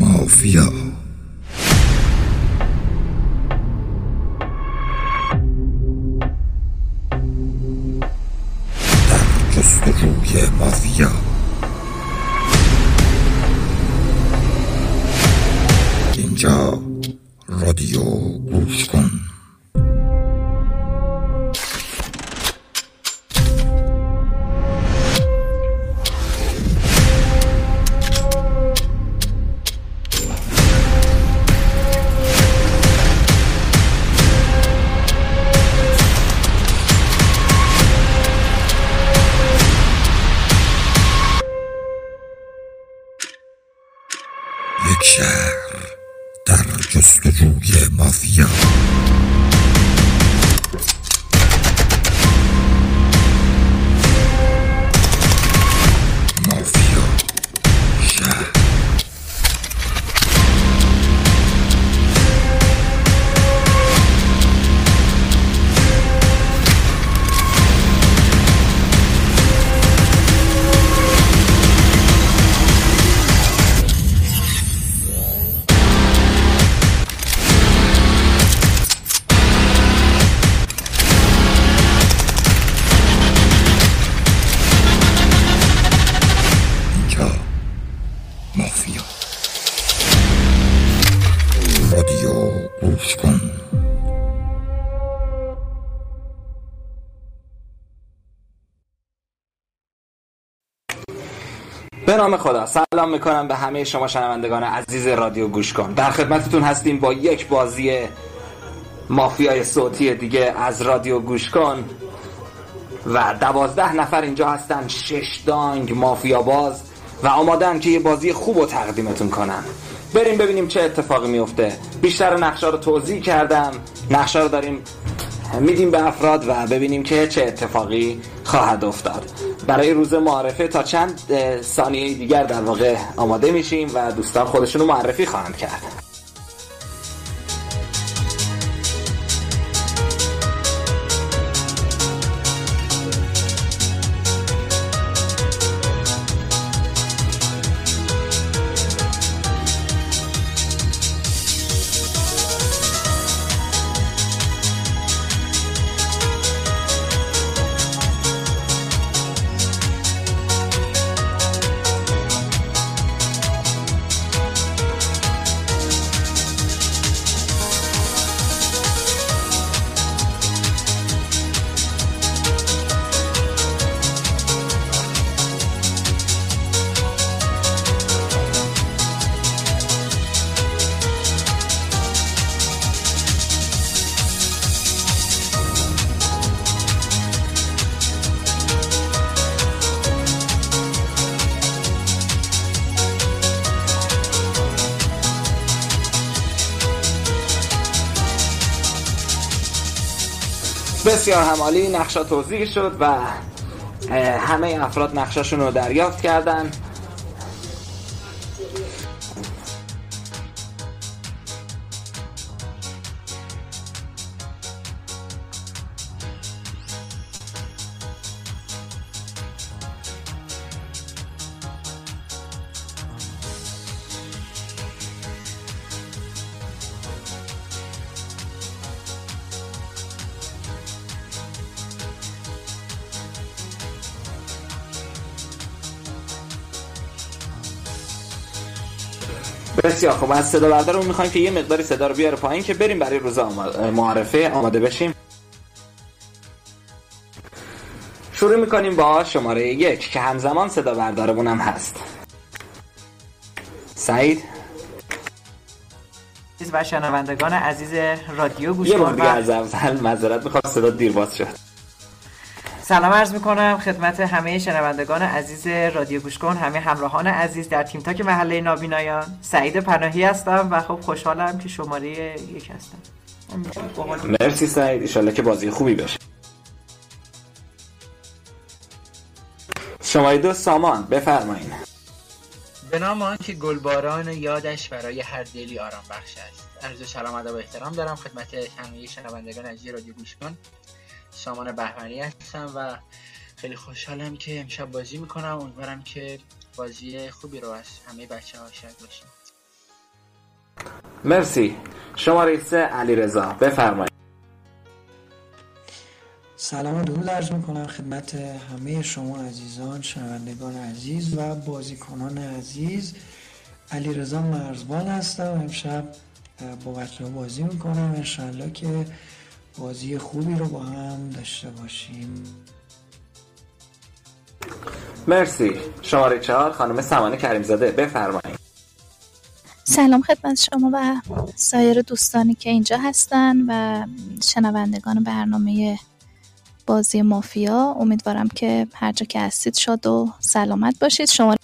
مافیا. خدا. سلام می‌کنم به همه شما شنوندگان عزیز رادیو گوش کن در خدمتتون هستیم با یک بازی مافیای صوتی دیگه از رادیو گوش کن و دوازده نفر اینجا هستن شش دانگ مافیا باز و آمادن که یه بازی خوب رو تقدیمتون کنم. بریم ببینیم چه اتفاقی میفته بیشتر نقشه رو توضیح کردم. نقشه رو داریم میدیم به افراد و ببینیم که چه اتفاقی خواهد افتاد. برای روز معرفه تا چند ثانیه دیگر در واقع آماده میشیم و دوستان خودشون رو معرفی خواهند کرد. همالی نقشا توضیح شد و همه افراد نقشاشون رو دریافت کردن. بسیار خب از صدا بردارمون می‌خوایم که یه مقداری صدا رو بیاره پایین که بریم برای روز معارفه آماده بشیم. شروع می‌کنیم با شماره یک که همزمان صدا بردارمون هم هست. سعید. و شنوندگان عزیز رادیو گوش یه بار دیگه از اول معذرت می‌خواد صدا دیر باز شد. سلام عرض می‌کنم خدمت همه شنوندگان عزیز رادیو گوش کن همه همراهان عزیز در تیم تاک محله نابینایان. سعید پناهی هستم و خب خوشحالم که شماره یک هستم. مرسی سعید ایشالله که بازی خوبی بشه شماره دو سامان بفرمایید. به نام آنکه گلباران یادش برای هر دلی آرام بخش است. عرض سلام ادب و احترام دارم خدمت همه شنوندگان عزیز رادیو گوش کن سامان بهمنی هستم و خیلی خوشحالم که امشب بازی می‌کنم. امیدوارم که بازی خوبی رو از همه بچه ها شاید باشیم مرسی. شماره سه علی رضا بفرمایید. سلام و درود عرض می‌کنم خدمت همه شما عزیزان شنوندگان عزیز و بازیکنان عزیز. علی رضا مرزبان هستم. امشب با بچه بازی می‌کنم. انشالله که بازی خوبی رو با هم داشته باشیم. مرسی. شماره چهار خانم سمانه کریمزاده بفرمایید. سلام خدمت شما و سایر دوستانی که اینجا هستن و شنوندگان برنامه بازی مافیا. امیدوارم که هر جا که هستید شاد و سلامت باشید. شماره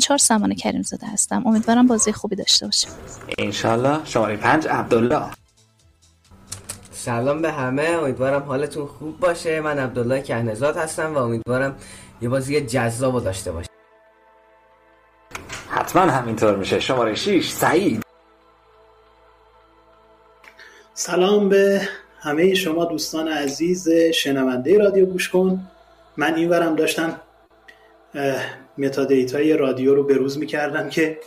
چهار سمانه کریم زاده هستم. امیدوارم بازی خوبی داشته باشیم. انشالله. شماره پنج عبدالله. سلام به همه. امیدوارم حالتون خوب باشه. من عبدالله کهنزاد هستم و امیدوارم یه بازی جذاب داشته باشه حتما همینطور میشه. شماره 6 سعید. سلام به همه شما دوستان عزیز شنونده رادیو گوش کن. من اینورم داشتم metadata ی رادیو رو بروز می‌کردم که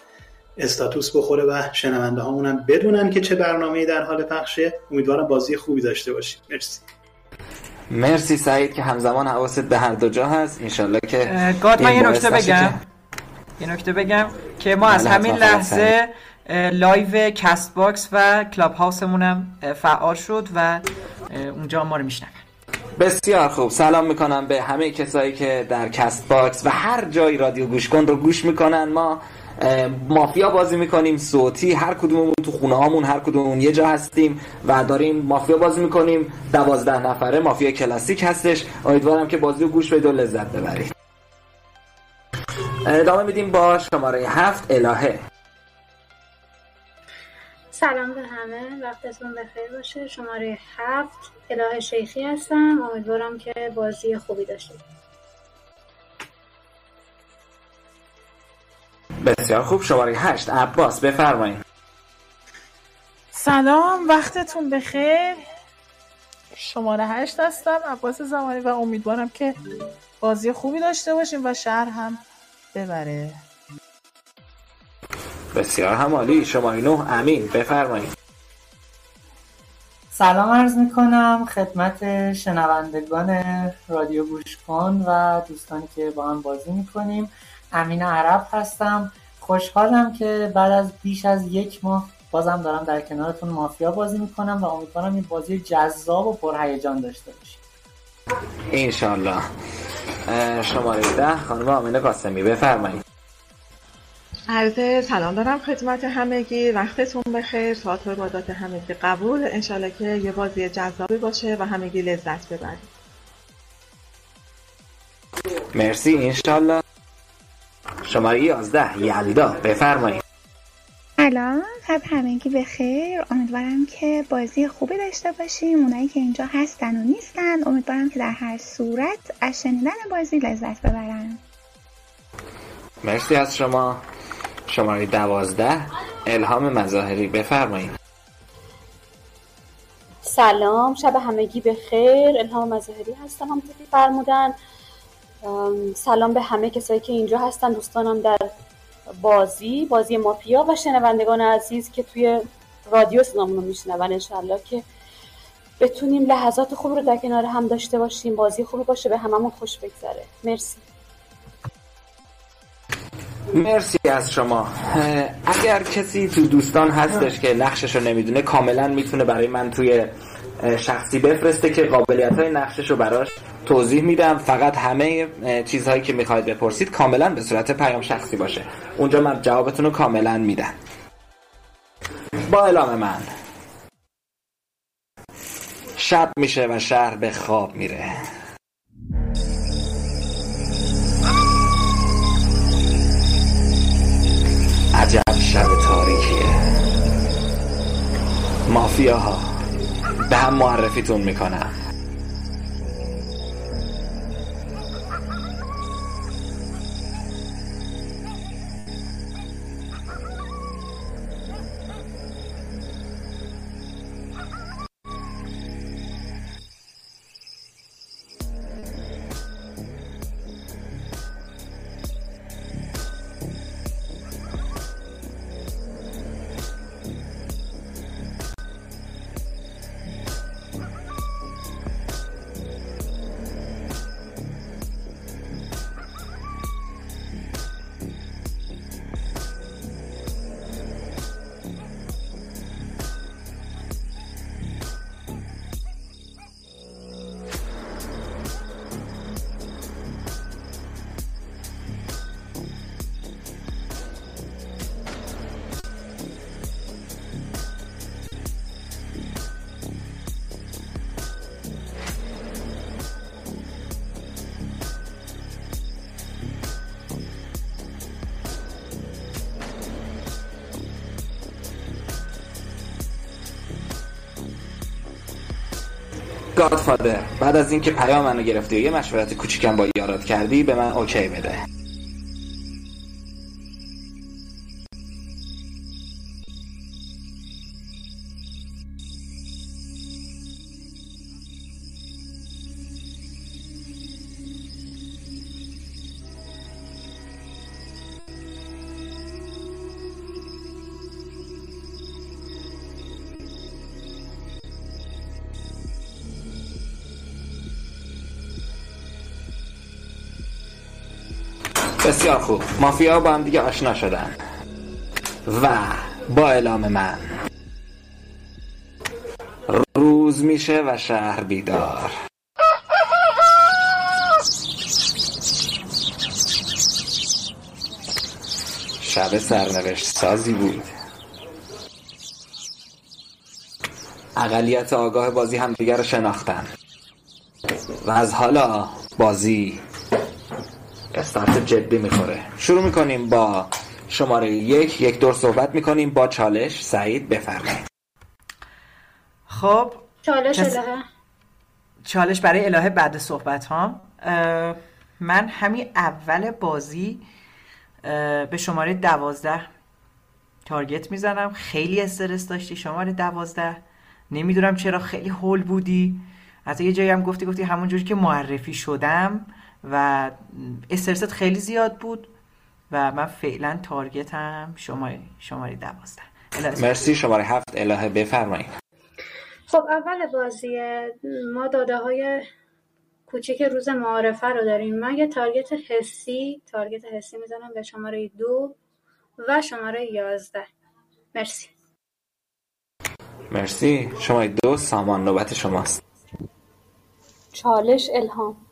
status بخوره و شنونده هامونم بدونن که چه برنامه‌ای در حال پخشه. امیدوارم بازی خوبی داشته باشیم. مرسی. مرسی سعید که همزمان حواست به هر دو جا هست. انشالله که God من این یه نکته بگم. یه نکته بگم که ما از بله، همین حتما فقط لحظه live کست باکس و کلاب هاوسمونم اه، فعال شد و اونجا ما رو میشنون. بسیار خوب. سلام می‌کنم به همه کسایی که در کست باکس و هر جایی رادیو گوش کن رو گوش می‌کنن. ما مافیا بازی می‌کنیم صوتی هر کدوممون تو خونه هامون هر کدوممون یه جا هستیم و داریم مافیا بازی می‌کنیم. دوازده نفره مافیا کلاسیک هستش. امیدوارم که بازی رو گوش بدید و لذت ببرید. ادامه میدیم با شماره هفت الهه. سلام به همه. وقتتون بخیر باشه. شماره هفت اله شیخی هستم. امیدوارم که بازی خوبی داشته بسیار خوب. شماره هشت. عباس بفرمایید. سلام. وقتتون بخیر. شماره هشت هستم. عباس زمانی و امیدوارم که بازی خوبی داشته باشیم و شهر هم ببره. بسیار همالی. شماره نه. امین بفرمایید. سلام عرض می‌کنم. خدمت شنوندگان رادیو گوش کن و دوستانی که با هم بازی می‌کنیم. امین عرب هستم. خوشحالم که بعد از بیش از یک ماه بازم دارم در کنارتون مافیا بازی می‌کنم و امیدوارم این بازی جذاب و پرهیجان داشته باشیم. انشالله اه، شماره ده خانم آمینه قاسمی بفرمایید. عرض سلام دارم خدمت همگی. وقتتون بخیر. ساعت و بادات همگی قبول. انشالله که یه بازی جذابی باشه و همگی لذت ببرید. مرسی. انشالله شماره یازده یلدا. بفرمایید. سلام. شب همگی بخیر امیدوارم که بازی خوبی داشته باشیم. اونایی که اینجا هستن و نیستن امیدوارم که در هر صورت از شنیدن بازی لذت ببرن. مرسی از شما. شماره دوازده الهام مظاهری. بفرمایید. سلام. شب همگی به خیر. الهام مظاهری هستم. همونطور که فرمودن. سلام به همه کسایی که اینجا هستن. دوستانم در بازی بازی مافیا و شنوندگان عزیز که توی رادیو صدامون رو میشنون انشالله که بتونیم لحظات خوب رو در کنار هم داشته باشیم. بازی خوبی باشه به هممون خوش بگذره. مرسی. مرسی از شما. اگر کسی تو دوستان هستش که نقشش رو نمی‌دونه کاملا می‌تونه برای من توی شخصی بفرسته که قابلیت های نقشش رو براش توضیح میدم. فقط همه چیزهایی که می‌خواید بپرسید کاملا به صورت پیام شخصی باشه. اونجا من جوابتون رو کاملا میدم. با اعلام من. شب میشه و شهر به خواب میره. عجب شب تاریکیه. مافیاها. به هم معرفیتون می‌کنم. گادفادر بعد از اینکه پیام منو گرفتی و یه مشورت کوچیکم با یارات کردی به من اوکی بده. بسیار خوب. مافیا با هم دیگه آشنا شدن. و با اعلام من روز میشه و شهر بیدار. شب سرنوشت سازی بود. اقلیت آگاه بازی همدیگر رو شناختن. و از حالا بازی استارت جدی می‌خوره. شروع می‌کنیم با شماره یک یک دور صحبت می‌کنیم با چالش. سعید بفرمایید. خب چالش کس- الهه. چالش برای الهه بعد صحبت ها من همین اول بازی به شماره دوازده تارگت می‌زنم. خیلی استرس داشتی شماره دوازده. نمی‌دونم چرا خیلی هول بودی. حتی یه جایی هم گفتی گفتی همون جوری که معرفی شدم. و استرست خیلی زیاد بود و من فعلا تارگتم شماره شماره دوازده. مرسی. شماره هفت الهه بفرمایید. خب اول بازی ما داده های کوچیک روز معارفه رو داریم. من یه تارگت حسی تارگت حسی می‌زنم به شماره دو و شماره یازده. مرسی. مرسی. شماره دو سامان نوبت شماست. چالش الهام.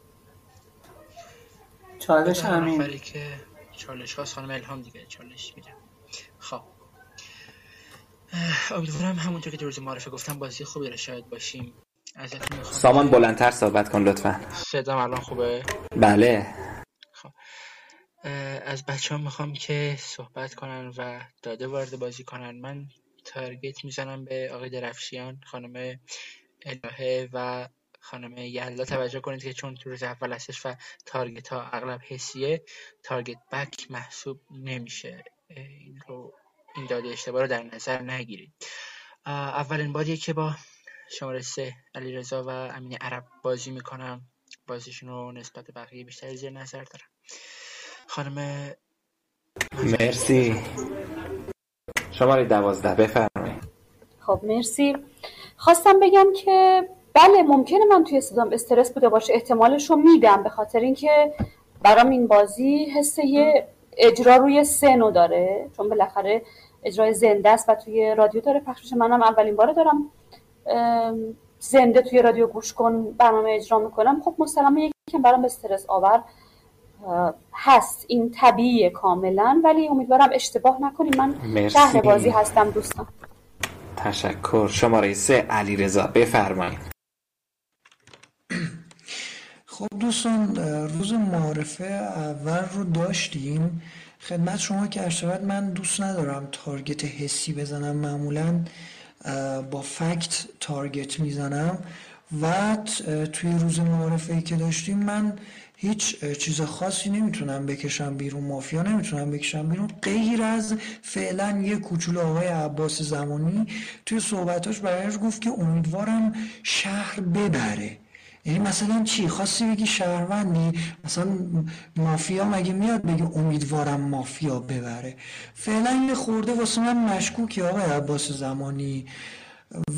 چالش همین. که چالش ها خانم الهام دیگه چالش میدم خب. امیدوارم همونطور که روز معرفه گفتم بازی خوبی رو شاید باشیم. ازتون می‌خوام. سامان بلندتر صحبت کن لطفا. صدام الان خوبه؟ بله. اه، از بچه ها می‌خوام که صحبت کنن و داده وارد بازی کنن. من تارگت می‌زنم به آقای درفشیان خانم الهه و خانم یلدا توجه کنید که چون تو روز اول هستش و تارگت ها اغلب حسیه تارگت بک محسوب نمیشه. این رو این داده اشتباه رو در نظر نگیرید. اولین باریه که با شماره سه علیرضا و امین عرب بازی می‌کنم بازیشون رو نسبت به بقیه بیشتر زیر نظر دارم. خانم مرسی. شماره دوازده بفرمایید. خب مرسی. خواستم بگم که بله ممکنه من توی صدام استرس بوده باشه احتمالش رو میدم به خاطر اینکه برام این بازی حس یه اجرا روی سنو داره. چون بالاخره اجرای زنده است و توی رادیو داره پخش میشه. منم اولین باره دارم زنده توی رادیو گوش کن برنامه اجرا می‌کنم. خب مسلما یکم برام استرس آور هست. این طبیعیه کاملا ولی امیدوارم اشتباه نکنیم. من. شهر بازی هستم دوستان. تشکر. شماره سه علی رضا بفرمایید. خب دوستان روز معارفه اول رو داشتیم. خدمت شما که ارشبت من دوست ندارم تارگت حسی بزنم. معمولا با فکت تارگت می‌زنم. و توی روز معارفه ای که داشتیم من هیچ چیز خاصی نمی‌تونم بکشم بیرون. مافیا نمی‌تونم بکشم بیرون. غیر از فعلا یه کوچولو آقای عباس زمانی توی صحبتاش برایش گفت که امیدوارم شهر ببره. یعنی مثلا چی؟ خواستی بگی شهروندی؟ مثلا مافیا مگه میاد بگه امیدوارم مافیا ببره؟ فعلا یه خورده واسه من مشکوکی آقای عباس زمانی.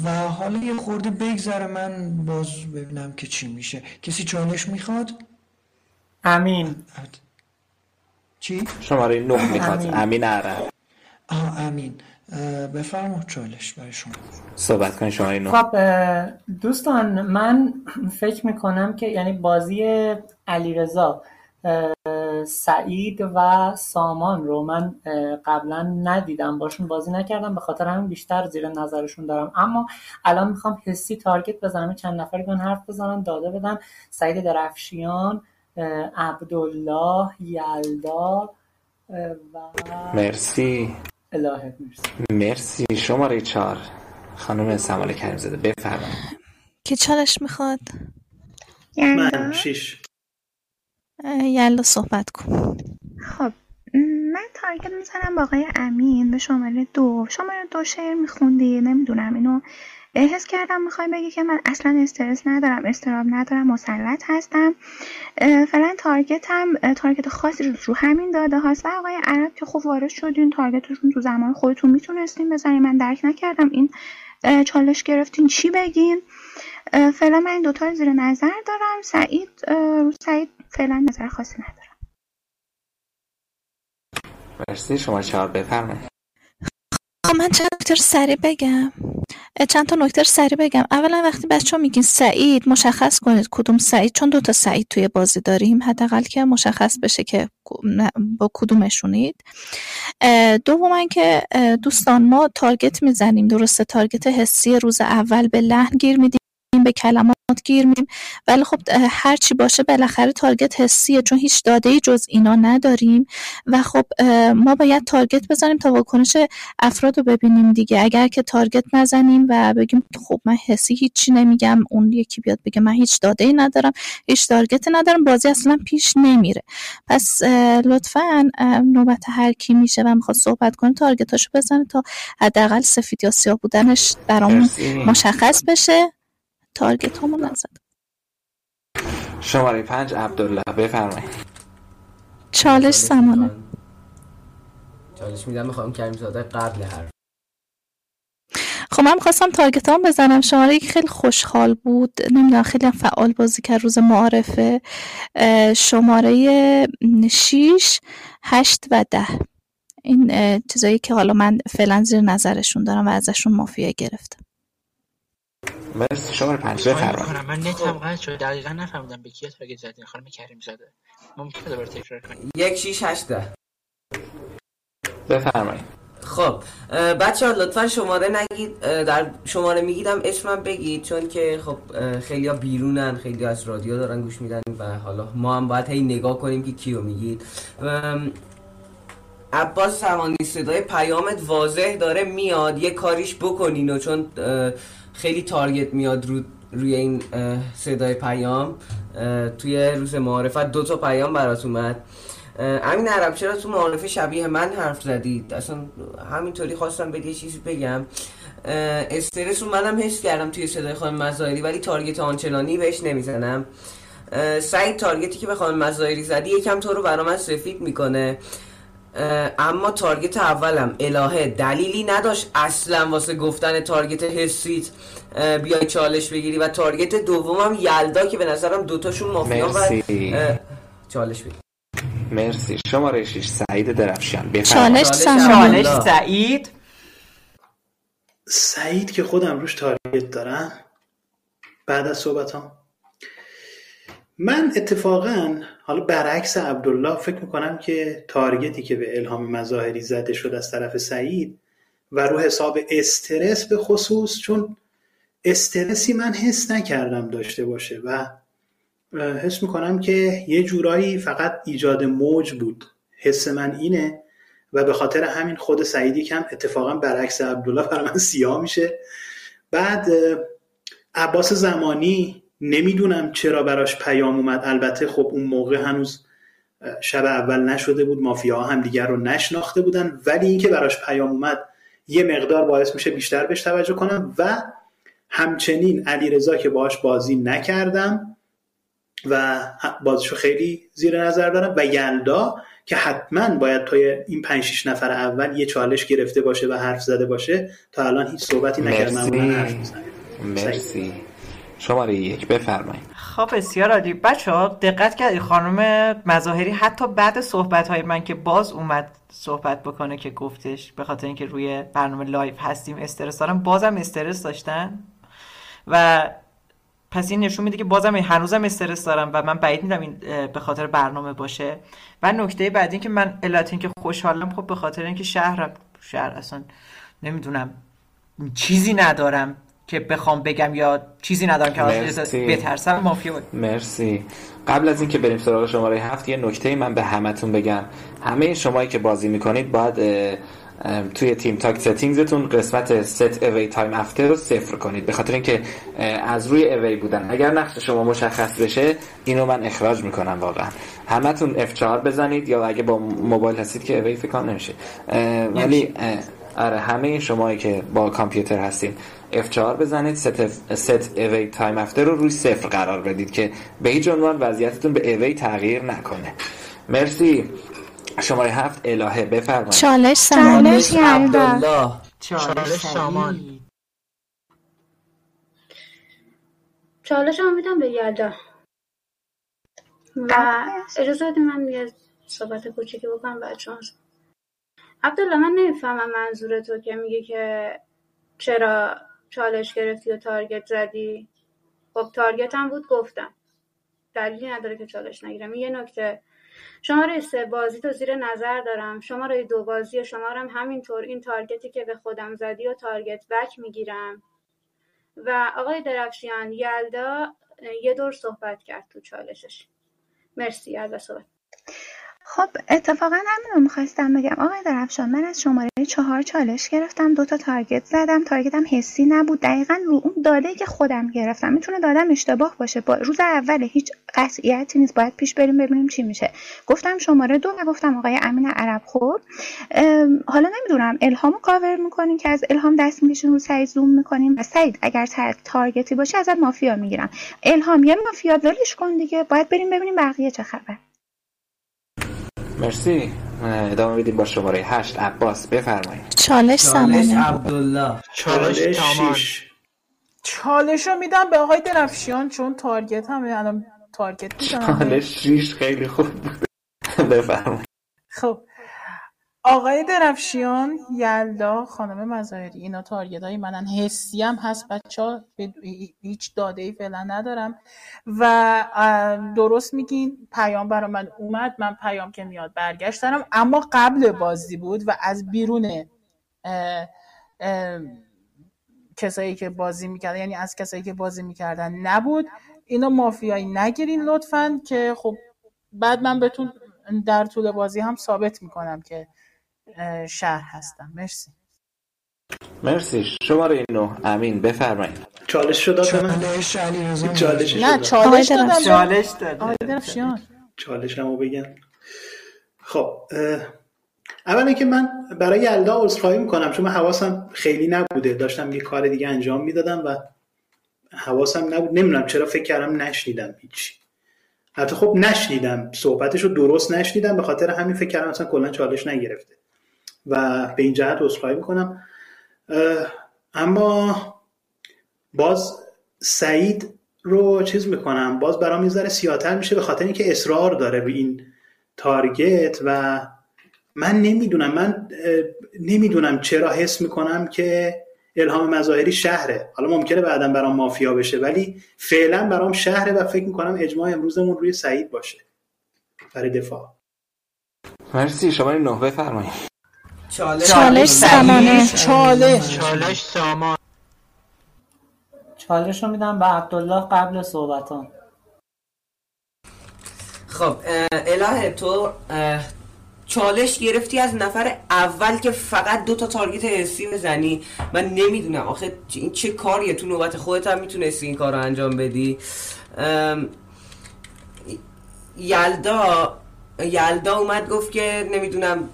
و حالا یه خورده بگذره من باز ببینم که چی میشه. کسی چالش می‌خواد؟ امین. چی؟ شماره نه می‌خواد. امین. امین عرب آه امین. بفرما چالش برای شما. صحبت کنید شماره نه خب دوستان من فکر می‌کنم که یعنی بازی علیرضا اه، سعید و سامان رو من قبلا ندیدم باشون بازی نکردم به خاطر همین بیشتر زیر نظرشون دارم. اما الان می‌خوام حسی تارگت بزنم چند نفری بیان حرف بزنن داده بدن. سعید درفشیان عبدالله یلدا و مرسی. الهه مرسی. مرسی. شماره چهار. خانم سمال کریمزاده بفرمایید. کی چالش می‌خواد؟ من شیش. یلا صحبت کن. خب من تارگت می‌زنم با آقای امین به شماره دو. شماره دو شعر میخوندی نمی‌دونم اینو. حس کردم می‌خوای بگی که من اصلا استرس ندارم استراب ندارم مسلط هستم. فعلا تارگتم تارگت خاصی رو همین داده هاست. و آقای عرب که خب وارد شدین تارگتشون تو زمان خودتون می‌تونستین بزنین. من درک نکردم این چالش گرفتین. چی بگین؟ فعلا من این دوتا رو زیر نظر دارم. سعید رو سعید فعلا نظر خاصی ندارم. مرسی شما چهار بفرمایید. من چند نکته سریع بگم؟ چند تا نکته سریع بگم؟ اولا وقتی بچه ها میگین سعید مشخص کنید کدوم سعید چون دوتا سعید توی بازی داریم حداقل که مشخص بشه که با کدومشونید. دوما که دوستان ما target می‌زنیم درسته target حسی روز اول به لحن گیر میدیم. به کلمات گیر میدیم. ولی خب هر چی باشه بالاخره target حسیه چون هیچ داده ای جز اینا نداریم. و خب ما باید target بزنیم تا واکنش افراد رو ببینیم دیگه. اگر که target نزنیم و بگیم خب من حسی هیچی نمیگم اون یکی بیاد بگه من هیچ داده ای ندارم هیچ target ندارم بازی اصلا پیش نمیره. پس لطفا نوبت هر کی میشه و می‌خواد صحبت کنه تارگتاشو بزنه تا حداقل سفید یا سیاه بودنش برامون مشخص بشه. تارگت همو نزد. شماره پنج عبدالله بفرمایید. چالش سمانه. چالش میدم می‌خوام کریم زاده قبل هر خب من خواستم تارگت هم بزنم. شماره یک خیلی خوشحال بود. نمی‌دونم خیلی هم فعال بازی کرد روز معارفه. شماره شیش هشت و ده. این چیزایی که حالا من فعلا زیر نظرشون دارم و ازشون مافیا گرفتم. مرسی شماره پنج. خواهی بفرمایید. من نتم قطع شد دقیقا نفهمیدم به کیا تارگت زدین. خانم کریم زاده. ممکنه دوباره تکرار کنید یک شیش هشته بفرمایید. خب بچه ها لطفا شماره نگید. در شماره میگیدم اسمم بگید چون که خب خیلی ها بیرونن خیلی از رادیو دارن گوش میدن و حالا ما هم باید هی نگاه کنیم که کیو میگید. عباس زمانی صدای پیامت واضح داره میاد یه کاریش بکنین و چون خیلی تارگت میاد رو روی این صدای پیام توی روز معارفت دو تا پیام برات اومد. امین عرب چرا تو معارفه شبیه من حرف زدید اصلا همینطوری خواستم به یه چیزی بگم. استرس رو منم حس کردم توی صدای خانم مظاهری ولی target آنچنانی بهش نمی‌زنم. سعید target ی که به خانم مظاهری زدی یکم تو رو برا من سفید می‌کنه. اما target اولم. الهه دلیلی نداشت اصلا واسه گفتن target حسیت. بیای چالش بگیری. و target دومم یلدا که به نظرم دوتاشون مافیا و چالش بگیری مرسی. شماره 6 سعید درفشان. چالش چالش سعید. سعید که خودم روش تارگت دارم بعد از صحبتام. من اتفاقا حالا برعکس عبدالله فکر می‌کنم که تارگتی که به الهام مظاهری زده شد از طرف سعید و رو حساب استرس به خصوص چون استرسی من حس نکردم داشته باشه و حس می‌کنم که یه جورایی فقط ایجاد موج بود. حس من اینه و به خاطر همین خود سعیدی کم اتفاقا برعکس عبدالله برای من سیاه میشه. بعد عباس زمانی نمی‌دونم چرا براش پیام اومد. البته خب اون موقع هنوز شب اول نشده بود. مافیا هم دیگر رو نشناخته بودن. ولی اینکه براش پیام اومد یه مقدار باعث میشه بیشتر بهش توجه کنم. و همچنین علیرضا که باش بازی نکردم و بازیشو خیلی زیر نظر دارم. و یلدا که حتما باید توی این 5 6 نفر اول یه چالش گرفته باشه و حرف زده باشه تا الان هیچ صحبتی نکرده معمولا حرف مرسی. شماره یک بفرمایید. خب بسیار عالی. بچه دقت کردی خانم مظاهری حتی بعد صحبت های من که باز اومد صحبت بکنه که گفتش به خاطر اینکه روی برنامه live هستیم استرس دارم بازم استرس داشتن. و پس این نشون میده که بازم هنوزم استرس دارم و من بعید میدم این به خاطر برنامه باشه. و نکته بعدی که من علت که خوشحالم خب به خاطر اینکه شهرم شهر اصلا نمی‌دونم چیزی ندارم. که بخوام بگم یا چیزی ندارم که مرسی. بترسم مافیا بود مرسی. قبل از اینکه بریم سراغ شماره هفت یه نکته من به همتون بگم. همه شمایی که بازی می‌کنید باید توی TeamTalk settings تون قسمت set away time after رو صفر کنید. به خاطر اینکه از روی away بودن. اگر نقش شما مشخص بشه اینو من اخراج می‌کنم واقعا. همتون F4 بزنید یا اگه با موبایل هستید که away فکر نمیشه. ولی آره همه شمایی که با کامپیوتر هستین. F4 بزنید. set, set away time after رو روی صفر قرار بدید که به هیچ عنوان وضعیتتون به away تغییر نکنه. مرسی. شماره هفت الهه. بفرمایید. چالش چالش عبدالله. چالش سامان چالش هم میدم به یلدا. و اجازه بدید من یه صحبت کوچیکی بکنم بعد شما عبدالله من نمی‌فهمم منظور تو که میگه که چرا چالش گرفتی و تارگت زدی؟ خب تارگت هم بود گفتم. دلیلی نداره که چالش نگیرم. یه نکته. شماره سه بازی تو زیر نظر دارم. شماره دو بازی شمارم همینطور. این تارگتی که به خودم زدی و تارگت بک می‌گیرم. و آقای درفشیان یلدا یه دور صحبت کرد تو چالشش. مرسی از صحبت. خب اتفاقا همین رو می‌خواستم بگم. آقای درفشان من از شماره چهار چالش گرفتم دو تا تارگت زدم. تارگتم حسی نبود. دقیقا رو اون داده که خودم گرفتم. می‌تونه دادم اشتباه باشه. با روز اول هیچ قطعیتی نیست. باید پیش بریم ببینیم چی میشه. گفتم شماره دو و گفتم آقای امین عرب. خوب حالا نمی‌دونم. الهامو کاور می‌کنین که از الهام دست می‌کشین رو سعید زوم می‌کنیم و سعید اگر تارگتی باشه ازت مافیا می‌گیرم. الهام یه مافیا ولش کن دیگه. باید بریم ببینیم بقیه چه خبر. مرسی. ادامه میدیم با شماره هشت. عباس بفرمایید. چالش سامانه. عبدالله. چالش سامان. چالش رو میدم به آقای درفشیان چون تارگت همه الان تارگت می‌زنم. چالش شیش خیلی خوب بود. بفرمایید. خب آقای درفشیان یلدا خانم مظاهری اینا تارگت های منن. حسی هم هست بچه ها هیچ داده ای فعلا ندارم. و درست میگین پیام برا من اومد من پیام که میاد برگشت دارم اما قبل بازی بود و از بیرون کسایی که بازی می‌کردن یعنی از کسایی که بازی می‌کردن نبود. اینا مافیایی نگیرین لطفا که خب بعد من بهتون در طول بازی هم ثابت می‌کنم که شهر هستم. مرسی. مرسی. شماره نو. امین بفرمایید. چالش شد چالش علی چالش نه چالش دادم. چالش درفشیان چالش همو بگم. خب اولا که من برای یلدا عذرخواهی می‌کنم چون من حواسم خیلی نبوده. داشتم یه کار دیگه انجام می‌دادم و حواسم نبود. نمی‌دونم چرا فکر کردم نشنیدم هیچی. حتی خب نشنیدم. صحبتش رو درست نشنیدم. به خاطر همین فکر کردم اصلا کلا چالش نگرفته. و به این جهت عذرخواهی می‌کنم. اما باز سعید رو چیز می‌کنم باز برام یه ذره سیاتر میشه به خاطر اینکه اصرار داره به این تارگت و من نمی‌دونم من نمی‌دونم چرا حس می‌کنم که الهام مظاهری شهره. حالا ممکنه بعدا برام مافیا بشه ولی فعلا برام شهره و فکر می‌کنم اجماع امروزمون روی سعید باشه. برای دفاع. مرسی شماره نه بفرمایید. چالش چالش سامانه چالش. چالش. سامان. چالش رو میدم به عبدالله قبل صحبتان. خب اه، الهه تو چالش گرفتی از نفر اول که فقط دو تا تارگت حسی بزنی من نمی‌دونم آخه این چه کاریه؟ تو نوبت خودت هم می‌تونستی این کار رو انجام بدی. یلدا یلدا اومد گفت که نمی‌دونم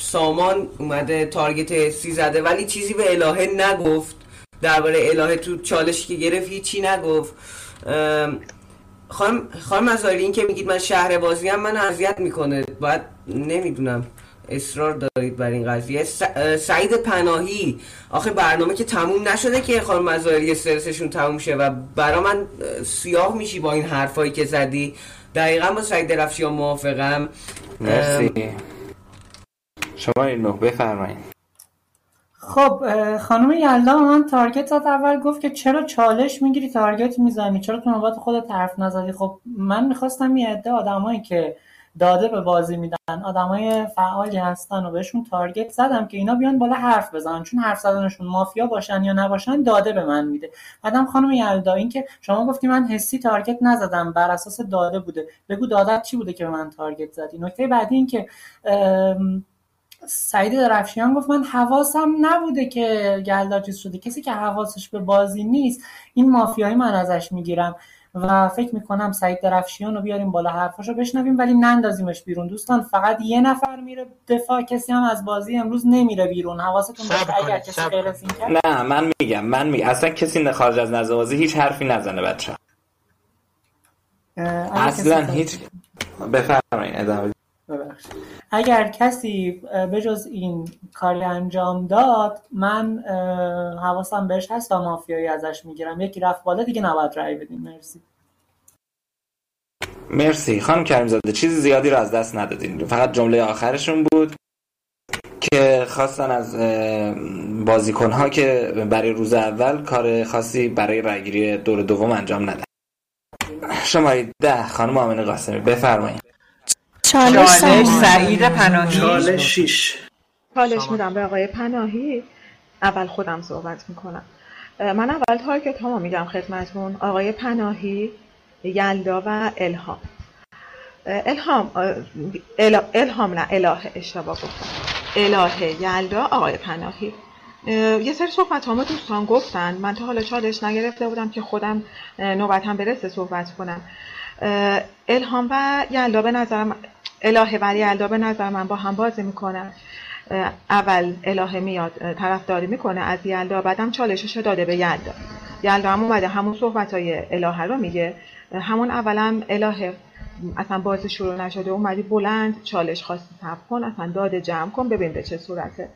سامان اومده تارگت حسی زده ولی چیزی به الهه نگفت. درباره الهه تو چالشی که گرفت هیچی نگفت. خانم خانم مزاری این که میگید من شهر بازی هم من اذیت می‌کنه. باید نمی‌دونم. اصرار دارید بر این قضیه. سعید پناهی. آخه برنامه که تموم نشده که خانم مزاری استرسشون تموم شه و برا من اه، سیاه میشی با این حرفایی که زدی. دقیقا با سعید درفشیان موافقم. مرسی. شماره نه بفرمایید. خب خانم یلدا من تارگت زد. اول گفت که چرا چالش می‌گیری تارگت می‌زنی؟ چرا تو نوبت خودت حرف نزدی؟ خب من می‌خواستم یه عده آدمایی که داده به بازی میدن. آدمای فعالی هستن و بهشون تارگت زدم که اینا بیان بالا حرف بزنن. چون حرف زدنشون مافیا باشن یا نباشن داده به من میده. بعدم خانم یلدا این که شما گفتی من حسی تارگت نزدم بر اساس داده بوده. بگو دادت چی بوده که به من تارگت زدی؟ نکته بعدی این که سعید درفشیان گفت من حواسم نبوده که گلدار چیز شده. کسی که حواسش به بازی نیست این مافیایی من ازش می‌گیرم. و فکر می‌کنم سعید درفشیان رو بیاریم بالا حرفاشو بشنویم ولی نندازیمش بیرون. دوستان فقط یه نفر میره دفاع کسی هم از بازی امروز نمیره بیرون. حواستون باشه اگر کسی غیر از این نه من میگم من میگم. اصلا کسی خارج از نظر بازی هیچ حرفی نزنه بچه اصلا هیچ بفرمایید ادامه ببخشید. اگر کسی به جز این کاری انجام داد من حواسم بهش هست و مافیایی ازش می‌گیرم. یکی رفت بالا دیگه نباید رأی بدیم. مرسی. مرسی. خانم کریم زاده چیزی زیادی رو از دست ندادین. فقط جمله آخرشون بود که خواستن از بازیکنها که برای روز اول کار خاصی برای رأیگیری دور دوم انجام ندن. شماره ده خانم آمنه قاسمی. بفرمایید. چالش سعید پناهی. چالش شیش. چالش میدم به آقای پناهی. اول خودم صحبت می‌کنم. من اول تارگت ها میگم خدمتون آقای پناهی یلدا و الهام. الهام الهام نه اله اشتباه گفتم. اله یلدا آقای پناهی. یه سری صحبت همه دوستان گفتن. من تا حالا چالش نگرفته بودم که خودم نوبتم برسه صحبت کنم. الهام و یلدا به نظرم الهه و یلدا به نظر من با هم بازی می‌کنن. اول الهه میاد طرفداری می‌کنه از یلدا بعدم چالشش داده به یلدا. یلدا هم اومده همون صحبت های الهه رو میگه. همون اولم الهه اصلا بازی شروع نشده اومدی بلند چالش خواستی تب کن اصلا داده جمع کن ببین به چه صورته.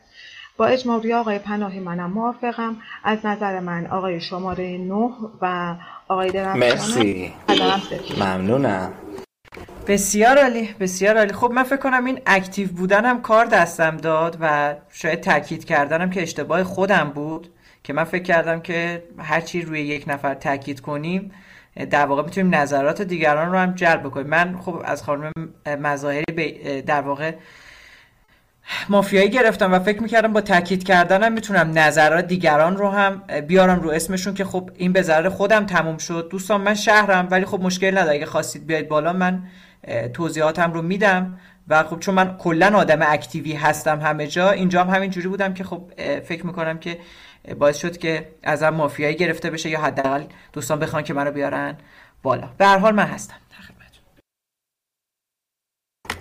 با اجماعی آقای پناهی منم موافقم. از نظر من آقای شماره 9 و آقای درفشان مرسی. ممنونم. بسیار عالی بسیار عالی. خب من فکر کنم این اکتیو بودنم کار دستم داد و شاید تاکید کردنم که اشتباه خودم بود که من فکر کردم که هرچی روی یک نفر تاکید کنیم در واقع می‌تونیم نظرات دیگران رو هم جلب کنیم من خب از خانم مظاهری در واقع مافیایی گرفتم و فکر می‌کردم با تاکید کردنم می‌تونم نظرات دیگران رو هم بیارم رو اسمشون که خب این به ضرر خودم تموم شد. دوستان من شهرم ولی خب مشکل نداره. اگه خواستید بیاید بالا من توضیحاتم رو میدم. و خب چون من کلا آدم اکتیوی هستم همه جا اینجا هم همین جوری بودم که خب فکر می‌کنم که باعث شد که ازم مافیایی گرفته بشه یا حداقل دوستان بخوان که منو بیارن بالا. به هر حال من هستم.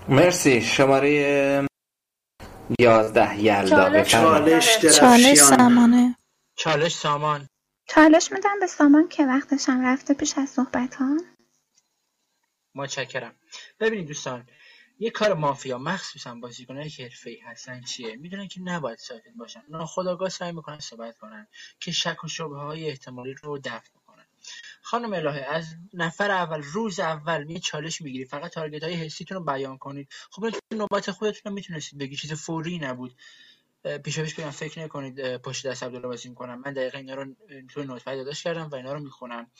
مرسی. شماره یازده یلدا. چالش؟ چالش سامانه. چالش سامان. چالش میدم به سامان که وقتش هم رفته پیش از صحبت ها متشکرم. ببینید دوستان یه کار مافیا مخصوصا بازیکنایی که حرفه‌ای هستن. چیه؟ می‌دونن که نباید ساکت باشن. ناخودآگاه سعی می‌کنن صحبت کنن که شک و شبهه های احتمالی رو دفع خانم الهه از نفر اول روز اول یه چالش می‌گیری فقط تارگت های حسیتون رو بیان کنید. خب نوبت خودتون رو می‌تونستید بگی چیز فوری نبود. پیشا پیش بگم فکر نکنید پشت دست عبدالله بازی می‌کنم من دقیقا اینا رو توی نوت داشت کردم و اینا رو می‌خونم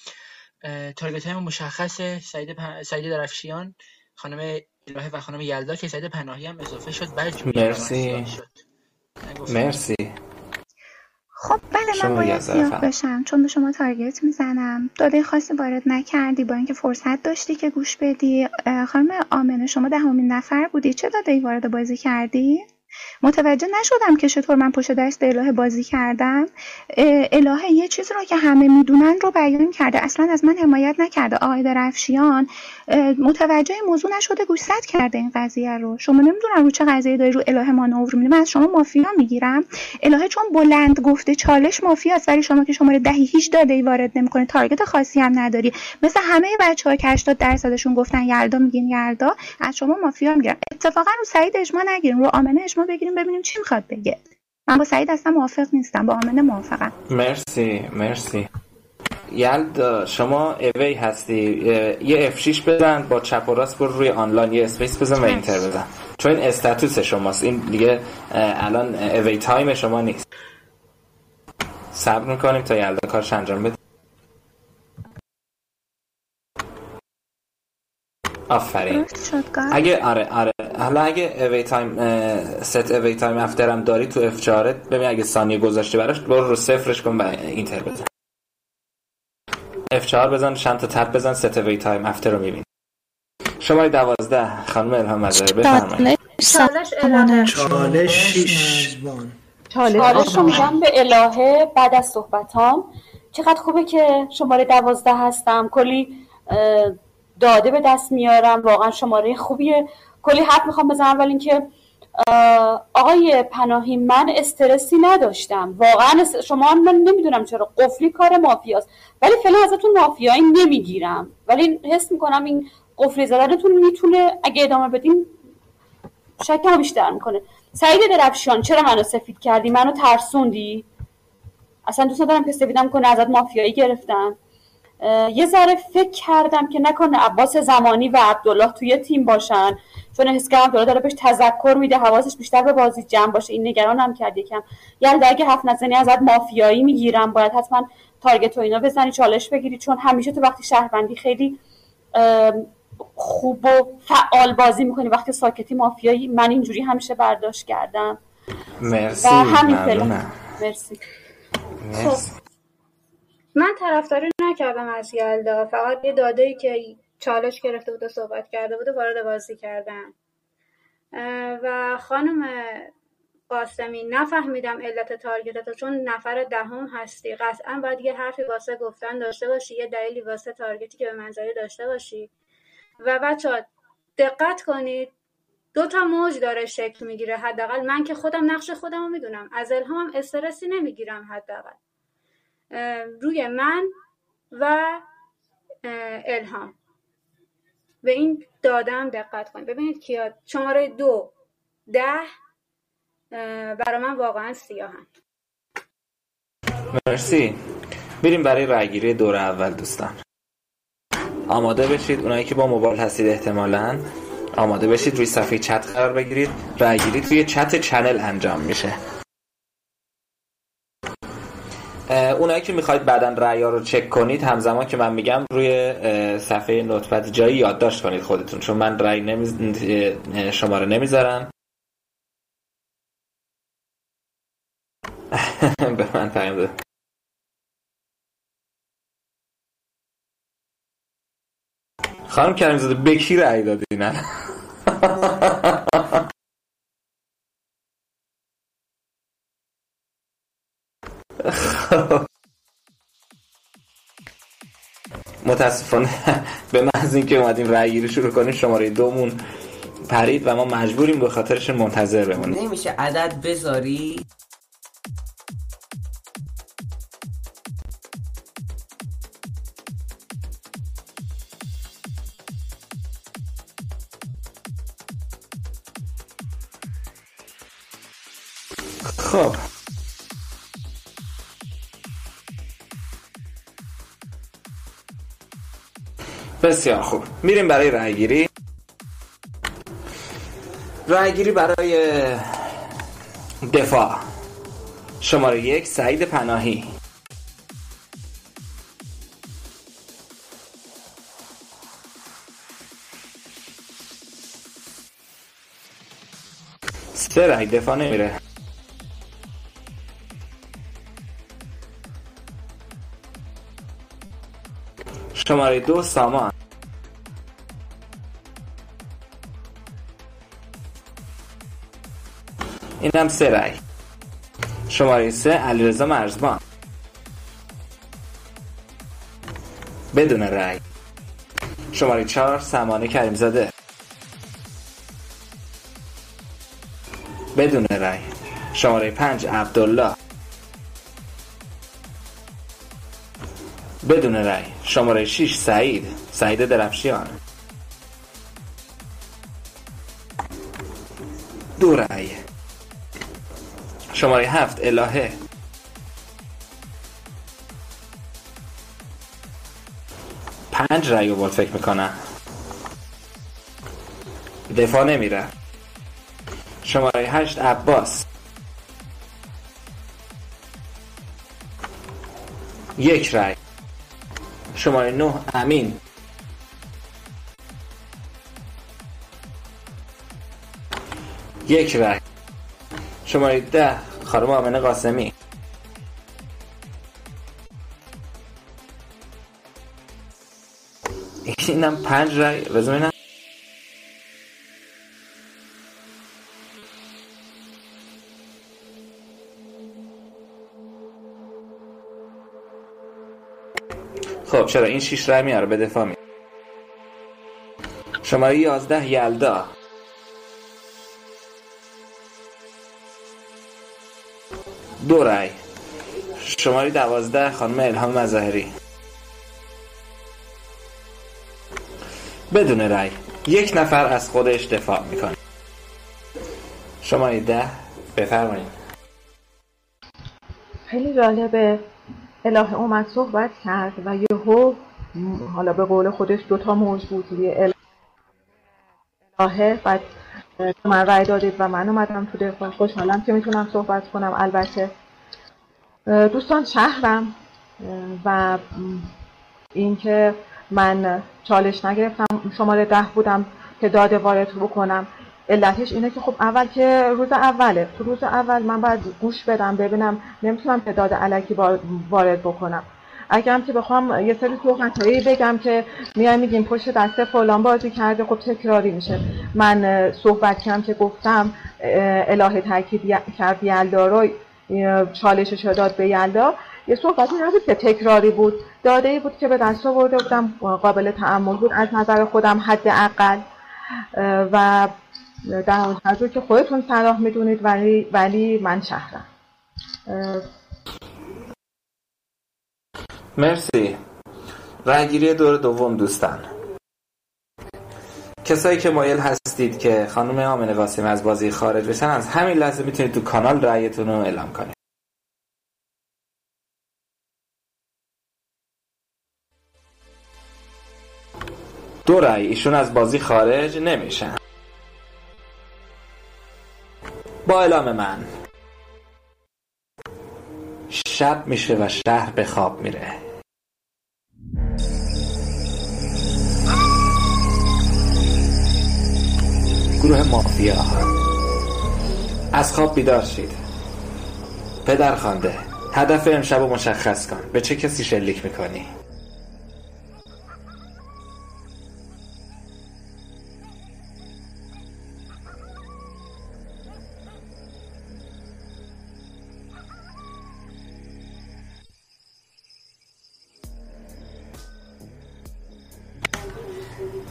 تارگت های مشخص سعید, پ... سعید درفشیان خانم الهه و خانم یلدا که سعید پناهی هم اضافه شد. بعد مرسی. مرسی. خب بله من باید سیاه بشم چون به شما تارگت می‌زنم. داده خاصی وارد نکردی با اینکه فرصت داشتی که گوش بدی. خانم آمنه شما دهمین نفر بودی. چه داده ای وارد بازی کردی؟ متوجه نشدم که چطور من پشت دست الهه بازی کردم. الهه یه چیز رو که همه می‌دونن رو بیان کرده. اصلا از من حمایت نکرده. آقای درفشیان متوجه موضوع نشده گوشزد کرده این قضیه رو. شما نمی‌دونم رو چه قضیه داری رو الهه مانور میدی من از شما مافیا می‌گیرم. الهه چون بلند گفته چالش مافیاست ولی شما که شماره دهی هیچ داده ای وارد نمی‌کنه تارگت خاصی هم نداری. مثل همه بچه ها که 80 درصدشون گفتن یلدا میگین یلدا از شما مافیا می‌گیرم. اتفاقا رو سعید اجماع نگیریم رو آمنه اجماع بگیریم ببینیم چی می‌خواد بگه. من با سعید اصلا موافق نیستم با آمنه موافقم. مرسی مرسی. یلدا شما away هستی. یه F6 بزن با چپ و راست برو روی آنلاین. یه space بزن و enter بزن. چون این status شماست. این دیگه الان away time شما نیست. صبر می‌کنیم تا یلدا کارش انجام بده. آفرین. اگه آره آره. حالا اگه away time set away time after م داری تو F4 ببین اگه ثانیه گذاشته براش برو رو صفرش کن و enter بزن. F4 بزن چند تا tab بزن set away time after رو میبین شماره دوازده خانم الهام مظاهر بفرمایید. چالش الهه چالش شیش چالش رو میدم به الهه بعد از صحبتام. چقدر خوبه که شماره دوازده هستم. کلی داده به دست میارم. واقعا شماره خوبیه. کلی حرف می‌خوام بزنم ولی اینکه آقای پناهی من استرسی نداشتم. واقعا شما من نمی‌دونم چرا قفلی کار مافیاست. ولی فعلا ازتون مافیایی نمی‌گیرم. ولی حس می‌کنم این قفلی زدنتون می‌تونه اگه ادامه بدین شکمو بیشتر می‌کنه. سعید درفشان چرا منو سفید کردی؟ منو ترسوندی؟ اصلا دوست ندارم که سفیدم کنه ازت مافیایی گرفتم. یه ذره فکر کردم که نکنه عباس زمانی و عبدالله توی تیم باشن. چون حس کردم عبدالله داره بهش تذکر میده حواسش بیشتر به بازی جمع باشه. این نگرانم کرد یکم. یلدا اگه حرف نزنی ازت مافیایی می‌گیرم باید حتما تارگت و اینا بزنی چالش بگیری. چون همیشه تو وقتی شهروندی خیلی خوب و فعال بازی می‌کنی. وقتی ساکتی مافیایی من اینجوری همیشه برداشت کردم. مرسی و همین مرسی. مرسی. من طرفداری نکردم از یلدا فقط یه داده که چالش گرفته بود و صحبت کرده بود و وارد بازی کردم. و خانم قاسمی نفهمیدم علت تارگتتو چون نفر دهم هستی. قطعا باید یه حرفی واسه گفتن داشته باشی یه دلیلی واسه تارگتی که به منظری داشته باشی. و بچه دقت کنید دو تا موج داره شکل می‌گیره حداقل. من که خودم نقش خودم رو می‌دونم. از الهامم استرسی نمی‌گیرم حداقل. روی من و الهام. به این دادم دقت کنید. ببینید کیا شماره دو ده برای من واقعا سیاهن. مرسی. بریم برای رأیگیری دور اول دوستان. آماده بشید. اونایی که با موبایل هستید احتمالا آماده بشید روی صفحه چت قرار بگیرید. رأیگیری توی چت چنل انجام میشه. اونایی که می‌خواید بعدا رأیا رو چک کنید همزمان که من میگم روی صفحه نوتپد جایی یادداشت کنید خودتون چون من رأی نمیز... شماره نمی‌ذارم. به من داد. خانم کریم زاده به کی دادین الان؟ متاسفانه به محض اینکه اومدیم رأی گیری شروع کنیم شماره دومون پرید و ما مجبوریم به خاطرش منتظر بمونیم. نمیشه عدد بذاری؟ بسیار خوب. میریم برای رأیگیری. رأیگیری برای دفاع. شماره یک سعید پناهی. سه رأی دفاع نمیره. شماره دو سامان. اینم سه رأی. شماره سه علیرضا مرزبان. بدون رأی. شماره چهار سمانه کریمزاده. بدون رأی. شماره پنج عبدالله. بدون رأی. شماره 6 سعید. سعید درفشیان شماره هفت الهه. پنج رأی رو فکر می‌کنم دفاع نمیره. شماره هشت عباس. یک رأی. شماره نه امین. یک رای شماره ده خانم آمنه قاسمی. اینم پنج رای بزنم خب چرا؟ این شیش رای میاره به دفاع می شماره یازده یلدا. دو رای. شماره دوازده خانم الهام مظاهری بدون رای یک نفر از خودش دفاع می‌کنه. شماره ده بفرمایید. خیلی جالبه. الهه اومد صحبت کرد و یهو حالا به قول خودش دوتا بود روی الهه بعد من رای دادید و من اومدم تو دفاع. خوشحالم که می‌تونم صحبت کنم. البته دوستان شهرم. و اینکه من چالش نگرفتم شماره ده بودم که داده وارد بکنم. علتش اینه که خب اول که روز اوله. تو روز اول من باید گوش بدم ببینم نمی‌تونم تعداد علکی وارد بکنم. اگرم که بخوام یه سری صحبتهایی بگم که میای میگیم پشت دسته فلان بازی کرده خب تکراری میشه. من صحبت کردم که گفتم الهه تاکید کرد یلدا رو چالشش داد به یلدا. یه صحبتی نبود که تکراری بود. داده ای بود که به دست آورده بودم. قابل تعمل بود. از نظر خودم حداقل. و در حضور که خودتون صلاح می‌دونید ولی ولی من شهرم. مرسی. رأیگیری دور دوم دوستان. کسایی که مایل هستید که خانم آمنه قاسم از بازی خارج بشن از همین لحظه می‌تونید تو کانال رأیتون رو اعلام کنید. دو رأی. ایشون از بازی خارج نمیشن. با اعلام من شب میشه و شهر به خواب میره. گروه مافیا از خواب بیدار شید. پدر خانده هدف امشب رو مشخص کن. به چه کسی شلیک می‌کنی؟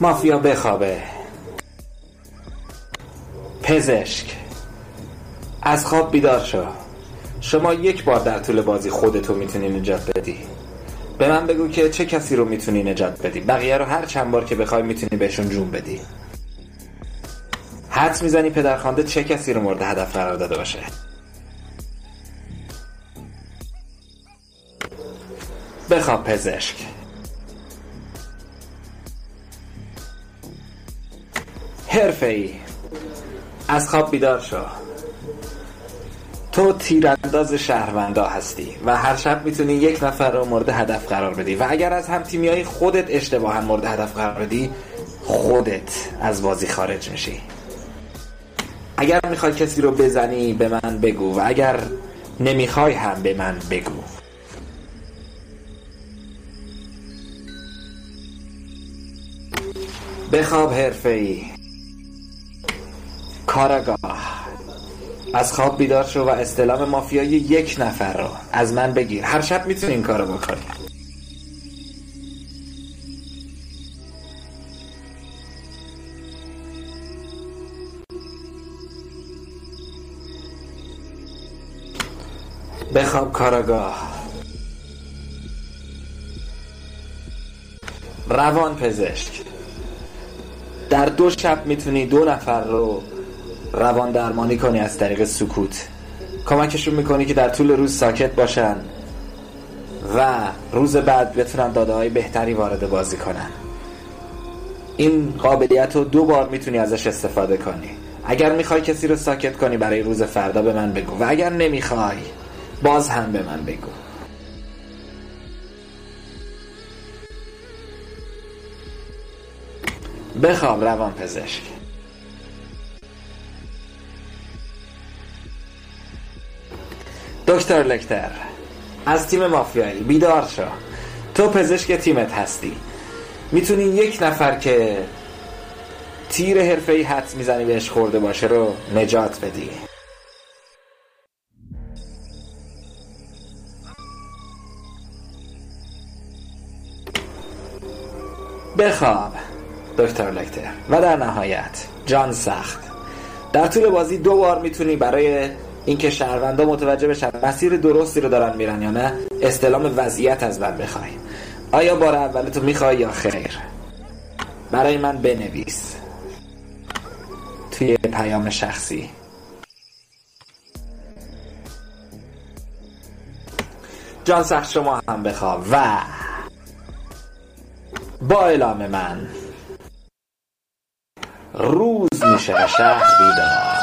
مافیا بخوابه. پزشک. از خواب بیدار شو. شما یک بار در طول بازی خودتو می‌تونی نجات بدی. به من بگو که چه کسی رو می‌تونی نجات بدی. بقیه رو هر چند بار که بخوای می‌تونی بهشون جون بدی. حدس می‌زنی پدرخوانده چه کسی رو مورد هدف قرار داده باشه؟ بخواب پزشک. حرفه ای از خواب بیدار شو. تو تیرانداز شهروندا هستی و هر شب می‌تونی یک نفر رو مورد هدف قرار بدی و اگر از هم تیمی های خودت اشتباها مورد هدف قرار بدی خودت از بازی خارج میشی. اگر می‌خوای کسی رو بزنی به من بگو و اگر نمی‌خوای هم به من بگو. بخواب حرفه ای کاراگاه. از خواب بیدار شو و استلام مافیای یک نفر رو از من بگیر. هر شب می‌تونی این کارو بکنی. بخواب کاراگاه. روان پزشک. در دو شب می‌تونی دو نفر رو روان درمانی کنی از طریق سکوت. کمکشون می‌کنی که در طول روز ساکت باشن و روز بعد بتونن داده های بهتری وارد بازی کنن. این قابلیت رو دو بار می‌تونی ازش استفاده کنی. اگر می‌خوای کسی رو ساکت کنی برای روز فردا به من بگو. و اگر نمی‌خوای باز هم به من بگو. بخواب روان پزشک دکتر لکتر از تیم مافیایی بیدار شو. تو پزشک تیمت هستی. می‌تونی یک نفر که تیر حرفه ای حد می‌زنی بهش خورده باشه رو نجات بدی. بخواب دکتر لکتر. و در نهایت جان سخت. در طول بازی دو بار می‌تونی برای اینکه شهروندا متوجه بشن مسیر درستی رو دارن میرن یا نه استلام وضعیت از من بخوای آیا بار اول تو می‌خوای یا خیر؟ برای من بنویس. توی پیام شخصی. جان سخت شما هم بخواب و با اعلام من روز میشه شهر بیدار.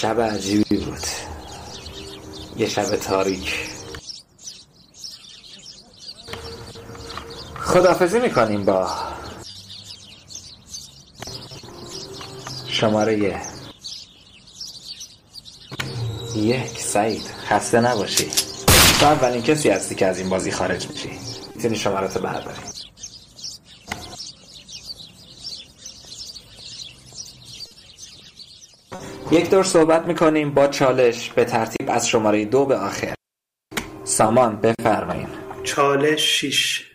شب عجیبی بود. یه شب تاریک. خدافزی می‌کنیم با شماره یک سعید خسته نباشی. تو اولین کسی هستی که از این بازی خارج میشی. می‌تونی شماره تو برداری. یک دور صحبت می‌کنیم با چالش به ترتیب از شماره دو به آخر. سامان بفرمایین چالش شیش.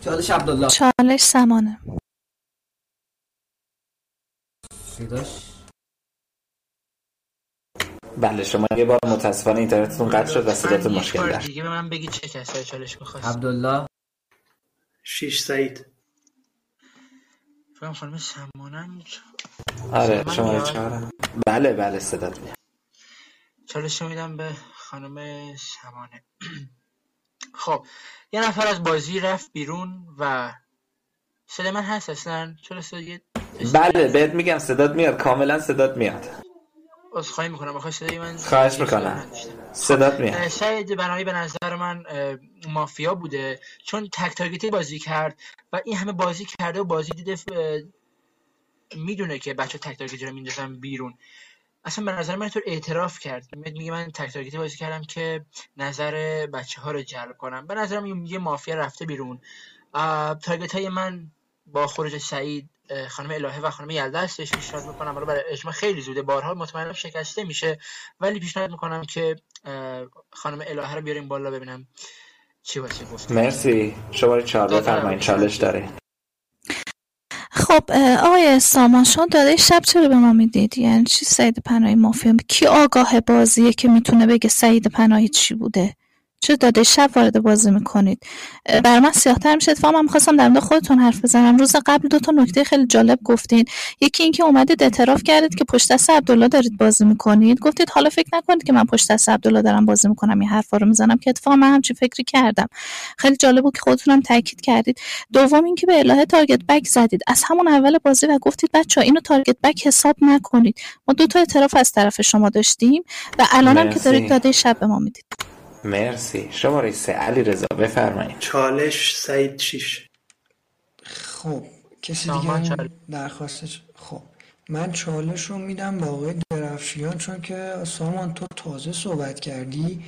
چالش عبدالله. چالش سمانه صداش؟ بله شما یه بار متاسفانه اینترنتتون قطع شد و صداتون مشکل داشت. دیگه به من بگی چه کسایی چالش می‌خواست. عبدالله. شیش سعید. فکرم خانم سمانم آره میاد. چهارم بله بله صدات میاد. چالش میدم به خانم سمانه خب یه نفر از بازی رفت بیرون و صدای من هست اصلا؟ چرا صدای بله بهت میگم صدات میاد کاملا صدات میاد. عذرخواهی می‌کنم بخوای صدای من خواهش می‌کنم. صدات میاد. اه، سعید بنایی به نظر من مافیا بوده. چون تک تارگتی بازی کرد و این همه بازی کرده و بازی دیده اه، می‌دونه که بچه تک تارگتی رو میندازن بیرون. اصلا به نظر من تو اعتراف کرد. میاد میگه من تک تارگتی بازی کردم که نظر بچه ها رو جلب کنم. به نظرم یه مافیا رفته بیرون. تارگت های من با خروج سعید خانم الهه و خانم یلده هستش. پیشنهاد می‌کنم حالا برای اجماع خیلی زوده. بارها مطمئنم شکسته میشه. ولی پیشنهاد می‌کنم که خانم الهه رو بیاریم بالا ببینم چی واسه گفت مرسی. شماره چهار دادم. بفرمایین چالش داره. خب آقای سامان شما داده شب چرا به ما می‌دید؟ یعنی چی؟ سعید پناهی مافیا. کی آگاه بازیه که می‌تونه بگه سعید پناهی چی بوده؟ چرا داده شب وارد بازی می‌کنید. بر من سیاهتر میشه اتفاقا من می‌خواستم در مورد خودتون حرف بزنم. روز قبل دو تا نکته خیلی جالب گفتین. یکی اینکه اومدید اعتراف کردید که پشت دست عبدالله دارید بازی می‌کنید. گفتید حالا فکر نکنید که من پشت دست عبدالله دارم بازی می‌کنم. این حرفا رو می‌زنم که اتفاقا من همچین فکری کردم. خیلی جالب بود که خودتونم تاکید کردید. دوم اینکه به الهه تارگت بک زدید. از همون اول بازی و گفتید بچه اینو تارگت بک حساب نکنید. ما دو تا اعتراف از طرف شما داشتیم و الانم که. دارید داده شب به ما می‌دید. مرسی. شماره سه علی رضا بفرمایید. چالش سعید شیش. خب کسی دیگه. درخواستش خب من چالش رو میدم به آقای درفشیان چون که سامان تو تازه صحبت کردی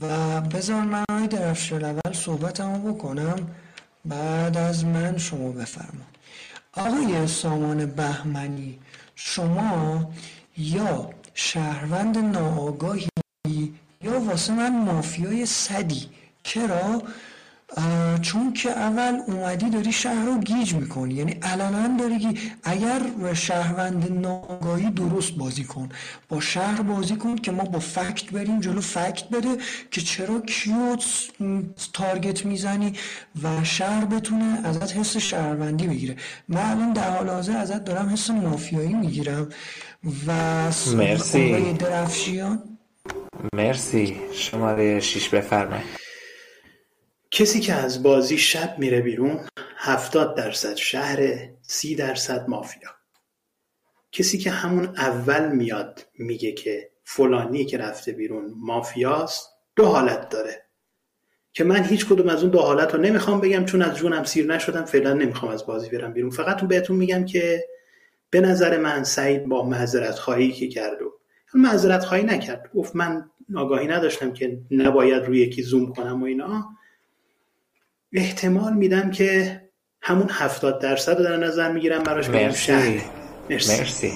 و بذار من آقای درفشیان اول صحبتمو بکنم بعد از من شما بفرما آقای سامان بهمنی شما یا شهروند ناآگاهی یا واسه من مافیای صدی. چرا؟ چون که اول اومدی داری شهر رو گیج می‌کنی. یعنی علنا داری گی... اگر شهروند ناآگاهی درست بازی کن. با شهر بازی کن که ما با فکت بریم جلو فکت بده که چرا کیو تارگت می‌زنی و شهر بتونه ازت حس شهروندی بگیره. من الان در حال حاضر ازت دارم حس مافیایی می‌گیرم. و مرسی. درفشیان؟ مرسی. شماره شیش بفرمایید. کسی که از بازی شب میره بیرون هفتاد درصد شهر سی درصد مافیا. کسی که همون اول میاد میگه که فلانی که رفته بیرون مافیاست دو حالت داره. که من هیچ کدوم از اون دو حالت رو نمی‌خوام بگم چون از جونم سیر نشدم فعلا نمی‌خوام از بازی برم بیرون. فقط بهتون میگم که به نظر من سعید با معذرت خواهی که کرد و معذرت خواهی نکرد. گفت من آگاهی نداشتم که نباید روی یکی زوم کنم و اینا. احتمال میدم که همون هفتاد درصد رو در نظر می‌گیرم براش مرسی. مرسی. مرسی.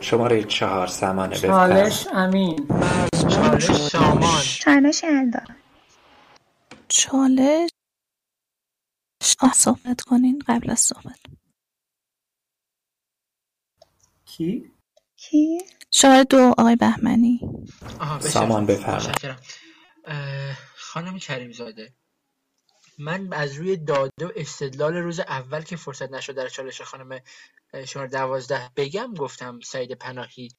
شماره چهار سمانه چالش امین. چالش سامان. چالش چالش؟ آه صحبت کنین قبل از صحبت. کی؟ کی؟ شماره دو آقای بهمنی آها بسیار سامان. بفرمایید. خانم کریم زاده من از روی داده و استدلال روز اول که فرصت نشد در چالش خانم شماره دوازده بگم گفتم سعید پناهی اه،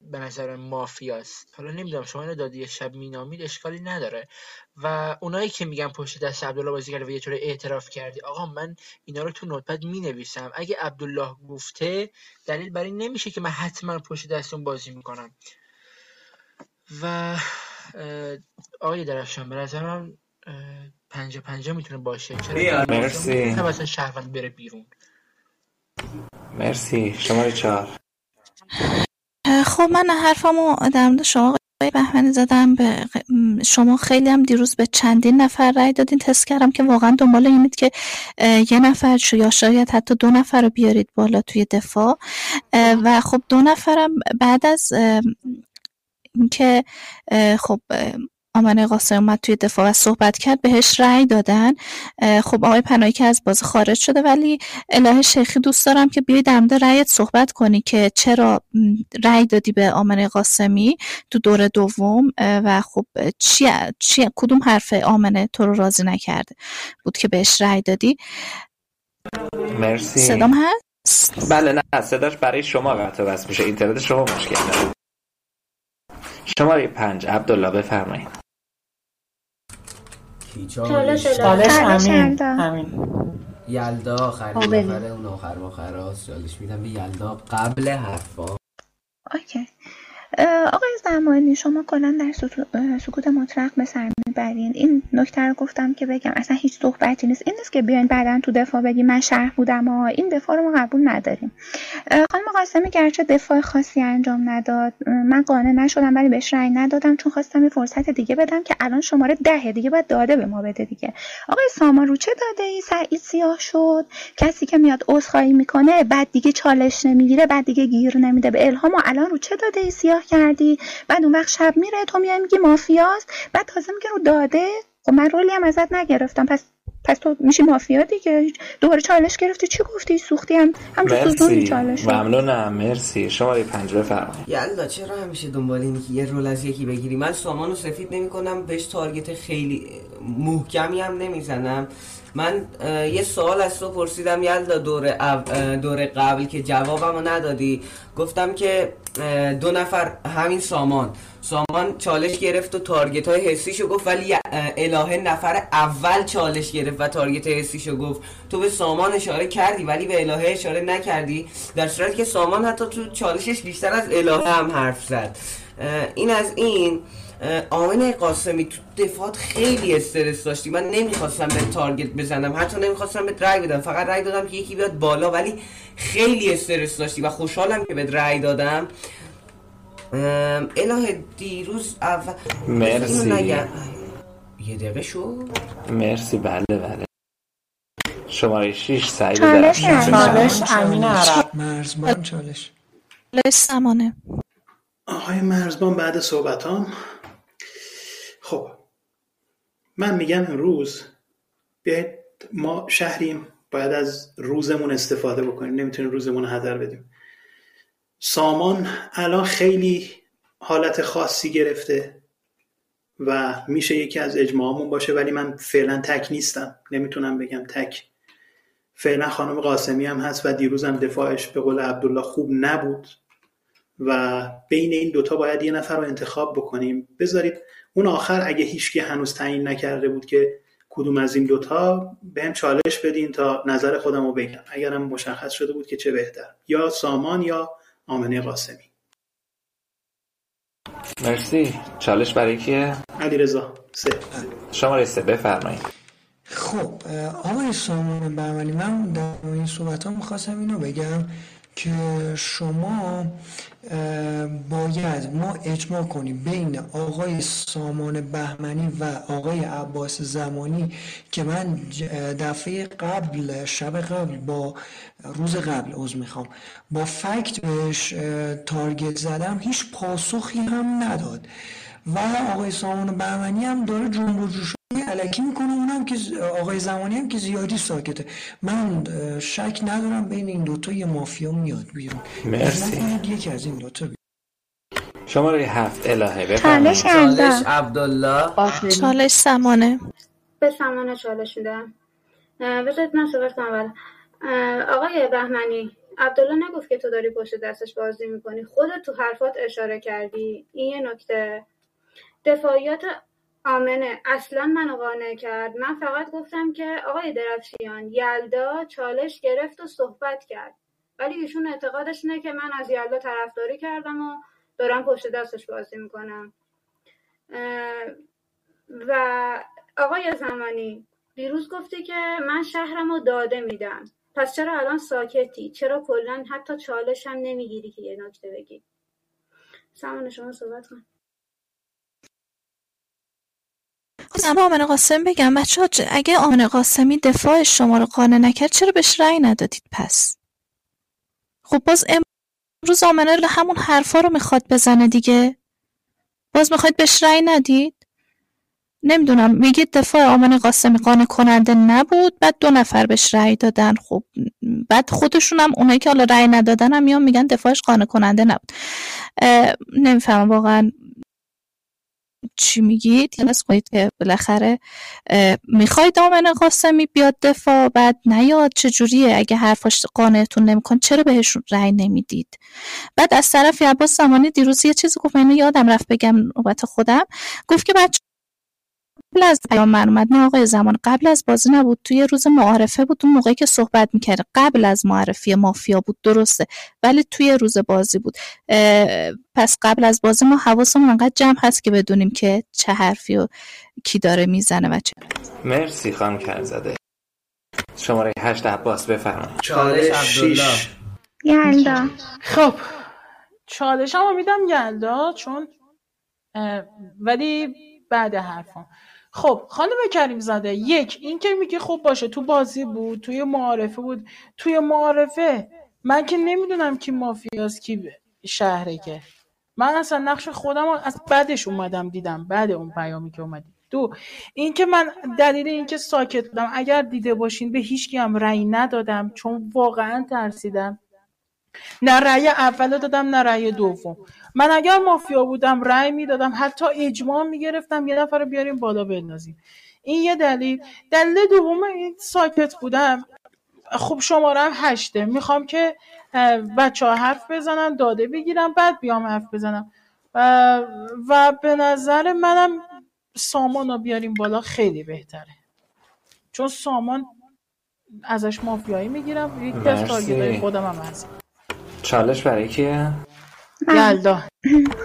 به نظر مافیاست حالا نمی‌دونم شما اینو دادی شب مینامید اشکالی نداره. و اونایی که میگن پشت دست عبدالله بازی کرده و یه طور اعتراف کردی آقا من اینا رو تو نوتپد می نویسم اگه عبدالله گفته دلیل برای این نمیشه که من حتما پشت دست اون بازی می‌کنم. و آقای درخشان به نظر من اه، پنجا پنجا می‌تونه باشه. چرا مرسی. مثلا شهروند بره بیرون؟ مرسی. شماره چهار. خب من حرفمو در مورد شما آقای بهمنی زدم به شما خیلی هم دیروز به چندین نفر رای دادین. تست کردم که واقعا دنبال اینید که یه نفر شو یا شاید حتی دو نفر رو بیارید بالا توی دفاع. و خب دو نفرم بعد از اینکه خب آمنه قاسم اومد توی دفاع و صحبت کرد بهش رأی دادن. خب آقای پناهی که از بازی خارج شده ولی اله شیخی دوست دارم که بیای در مورد رأیت صحبت کنی که چرا رأی دادی به آمنه قاسمی تو دور دوم. و خب چی, چی کدوم حرف آمنه تو رو راضی نکرده بود که بهش رأی دادی؟ مرسی. صدام هست؟ بله نه صداش برای شما قطع وصل میشه. اینترنت شما مشکل داره. شماره پنج عبدالله بفرمایید. چالش چالش امین. یلدا. امین. یلدا آخرین آبلی. نفره اون آخر ماخراست چالش میدم به یلدا قبل حرفا. اوکی. آقای زمانی شما کلا در سکوت مطلق به سر می‌برین. این نکته رو گفتم که بگم اصلا هیچ صحبتی نیست. این نیست که بیاین بعدا تو دفاع بگی من شهر بودم ها. این دفاع رو ما قبول نداریم. خانم قاسمی گرچه دفاع خاصی انجام نداد من قانع نشدم ولی بهش رأی ندادم چون خواستم یه فرصت دیگه بدم که الان شماره دهه دیگه باید داده به ما بده دیگه. آقای سامان رو چه داده ای؟ سعید سیاه شد. کسی که میاد عذرخواهی می‌کنه بعد دیگه چالش نمی‌گیره بعد دیگه گیر نمیده. به الهام و الان رو چه داده ای سیاه کردی؟ بعد اون وقت شب میره تو میای میگی مافیاست. بعد تازه میگه رو داده. خب من رولی هم ازت نگرفتم. پس پس تو میشی مافیا دیگه؟ دوباره چالش گرفتی. چی گفتی؟ سوختی هم مرسی. چالش. ممنونم. مرسی. شماره پنج بفرمایید. یلدا چرا همیشه دنبال اینی که یه رول از یکی بگیری؟ من سامانو سفید نمی کنم بهش تارگت خیلی محکمی هم نمی‌زنم. من یه سوال از تو پرسیدم یلدا دور, دور قبل که جوابمو ندادی. گفتم که دو نفر همین سامان. سامان چالش گرفت و تارگت های حسیشو گفت ولی الهه نفر اول چالش گرفت و تارگت حسیشو گفت. تو به سامان اشاره کردی ولی به الهه اشاره نکردی. در صورتی که سامان حتی تو چالشش بیشتر از الهه هم حرف زد. این از این. آمن قاسمی تو دفاعات خیلی استرس داشتی. من نمی‌خواستم به تارگت بزنم. حتی نمی‌خواستم به رای بدم. فقط رای دادم که یکی بیاد بالا ولی خیلی استرس داشتی و خوشحالم که به رای دادم. اله دیروز اول مرسی. یه دقیقه شد مرسی. بله بله. شماره 6 سعید چالش. چالش امین. عرب مرزبان چالش. چالش سمانه آقای مرزبان بعد صحبتام. من میگم امروز بیایید ما شهریم باید از روزمون استفاده بکنیم. نمی‌تونیم روزمون رو هدر بدیم. سامان الان خیلی حالت خاصی گرفته و میشه یکی از اجماعمون باشه ولی من فعلا تک نیستم. نمی‌تونم بگم تک. فعلا خانم قاسمی هم هست و دیروزم دفاعش به قول عبدالله خوب نبود و بین این دوتا باید یه نفر رو انتخاب بکنیم. بذارید اون آخر اگه هیچکی هنوز تعیین نکرده بود که کدوم از این دوتا بهم چالش بدین تا نظر خودم رو بگم. اگرم مشخص شده بود که چه بهتر یا سامان یا آمنه قاسمی. مرسی. چالش برای کیه؟ علی رضا سه. شماره سه بفرمایید. خب آقای سامان بهمنی من در این صحبت ها می‌خواستم اینو بگم. که شما باید ما اجماع کنیم بین آقای سامان بهمنی و آقای عباس زمانی که من دفعه قبل شب قبل با روز قبل عوض می‌خوام با فکت بهش تارگت زدم هیچ پاسخی هم نداد. و آقای سامان بهمنی هم داره جنب و جوش علکی می‌کنه اونم که آقای زمانی هم که زیادی ساکته. من شک ندارم بین این دوتا یه مافیا میاد بیرون. مرسی. یکی از این دوتا بیرون. شماره هفت الهه چالش چالش عبدالله. چالش سمانه. به سمانه چالش میدم. بذارید من صحبت کنم اول. آقای بهمنی عبدالله نگفت که تو داری پشت دستش بازی می‌کنی. خودت تو حرفات اشاره کردی. این یه نکته. دفاعیات آمنه. اصلا منو قانع کرد. من فقط گفتم که آقای درفشیان یلدا چالش گرفت و صحبت کرد. ولی ایشون اعتقادش اینه که من از یلدا طرفداری کردم و دارم پشت دستش بازی می‌کنم. و آقای زمانی دیروز گفتی که من شهرم رو داده میدم. پس چرا الان ساکتی؟ چرا کلا حتی چالش هم نمی‌گیری که یه نکته بگی؟ سمان شما صحبت کن. اما آمن قاسم بگم بچه ها اگه آمن قاسمی دفاع شما رو قانع نکرد چرا بهش رأی ندادید پس؟ خب باز امروز آمنه همون حرفا رو می‌خواد بزنه دیگه. باز می‌خواید بهش رأی ندید؟ نمی‌دونم میگید دفاع آمن قاسمی قانع کننده نبود بعد دو نفر بهش رأی دادن. خب بعد خودشون هم اونایی که حالا رأی ندادن هم میان میگن دفاعش قانع کننده نبود. نمی‌فهمم واقعا. چی میگید یعنی کنید که بالاخره می‌خواید آمن قاسمی بیاد دفاع بعد نیاد چجوریه؟ اگه حرفاش قانعتون نمیکن چرا بهشون رأی نمی‌دید؟ بعد از طرف عباس زمانی دیروز یه چیزی گفت اینو یادم رفت بگم نوبت خودم. گفت که بچه قبل از پیام من اومد نه آقای زمان قبل از بازی نبود توی روز معارفه بود اون موقعی که صحبت می‌کرده قبل از معرفی مافیا بود درسته ولی توی روز بازی بود. پس قبل از بازی ما حواسمون انقدر جمع هست که بدونیم که چه حرفی و کی داره می‌زنه و چه مرسی خانم کرزاده شماره هشت عباس بفرمایید. چالش عبدالله. یلدا خب چالش هم میدم یلدا چون ولی بعد حرفم خب خانم کریم زاده یک این که میگه خب باشه تو بازی بود توی معارفه بود. توی معارفه من که نمی‌دونم کی مافیاست کی شهره که. من اصلا نقش خودم از بعدش اومدم دیدم. بعد اون پیامی که اومدی. دو اینکه من دلیل اینکه ساکت بودم اگر دیده باشین به هیچ هم رأی ندادم چون واقعا ترسیدم. نه رأی اول دادم نه رأی دوم. من اگر مافیا بودم رأی می‌دادم حتی اجماع می‌گرفتم یه نفر رو بیاریم بالا بندازیم. این یه دلیل. دلیل دوم این ساکت بودم خب شماره هم هشته. می‌خوام که بچه ها حرف بزنن داده بگیرم بعد بیام حرف بزنم. و, و به نظر منم سامان رو بیاریم بالا خیلی بهتره. چون سامان ازش مافیایی می‌گیرم. یکی از target خودم هم هست. چالش برای کیه؟ یلدا.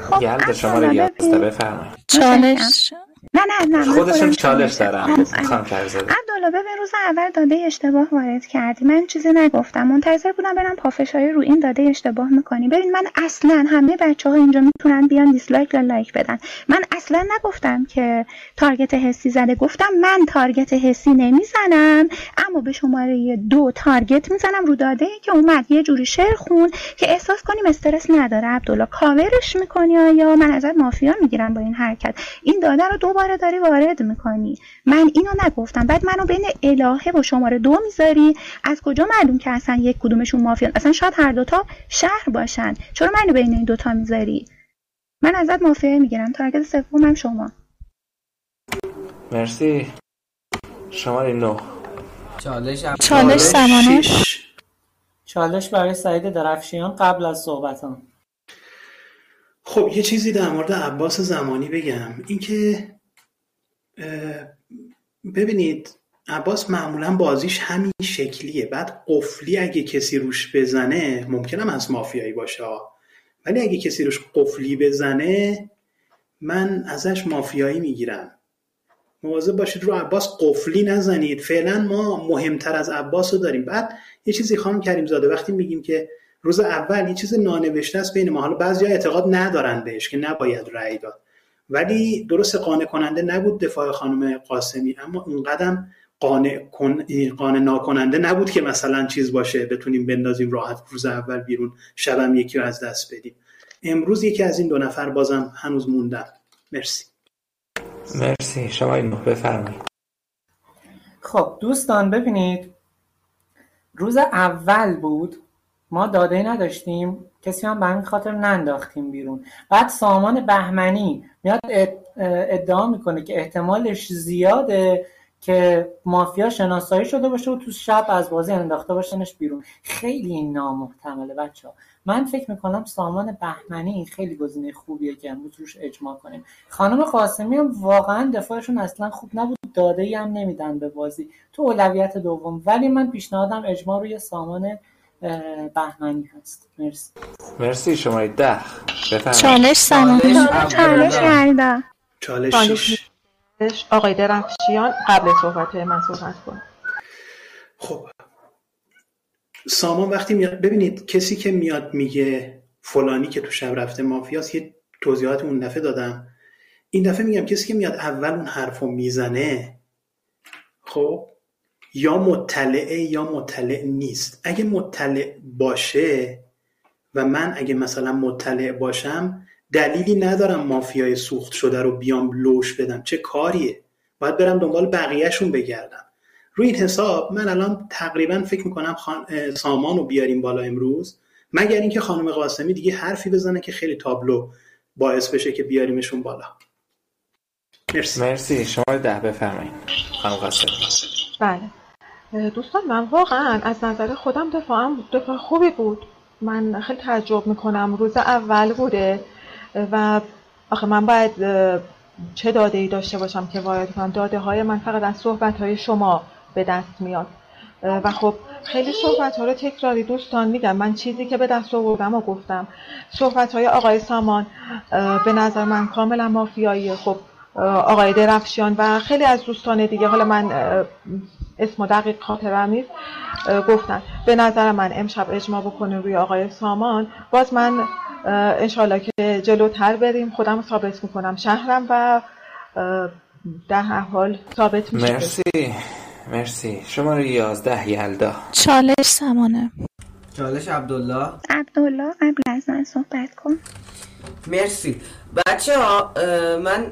خب یلدا شماره یازده بفرمایید. چالش. نه نه نه خودشون چالش دارم. خانم کرزاده عبدالله ببین روز اول داده اشتباه وارد کردی. من چیزی نگفتم. منتظر بودم برم پافشاری رو این داده اشتباه می‌کنی. ببین من اصلا همه بچه ها اینجا می‌تونن بیان dislike یا like بدن. من اصلا نگفتم که تارگت حسی زده. گفتم من تارگت حسی نمی‌زنم اما به شماره دو تارگت می‌زنم رو داده که اومد یه جوری شعر خون که احساس کنیم استرس نداره. عبدالله کاورش می‌کنی یا من ازت مافیا می‌گیرم با این حرکت. این داده رو دوباره داری وارد می‌کنی. من اینو نگفتم. بعد منو بین الهه و شماره دو می‌ذاری. از کجا معلوم که اصلا یک کدومشون مافیا اصلا شاید هر دوتا شهر باشن. چرا منو بین این دوتا می‌ذاری؟ من ازت مافیا می‌گیرم. تارگت سومم شما. مرسی. شماره نو چالش چالش سمانه چالش برای سعید درفشیان قبل از صحبتم خب یه چیزی در مورد عباس زمانی بگم. اینکه ببینید عباس معمولا بازیش همین شکلیه. بعد قفلی اگه کسی روش بزنه ممکنم از مافیایی باشه ولی اگه کسی روش قفلی بزنه من ازش مافیایی می‌گیرم. مواظب باشید رو عباس قفلی نزنید. فعلا ما مهمتر از عباس رو داریم. بعد یه چیزی خواهم کریم زاده وقتی میگیم که روز اول یه چیز نانوشته است بین ما حالا بعضی اعتقاد ندارن بهش که نباید رأی داد. ولی درست قانع کننده نبود دفاع خانم قاسمی اما اونقدر قانع, کن... قانع ناکننده نبود که مثلا چیز باشه بتونیم بندازیم راحت روز اول بیرون شبم یکی رو از دست بدیم. امروز یکی از این دو نفر بازم هنوز موندن. مرسی. مرسی. شما این بفرمایید. خب دوستان ببینید روز اول بود. ما داده نداشتیم. کسی هم به همین خاطر ننداختیم بیرون. بعد سامان بهمنی میاد ادعا می‌کنه که احتمالش زیاده که مافیا شناسایی شده باشه و تو شب از بازی انداخته باشنش بیرون. خیلی این نامحتمله بچه ها من فکر می‌کنم سامان بهمنی خیلی گزینه خوبیه که امروز روش اجماع کنیم. خانم قاسمی هم واقعا دفاعشون اصلا خوب نبود. داده هم نمیدن به بازی. تو اولویت دوم. ولی من پیشنهادم اجماع روی سامان بهمنی هست. مرسی. مرسی شما ده. چالش سلام. چالش. یلدا چالش آقای درخشیان قبل صحبت من صحبت کن. خب. سامان وقتی میاد ببینید کسی که میاد میگه فلانی که تو شب رفته مافیاست یه توضیحات اون دفعه دادم. این دفعه میگم کسی که میاد اول اون حرف رو می‌زنه خب یا مطلعه یا مطلع نیست. اگه مطلع باشه و من اگه مثلا مطلع باشم دلیلی ندارم مافیای سوخت شده رو بیام لوش بدم. چه کاریه؟ باید برم دنبال بقیهشون بگردم. روی این حساب من الان تقریبا فکر می‌کنم خان... سامان رو بیاریم بالا امروز. مگر اینکه خانم قاسمی دیگه حرفی بزنه که خیلی تابلو باعث بشه که بیاریمشون بالا. مرسی. مرسی. شما ده بفرمایید. خانم قاسمی. بله. دوستان من واقعا از نظر خودم دفاعم دفاع خوبی بود. من خیلی تعجب می‌کنم روز اول بوده و آخه من باید چه داده ای داشته باشم که وارد کنم. داده های من فقط از صحبت های شما به دست میاد. و خب خیلی صحبت ها رو تکراری. دوستان میگم من چیزی که به دست آوردم و گفتم. صحبت های آقای سامان به نظر من کاملا مافیایی. خب آقای درفشیان و خیلی از دوستان دیگه. حالا من اسم دقیق خاطرم نیست. گفتن به نظر من امشب اجماع بکنیم روی آقای سامان. باز من انشالله که جلوتر بریم. خودم ثابت می‌کنم. شهرم و در هر حال ثابت میشه. مرسی. مرسی. شماره یازده یلدا. چالش سمانه چالش عبدالله. عبدالله قبل از من صحبت کن. مرسی. بچه ها من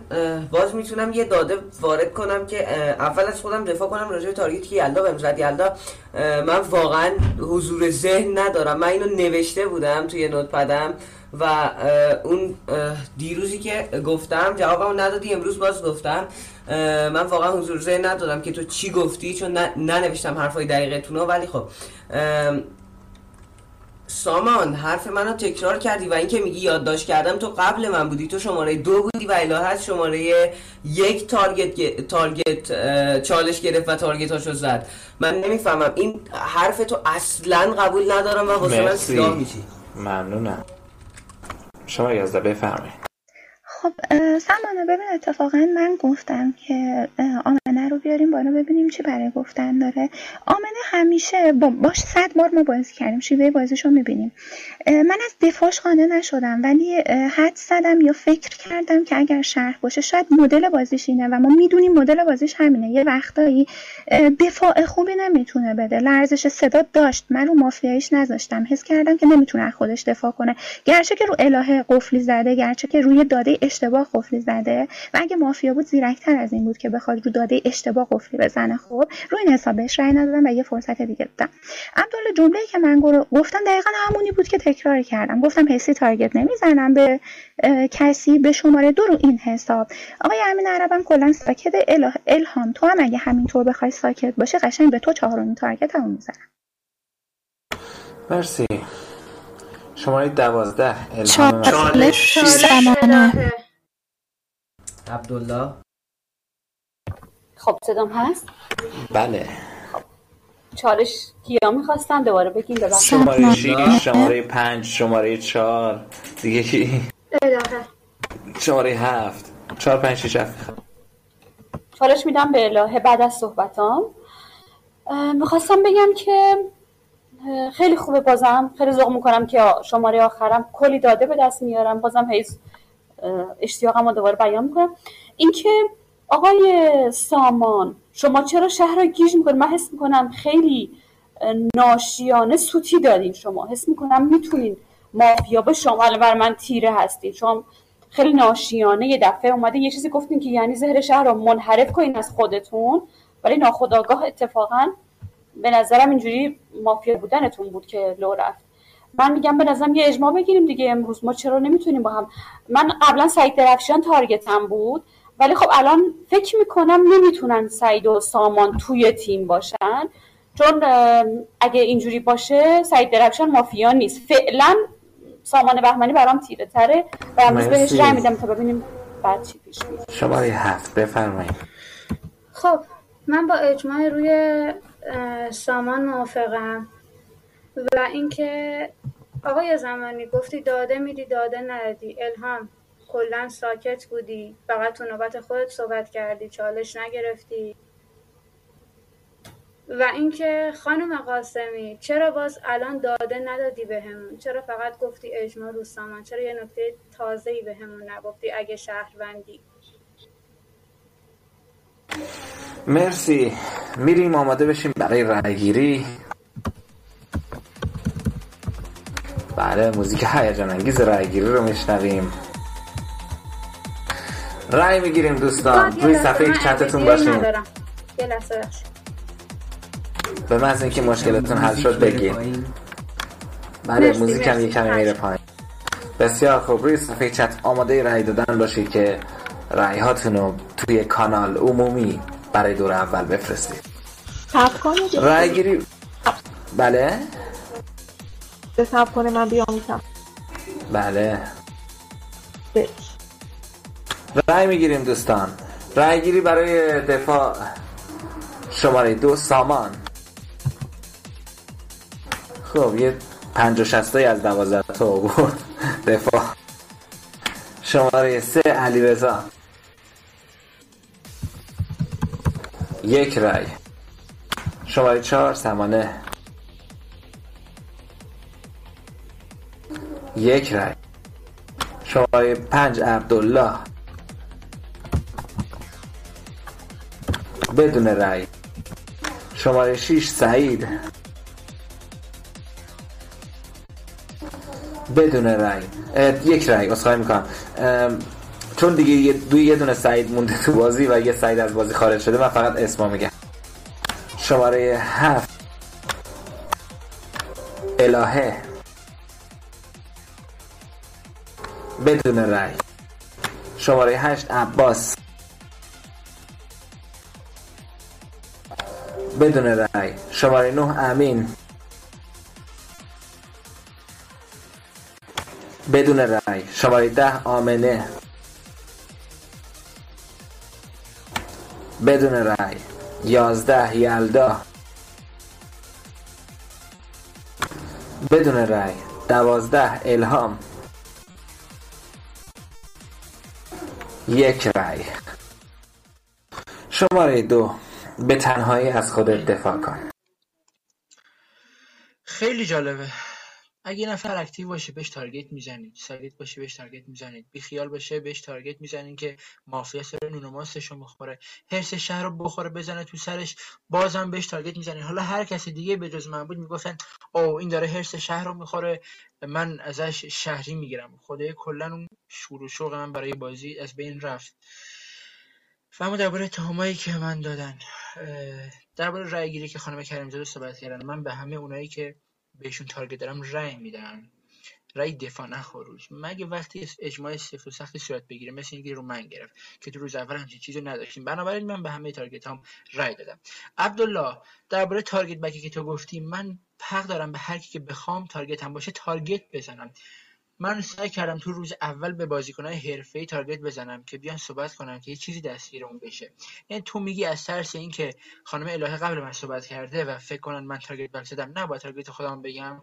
باز می‌تونم یه داده وارد کنم که اول از خودم دفاع کنم راجع به تارگت که یلدا بهم زد. یلدا من واقعا حضور ذهن ندارم. من اینو نوشته بودم توی نوت پدم و اون دیروزی که گفتم جوابمو ندادی امروز باز گفتم. من واقعا حضور ذهن ندارم که تو چی گفتی چون ننوشتم حرفای دقیقتونو ولی خب سامان حرف منو تکرار کردی و اینکه میگی یادداشت کردم تو قبل من بودی. تو شماره دو بودی و الهه شماره یک تارگت تارگت چالش گرفت و تارگت هاشو زد. من نمی‌فهمم. این حرف تو اصلا قبول ندارم و واسه من سیاه میشی. ممنونم. شما یازده بفرمایید. خب سمانه ببین اتفاقا من گفتم که آمنه رو بیاریم بالا ببینیم چی برای گفتن داره. آمنه همیشه با باش صد بار ما بازی کردیم شیوه بازیش رو می‌بینیم. من از دفاعش خانه نشدم ولی حد زدم یا فکر کردم که اگر شهر باشه شاید مدل بازیش اینه و ما می‌دونیم مدل بازیش همینه. یه وقتایی دفاع خوبی نمی‌تونه بده. لرزش صدا داشت. من رو مافیاییش نذاشتم. حس کردم که نمی‌تونه خودش دفاع کنه. گرچه که رو الهه قفلی زده گرچه که روی داده اشتباه قفلی زده. و اگه مافیا بود زیرکتر از این بود که بخواد رو داده اشتباه قفلی بزنه. خب روی این حساب بهش رأی ندادم و یه فرصت دیگه دادم. عبدالله جمله که من گفتم دقیقا همونی بود که تکرار کردم. گفتم حسی تارگت نمی‌زنم به کسی به شماره دو رو این حساب. آقای امین عربم کلا ساکت اله... الهام. تو هم اگه همینطور بخوای ساکت باشه قشنگ به تو چهارمین تارگت هم می‌زنم. مرسی. شماره دوازده چالش سمانه عبدالله. خب صدام هست؟ بله. چالش کیا می‌خواستن؟ دوباره بگیم ببخشید. شماره 6 شماره 5 شماره 4 دیگه کی؟ الهه شماره 7 4 5 6 7 چالش میدم به الهه بعد از صحبتام. می‌خواستم بگم که خیلی خوبه بازم. خیلی ذوق می‌کنم که شماره آخرم کلی داده به دست میارم. بازم هیز اشتیاقم رو دوباره بیان می‌کنم. اینکه آقای سامان شما چرا شهر رو گیج می‌کنید من حس می‌کنم خیلی ناشیانه سوتی دارین شما. حس می‌کنم می‌تونین مافیا به شما بر من تیره هستین. شما خیلی ناشیانه یه دفعه اومده یه چیزی گفتین که یعنی زهر شهر رو منحرف کنین از خودتون. ولی ناخداگاه اتفاقا به نظرم اینجوری مافیا بودنتون بود که لو رفت. من میگم به نظرم یه اجماع بگیریم دیگه امروز. ما چرا نمی‌تونیم با هم؟ من قبلا سعید درفشان تارگتم بود. ولی خب الان فکر می‌کنم نمی‌تونن سعید و سامان توی تیم باشن. چون اگه اینجوری باشه سعید درفشان مافیا نیست. فعلا سامان بهمنی برام تیره تره. و امروز بهش رای میدم تا ببینیم بعد چی پیش میاد شماره هفت بفرمایید. خب من با اجماع روی سامان موافقم. و اینکه آقای زمانی گفتی داده میدی داده ندادی. الهام کلا ساکت بودی. فقط تو نوبت خودت صحبت کردی. چالش نگرفتی. و اینکه خانم قاسمی چرا باز الان داده ندادی بهمون؟ چرا فقط گفتی اجماع سامان؟ چرا یه نکته تازه ای بهمون نگفتی اگه شهروندی؟ مرسی. میریم آماده بشیم برای رأیگیری. بله موزیک هیجان انگیز رأیگیری رو میشنویم. رأی می‌گیریم دوستان. روی صفحه چتتون باشین. به محض اینکه مشکلتون حل شد بگید بله موزیک هم کمی میره پایین. بسیار خوب. روی صفحه چت آماده رأی دادن باشید که رأی هاتون رو توی کانال عمومی برای دور اول بفرستید. رأی گیری بله؟ صبر کنه من بیام میتم بله. رأی می‌گیریم دوستان. رأی گیری برای دفاع شماره دو سامان. خب یه پنج و شستایی از دوازده تا آورد. دفاع شماره سه علی رضا یک رأی. شماره چهار سمانه. یک رأی. شماره پنج عبدالله. بدون رأی. شماره 6 سعید. بدون رأی. یک رأی اصخایی می‌کنم. چون دیگه یه دو یه دونه سعید مونده تو بازی و یه سعید از بازی خارج شده من فقط اسما میگم. شماره هفت. الهه. بدون رأی. شماره هشت عباس. بدون رأی. شماره نه امین. بدون رأی. شماره ده آمنه. بدون رأی. یازده یلدا. بدون رأی. دوازده الهام. یک رأی. شماره دو. به تنهایی از خودت دفاع کن. خیلی جالبه. اگه نفر اکتیو باشه بهش تارگت می‌زنید. ساکت باشه بهش تارگت می‌زنید. بیخیال باشه بهش تارگت می‌زنید که مافیا سر نون و ماستشو بخوره. حرس شهر رو بخوره بزنه تو سرش. بازم بهش تارگت می‌زنید حالا هر کسی دیگه به جز من بود می‌گفتن او این داره حرس شهر رو می‌خوره. من ازش شهری می‌گیرم. خدای کلا اون شور و شوق من برای بازی از بین رفت. و اما درباره اتهامایی که من دادن درباره رأی گیری که خانم کریمزاده صحبت کردن من به همه اونایی که بهشون تارگت دارم رأی میدم. رأی دفاع نه خروج مگه وقتی اجماع سفت و سختی صورت بگیره مثل اینکه رو من گرفت که تو روز اول همچین چیزی نداشتیم. بنابراین من به همه target هام رأی دادم. عبدالله درباره target back ی که تو گفتی من حق دارم به هر کی که بخوام target هم باشه target بزنم. من سعی کردم تو روز اول به بازیکنهای حرفه‌ای target بزنم که بیان صحبت کنن که یه چیزی دستگیرمون بشه. یعنی تو میگی از ترس اینکه خانم الهه قبل من صحبت کرده و فکر کنن من target back زدم. نباید target خودم بگم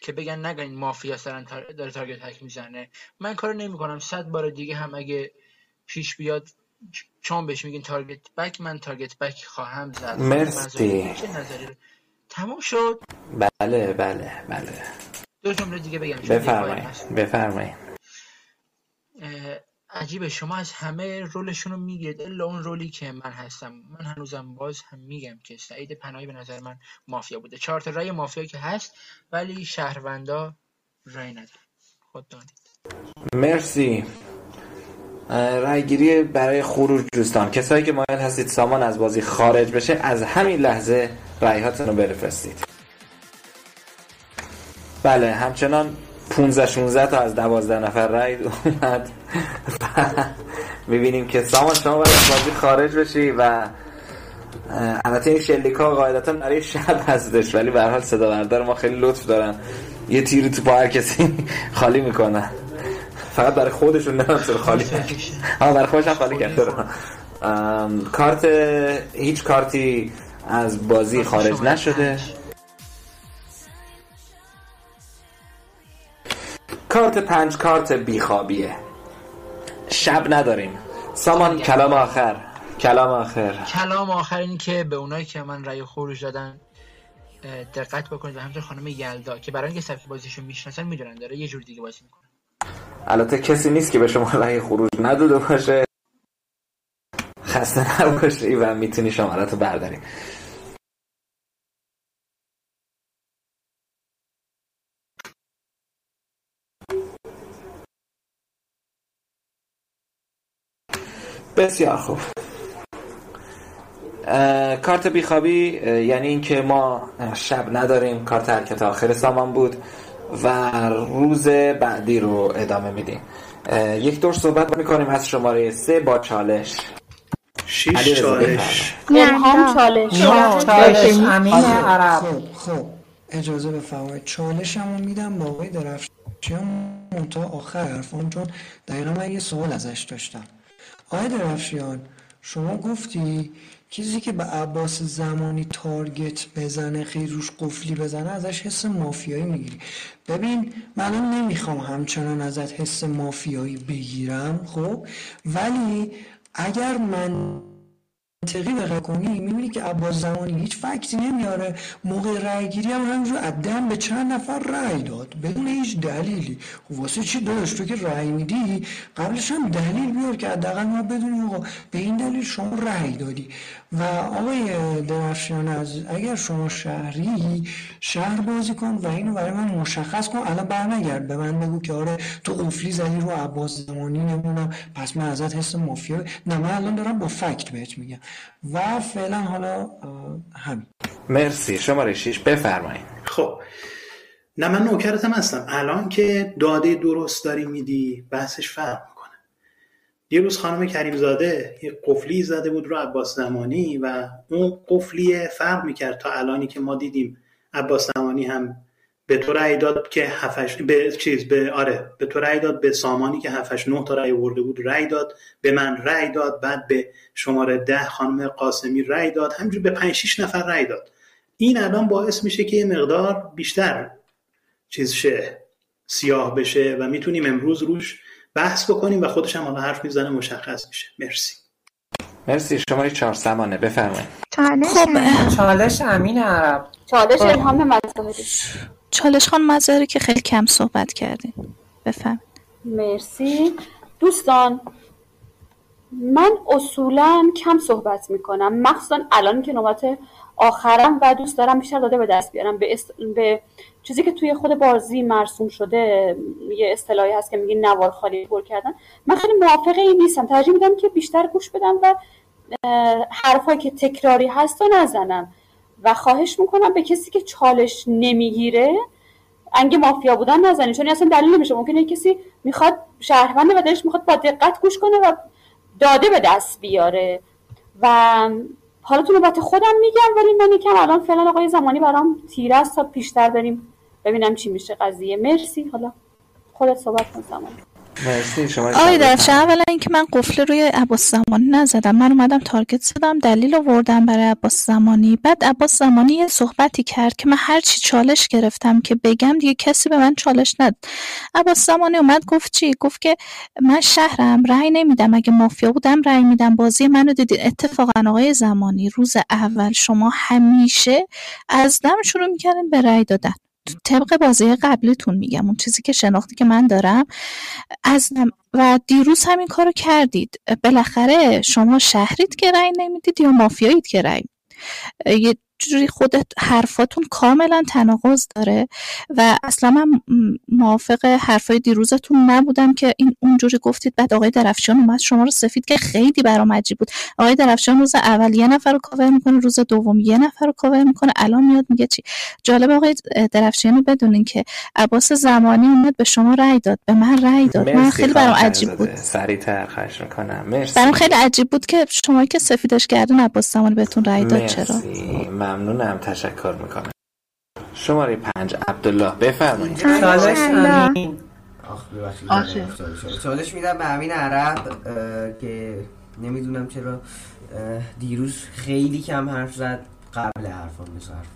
که بگن نگن این مافیا دارن تار... داره تارگت هک می‌زنه. من کارو نمی‌کنم. صد بار دیگه هم اگه پیش بیاد چون بهش میگین تارگت بک من تارگت بک خواهم زد. مرسی. چه نظری؟ تموم شد. بله بله بله. دو جمله دیگه بگم بفرمایید. بفرمایید. عجیبه شما از همه رولشون رو میگید. الا اون رولی که من هستم. من هنوزم باز هم میگم که سعید پناهی به نظر من مافیا بوده. چهار تا رأی مافیا که هست ولی شهروندا رأی ندارن خود دانید مرسی. رای گیری برای خروج دوستان. کسایی که مایل هستید سامان از بازی خارج بشه از همین لحظه رای هاتون رو بفرستید. بله همچنان 15 16 تا از 12 نفر رای اومد. می‌بینیم که سامان شما باید از بازی خارج بشی و البته این شلیکا قاعدتا برای شب هستش ولی به هر حال صدا بردار ما خیلی لطف دارن. یه تیری تو پا هر کسی خالی می‌کنن. فقط برای خودشون نه چرا خالی. ها برای خودش خالی کرده. کارت هیچ کارتی از بازی خارج نشده. کارت پنج کارت بیخوابیه. شب نداریم. سامان کلام آخر. کلام آخر. کلام آخر اینی که به اونایی که من رأی خروج دادن دقت بکنید و همینطور خانم یلدا که برای اینکه سبک بازیشون می‌شناسن می‌دونن داره یه جور دیگه بازی می‌کنه. البته کسی نیست که به شما رأی خروج نداده باشه. خسته نباشی و می‌تونی شمارت رو بسیار خوب. کارت بیخوابی یعنی اینکه ما شب نداریم کارت حرکت آخر سامان بود و روز بعدی رو ادامه میدیم. یک دور صحبت می‌کنیم از شماره سه با چالش. شیش علیرضا چالش. الهام چالش. چالش. امین عرب. خب خب. اجازه بفرمایید. چالشمو میدم با آقای درفشیان منتها آخر حرفام چون دقیقا من یه سوال ازش داشتم. آقای درفشیان شما گفتی کسی که به عباس زمانی تارگت بزنه خیلی روش قفلی بزنه ازش حس مافیایی می‌گیری. ببین من نمی‌خوام همچنان ازت حس مافیایی بگیرم خب؟ ولی اگر من منطقی بخوای کنی می‌بینی که عباس زمانی هیچ فکتی نمیاره. موقع رأی گیری هم همینجور عدم به چند نفر رأی داد. بدون هیچ دلیلی. خب واسه چی داشت تو که رأی میدی؟ قبلش هم دلیل بیار که حداقل ما بدونیم آقا. به این دلیل شما رأی دادی. و آقای درفشان از اگر شما شهری شهر بازی کن و اینو برای من مشخص کن الان برنگرد. به من بگو که آره تو قفلی زدی رو عباس زمانی نمی‌دونم. پس من ازت حس مافیا. نه من الان دارم با فکت بهت میگم. و فعلا حالا همین. مرسی. شماره 6 بفرمایید. خب. نه من نوکرتم هستم. الان که داده درست داری میدی بحثش فرق می‌کنه دیروز خانم کریم زاده یه قفلی زده بود رو عباس زمانی و اون قفلی فرق می‌کرد تا الانی که ما دیدیم. عباس زمانی هم به تو رأی داد که هفش به چیز به آره به تو رأی داد به سامانی که هفتش نه تا رأی ورده بود رأی داد به من رأی داد بعد به شماره ده خانم قاسمی رأی داد همینجور به پنج شیش نفر رأی داد. این الان باعث میشه که یه مقدار بیشتر چیز شه سیاه بشه و می‌تونیم امروز روش بحث بکنیم و خودش هم حالا حرف می‌زنه مشخص میشه. مرسی. مرسی شماره 4 سمانه بفرمایید. چالش چالش امین. عرب چالش خب. الهام مظاهری. چالش خان مظاهری که خیلی کم صحبت کردین. بفهم مرسی. دوستان من اصولا کم صحبت می‌کنم. مخصوصا الان که نوبت آخرم و دوست دارم بیشتر داده به دست بیارم. به, است... به چیزی که توی خود بازی مرسوم شده یه اصطلاحی هست که میگی نوار خالی پر کردن. من خیلی موافق این نیستم. ترجیح میدم که بیشتر گوش بدم و حرفایی که تکراری هست رو نزنم. و خواهش می‌کنم به کسی که چالش نمی‌گیره انگ مافیا بودن نزنید. چون اصلا دلیل نمیشه. ممکنه کسی می‌خواد شهرونده و دلش می‌خواد با دقت گوش کنه و داده به دست بیاره. و حالا تو نوبت خودم میگم ولی من یکم الان فعلا آقای زمانی برام تیره است تا بیشتر بریم ببینم چی میشه قضیه. مرسی. حالا خودت صحبت کن زمانی. مرسی شما آقای درفشان اولا اینکه من قفل روی عباس زمانی نزدم. من اومدم تارگت زدم دلیل آوردم برای عباس زمانی. بعد عباس زمانی یه صحبتی کرد که من هر چی چالش گرفتم که بگم دیگه کسی به من چالش ند. عباس زمانی اومد گفت چی؟ گفت که من شهرم رأی نمیدم. اگه مافیا بودم رأی میدم. بازی منو دیدید اتفاقا آقای زمانی روز اول شما همیشه از دم شروع می‌کردین به رأی دادن. طبق بازی قبلیتون میگم اون چیزی که شناختی که من دارم از و دیروز همین کارو کردید. بالاخره شما شهرید که رأی نمی‌دید یا مافیایید که رأی جوری خودت حرفاتون کاملا تناقض داره و اصلا من موافق حرفای دیروزتون نبودم که این اونجوری گفتید. بعد آقای درفشان اومد. شما رو سفید که خیلی برام عجیب بود. آقای درفشان روز اول یه نفر رو کاور می‌کنه روز دوم یه نفر رو کاور می‌کنه. الان میاد میگه چی؟ جالب آقای درفشان رو بدونین که عباس زمانی اومد به شما رأی داد. به من رأی داد. من خیلی برام عجیب بود. سریعتر خواهش می‌کنم. مرسی. برام خیلی عجیب بود که شما که سفیدش کردین عباس زمانی بهتون رأی داد. چرا؟ ممنونم تشکر می‌کنم. شماره پنج عبدالله. بفرمایید. چالش چالش میدم به امین عرب که نمی‌دونم چرا دیروز خیلی کم حرف زد قبل حرفان بس حرف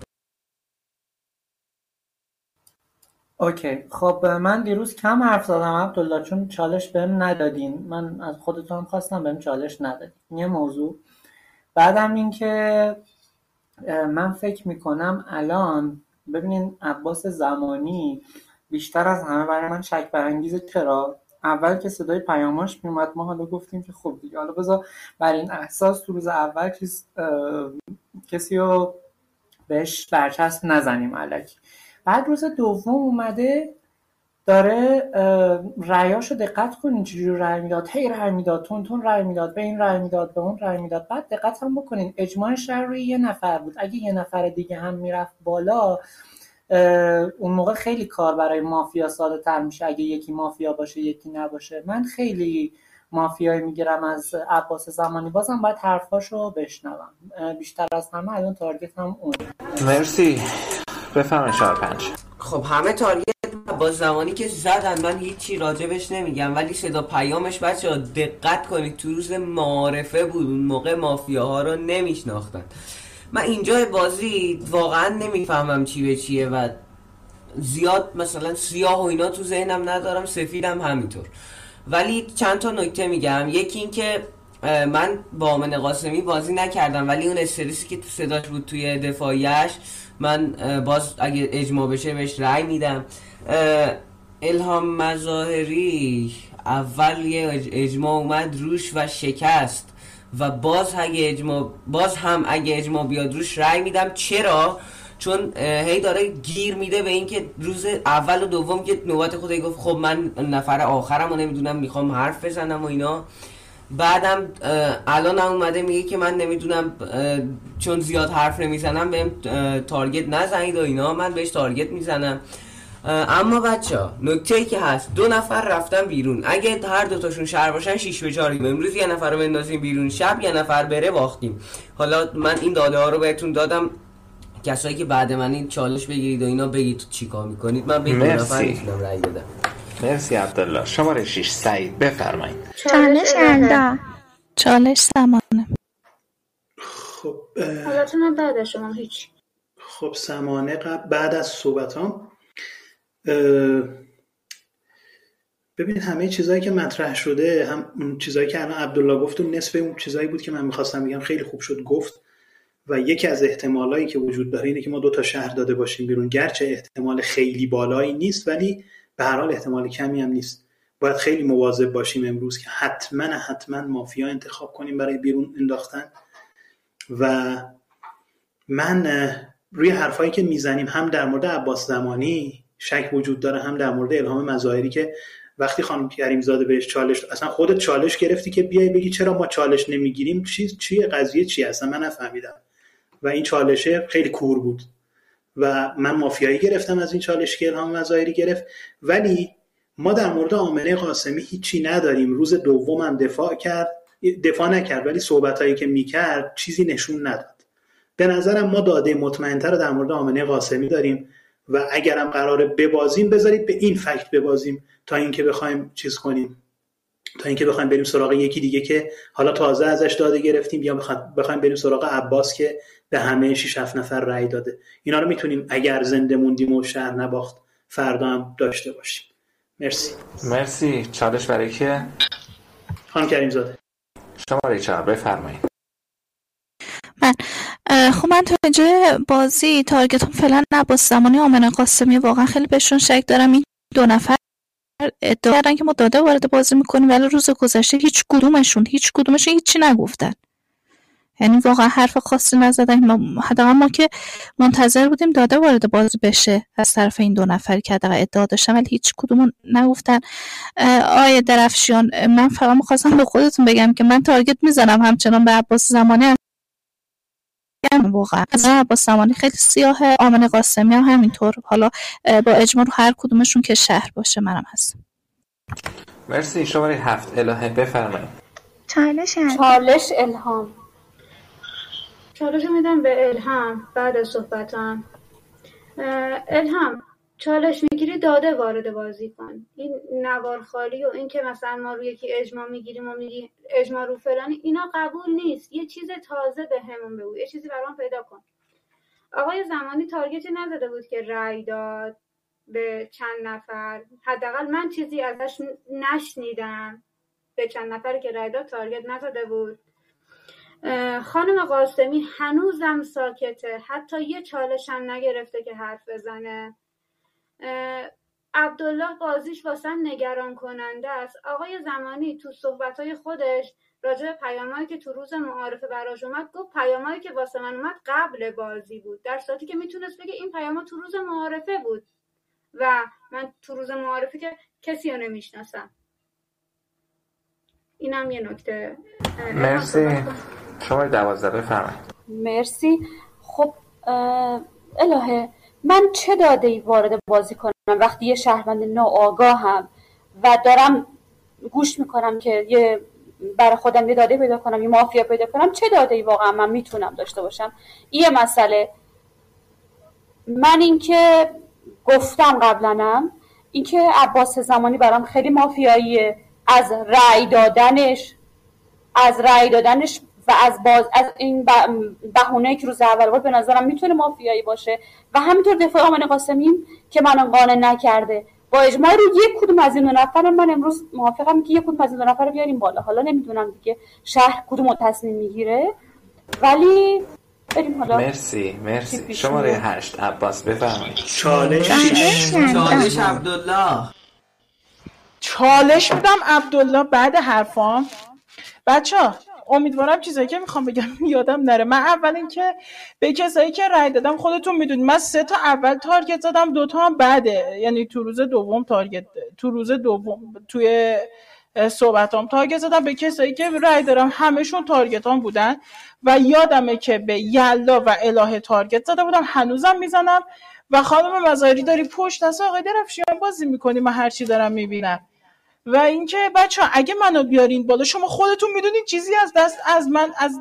اوکی. خب من دیروز کم حرف زدم عبدالله چون چالش بهم ندادین. من از خودتون خواستم بهم چالش ندادین. یه موضوع. بعدم اینکه من فکر می‌کنم الان ببینین عباس زمانی بیشتر از همه برای من شک برانگیزه چرا؟ اول که صدای پیاماش میومد ما حالا گفتیم که خب دیگه حالا بذار برای این احساس تو روز اول کس کسی رو بهش برچسب نزنیم علکی. بعد روز دوم اومده داره رأیاشو دقت کنین چجوری رأی می‌داد هی رأی می‌داد تون تون رأی می‌داد به این رأی می‌داد به اون رأی می‌داد بعد دقت هم بکنین اجماع شهر روی یه نفر بود. اگه یه نفر دیگه هم می‌رفت بالا اون موقع خیلی کار برای مافیا ساده تر میشه. اگه یکی مافیا باشه یکی نباشه. من خیلی مافیایی می‌گیرم از عباس زمانی. بازم باید حرفاشو بشنوم. بیشتر از همه الان تارگت هم اون مرسی. بفرمایید شهر پنج. خب همه تارگت با زمانی که زدن من هیچی راجبش نمیگم ولی صدا پیامش بچه ها دقت کنید تو روز معارفه بود اون موقع مافیاها رو نمیشناختن. من اینجا بازی واقعا نمی‌فهمم چی به چیه و زیاد مثلا سیاه و اینا تو ذهنم ندارم سفیدم همینطور. ولی چند تا نکته میگم. یکی اینکه من با آمن قاسمی بازی نکردم ولی اون استرسی که تو صداش بود توی دفاعیش من باز اگه اجماع بشه بهش رأی میدم. الهام مظاهری اول یه اجماع اومد روش و شکست و باز اگه اجماع باز هم اگه اجماع بیاد روش رأی میدم. چرا؟ چون هی داره گیر میده به اینکه روز اول و دوم که نوبت خودی گفت خب من نفر آخرم و نمی‌دونم می‌خوام حرف بزنم و اینا. بعدم الان هم اومده میگه که من نمی‌دونم چون زیاد حرف نمی‌زنم بهم تارگت نزنید و اینا. من بهش تارگت می‌زنم. اما بچه ها نکته ای که هست دو نفر رفتن بیرون. اگه هر دوتاشون شهر باشن شیش به چاریم امروز یه نفر رو بندازیم بیرون. شب یه نفر بره باختیم. حالا من این داده ها رو بهتون دادم. کسایی که بعد من این چالش بگیرید و اینا بگید چی کار می‌کنید. من به دو نفر می‌تونم رأی بدم. مرسی عبدالله. شماره 6 سعید بفرمایید. چالش الدا چالش سمانه. خب حالتون بعد شما هیچ. خب سمانه قبل بعد از صحبتام ببین همه چیزهایی که مطرح شده هم اون چیزهایی که الان عبدالله گفت و نصف اون چیزهایی بود که من می‌خواستم بگم خیلی خوب شد گفت. و یکی از احتمالایی که وجود داره اینه که ما دو تا شهر داده باشیم بیرون. گرچه احتمال خیلی بالایی نیست ولی به هر حال احتمال کمی هم نیست. باید خیلی مواظب باشیم امروز که حتما حتما مافیا انتخاب کنیم برای بیرون انداختن. و من روی حرفایی که می‌زنیم هم در مورد عباس زمانی شک وجود داره هم در مورد الهام مظاهری که وقتی خانم کریم زاده بهش چالش اصلا خودت چالش گرفتی که بیای بگی چرا ما چالش نمی‌گیریم؟ چی چیه قضیه چی اصلا؟ من نفهمیدم. و این چالشه خیلی کور بود. و من مافیایی گرفتم از این چالش که الهام مظاهری گرفت. ولی ما در مورد آمنه قاسمی هیچی نداریم. روز دومم دفاع کرد. دفاع نکرد ولی صحبتهایی که می‌کرد چیزی نشون نداد. به نظرم ما داده مطمئنتر رو در مورد آمنه قاسمی داریم. و اگرم قراره ببازیم بذارید به این فکت ببازیم تا اینکه بخوایم چیز کنیم. تا اینکه بخوایم بریم سراغ یکی دیگه که حالا تازه ازش داده گرفتیم یا بخوایم بریم سراغ عباس که به همه 6 7 نفر رأی داده. اینا رو می‌تونیم اگر زنده موندیم و شهر نباخت فردا هم داشته باشیم. مرسی. مرسی. چالش برای که خانم کریم زاده شما چهار بفرمایید. خب من تا اینجا بازی تارگتون فعلا نباس زمانی آمن قاسمی واقعا خیلی بهشون شک دارم. این دو نفر ادعا کردن که ما داده وارد بازی می‌کنیم ولی روز گذشته هیچ کدومشون هیچ کدومشون هیچی نگفتن. یعنی واقعا حرف خاصی نزدن. حداقل ما که منتظر بودیم داده وارد بازی بشه. از طرف این دو نفری که حداقل ادعا داشتن ولی هیچ کدوم نگفتن. آیه درفشیان من فقط می‌خواستم به خودتون بگم که من تارگت می‌زنم همچنان به عباس زمانی. هم واقعا. از عباس زمانی خیلی سیاهه. آمن قاسمی هم همینطور. حالا با اجماع رو هر کدومشون که شهر باشه منم هستم. مرسی. شماره هفت الهه. بفرمایید. چالش چالش الهام. چالش میدم به الهام. بعد از صحبتم. الهام چالش می‌گیری داده وارد بازی کن. این نوار خالی و این که مثلا ما روی یکی اجماع می‌گیریم و میگی اجماع رو فلانی اینا قبول نیست. یه چیز تازه به همون بگو. یه چیزی برام پیدا کن. آقای زمانی تارگتی نزده بود که رأی داد به چند نفر. حداقل من چیزی ازش نشنیدم. به چند نفری که رأی داد تارگت نزده بود. خانم قاسمی هنوزم ساکته. حتی یه چالش هم نگرفته که حرف بزنه. عبدالله بازیش واسم نگران کننده است. آقای زمانی تو صحبتهای خودش راجع به پیامایی که تو روز معارفه براش اومد گفت پیامایی که واسه من اومد قبل بازی بود. در صورتی که می‌تونست بگه این پیاما تو روز معارفه بود. و من تو روز معارفه که کسی رو نمی‌شناسم. اینم یه نکته. مرسی. شما دوازده بفرمایید. مرسی. خب الهه من چه داده ای وارد بازی کنم وقتی یه شهروند ناآگاهم و دارم گوش می‌کنم که یه برای خودم یه داده پیدا کنم یه مافیا پیدا کنم چه داده ای واقعا من می‌تونم داشته باشم؟ یه مسئله. من اینکه گفتم قبلنم اینکه عباس زمانی برام خیلی مافیاییه. از رأی دادنش از رأی دادنش و از باز از این بهونه که روز اول بود به نظرم می‌تونه مافیایی باشه. و همینطور دفاع آمن قاسمی که منو قانع نکرده. با اجماع رو یک کدوم از این دو نفر من امروز موافقم که یک کدوم از این دو نفر رو بیاریم بالا. حالا نمی‌دونم دیگه شهر کدوم تصمیم می‌گیره. ولی بریم حالا. مرسی مرسی. شماره هشت عباس بفرمایید. چالش چالش عبدالله. چالش میدم عبدالله بعد حرفام. بچه ها امیدوارم چیزایی که می‌خوام بگم یادم نره. من اول اینکه به کسایی که رای دادم خودتون می‌دونید. من سه تا اول تارگت زدم دو تا هم بعده. یعنی تو روز دوم تارگت تو روز دوم توی صحبتام تارگت زدم. به کسایی که رای دارم همشون تارگت هم بودن و یادمه که به یلا و الهه تارگت زده بودم. هنوزم می‌زنم. و خانم مزاری داری پشت از آقای درفشیان بازی می‌کنی؟ من هرچی دارم می‌بینم. و اینکه بچه ها اگه منو بیارین بالا شما خودتون می‌دونید چیزی از دست از من از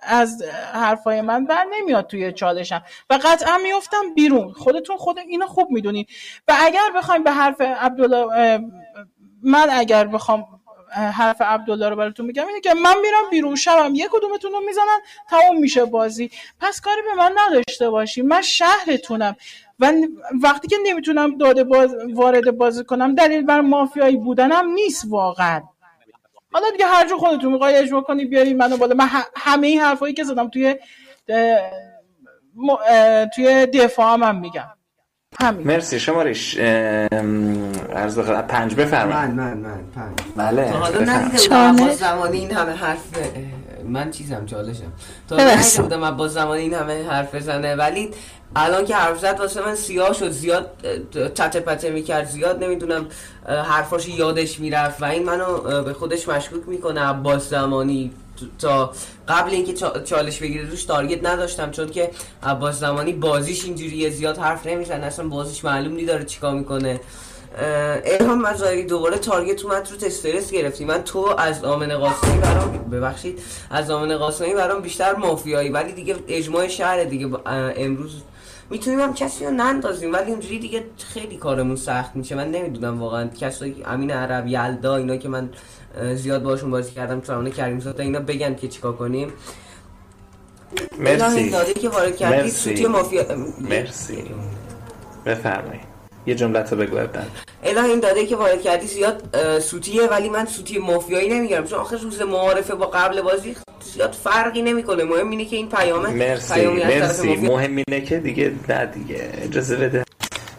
از حرفای من بر نمیاد توی چالشم. و قطعا میفتم بیرون. خودتون خود اینو خوب می‌دونید و اگر بخوایم به حرف عبدالله من اگر بخوام حرف عبدالله رو براتون میگم اینه که من میرم بیرون شبم یک کدومتون رو می‌زنن تموم میشه بازی. پس کاری به من نداشته باشی. من شهرتونم. و وقتی که نمی‌تونم داده باز وارد بازی کنم دلیل بر مافیایی بودنم نیست واقعا. حالا دیگه هر جو خودتون می‌خوای اجماع کنی بیارید منو بالا. من همه این حرفایی که زدم توی توی دفاع هم میگم. همین. مرسی. شمارش عرض پنج بفرمایید. من من من پنج. بله. حالا ندیدم زمانی این همه حرف من چیزم چالشم. تا ندیده بودم عباس زمانی این همه حرف بزنه ولی الان که حرف زد واسه من سیاه شد. زیاد چته پته می‌کرد. زیاد نمی‌دونم حرفاش یادش می‌رفت و این منو به خودش مشکوک می‌کنه. عباس زمانی تا قبل اینکه چالش بگیره روش تارگت نداشتم. چون که عباس زمانی بازیش اینجوریه. زیاد حرف نمی‌زنه. اصلا بازیش معلوم نی داره چیکار می‌کنه. الهام مزاری دوباره تارگت اومد رو استرس گرفتی. من تو از آمن قاسمی برام ببخشید. از آمن قاسمی برام بیشتر مافیایی ولی دیگه اجماع شهر دیگه. امروز می‌تونیم هم کسی رو نندازیم ولی اونجوری دیگه خیلی کارمون سخت میشه. من نمی‌دونم واقعا. کسایی امین عرب یلدا اینا که من زیاد باشون بازی کردم ترانه کریم زاده اینا بگن که چیکار کنیم. مرسی. که وارد کردی مرسی. مافیا مرسی. بفرمایید. یه جمله تو بگو بعد اله این داده که وارد کردی زیاد سوتیه ولی من سوتی مافیایی نمی‌گیرم. چون آخه روز معارفه با قبل بازی زیاد فرقی نمی‌کنه. مهم اینه که این پیامه مرسی طرف مرسی. مهم اینه که دیگه نه دیگه. اجازه بده.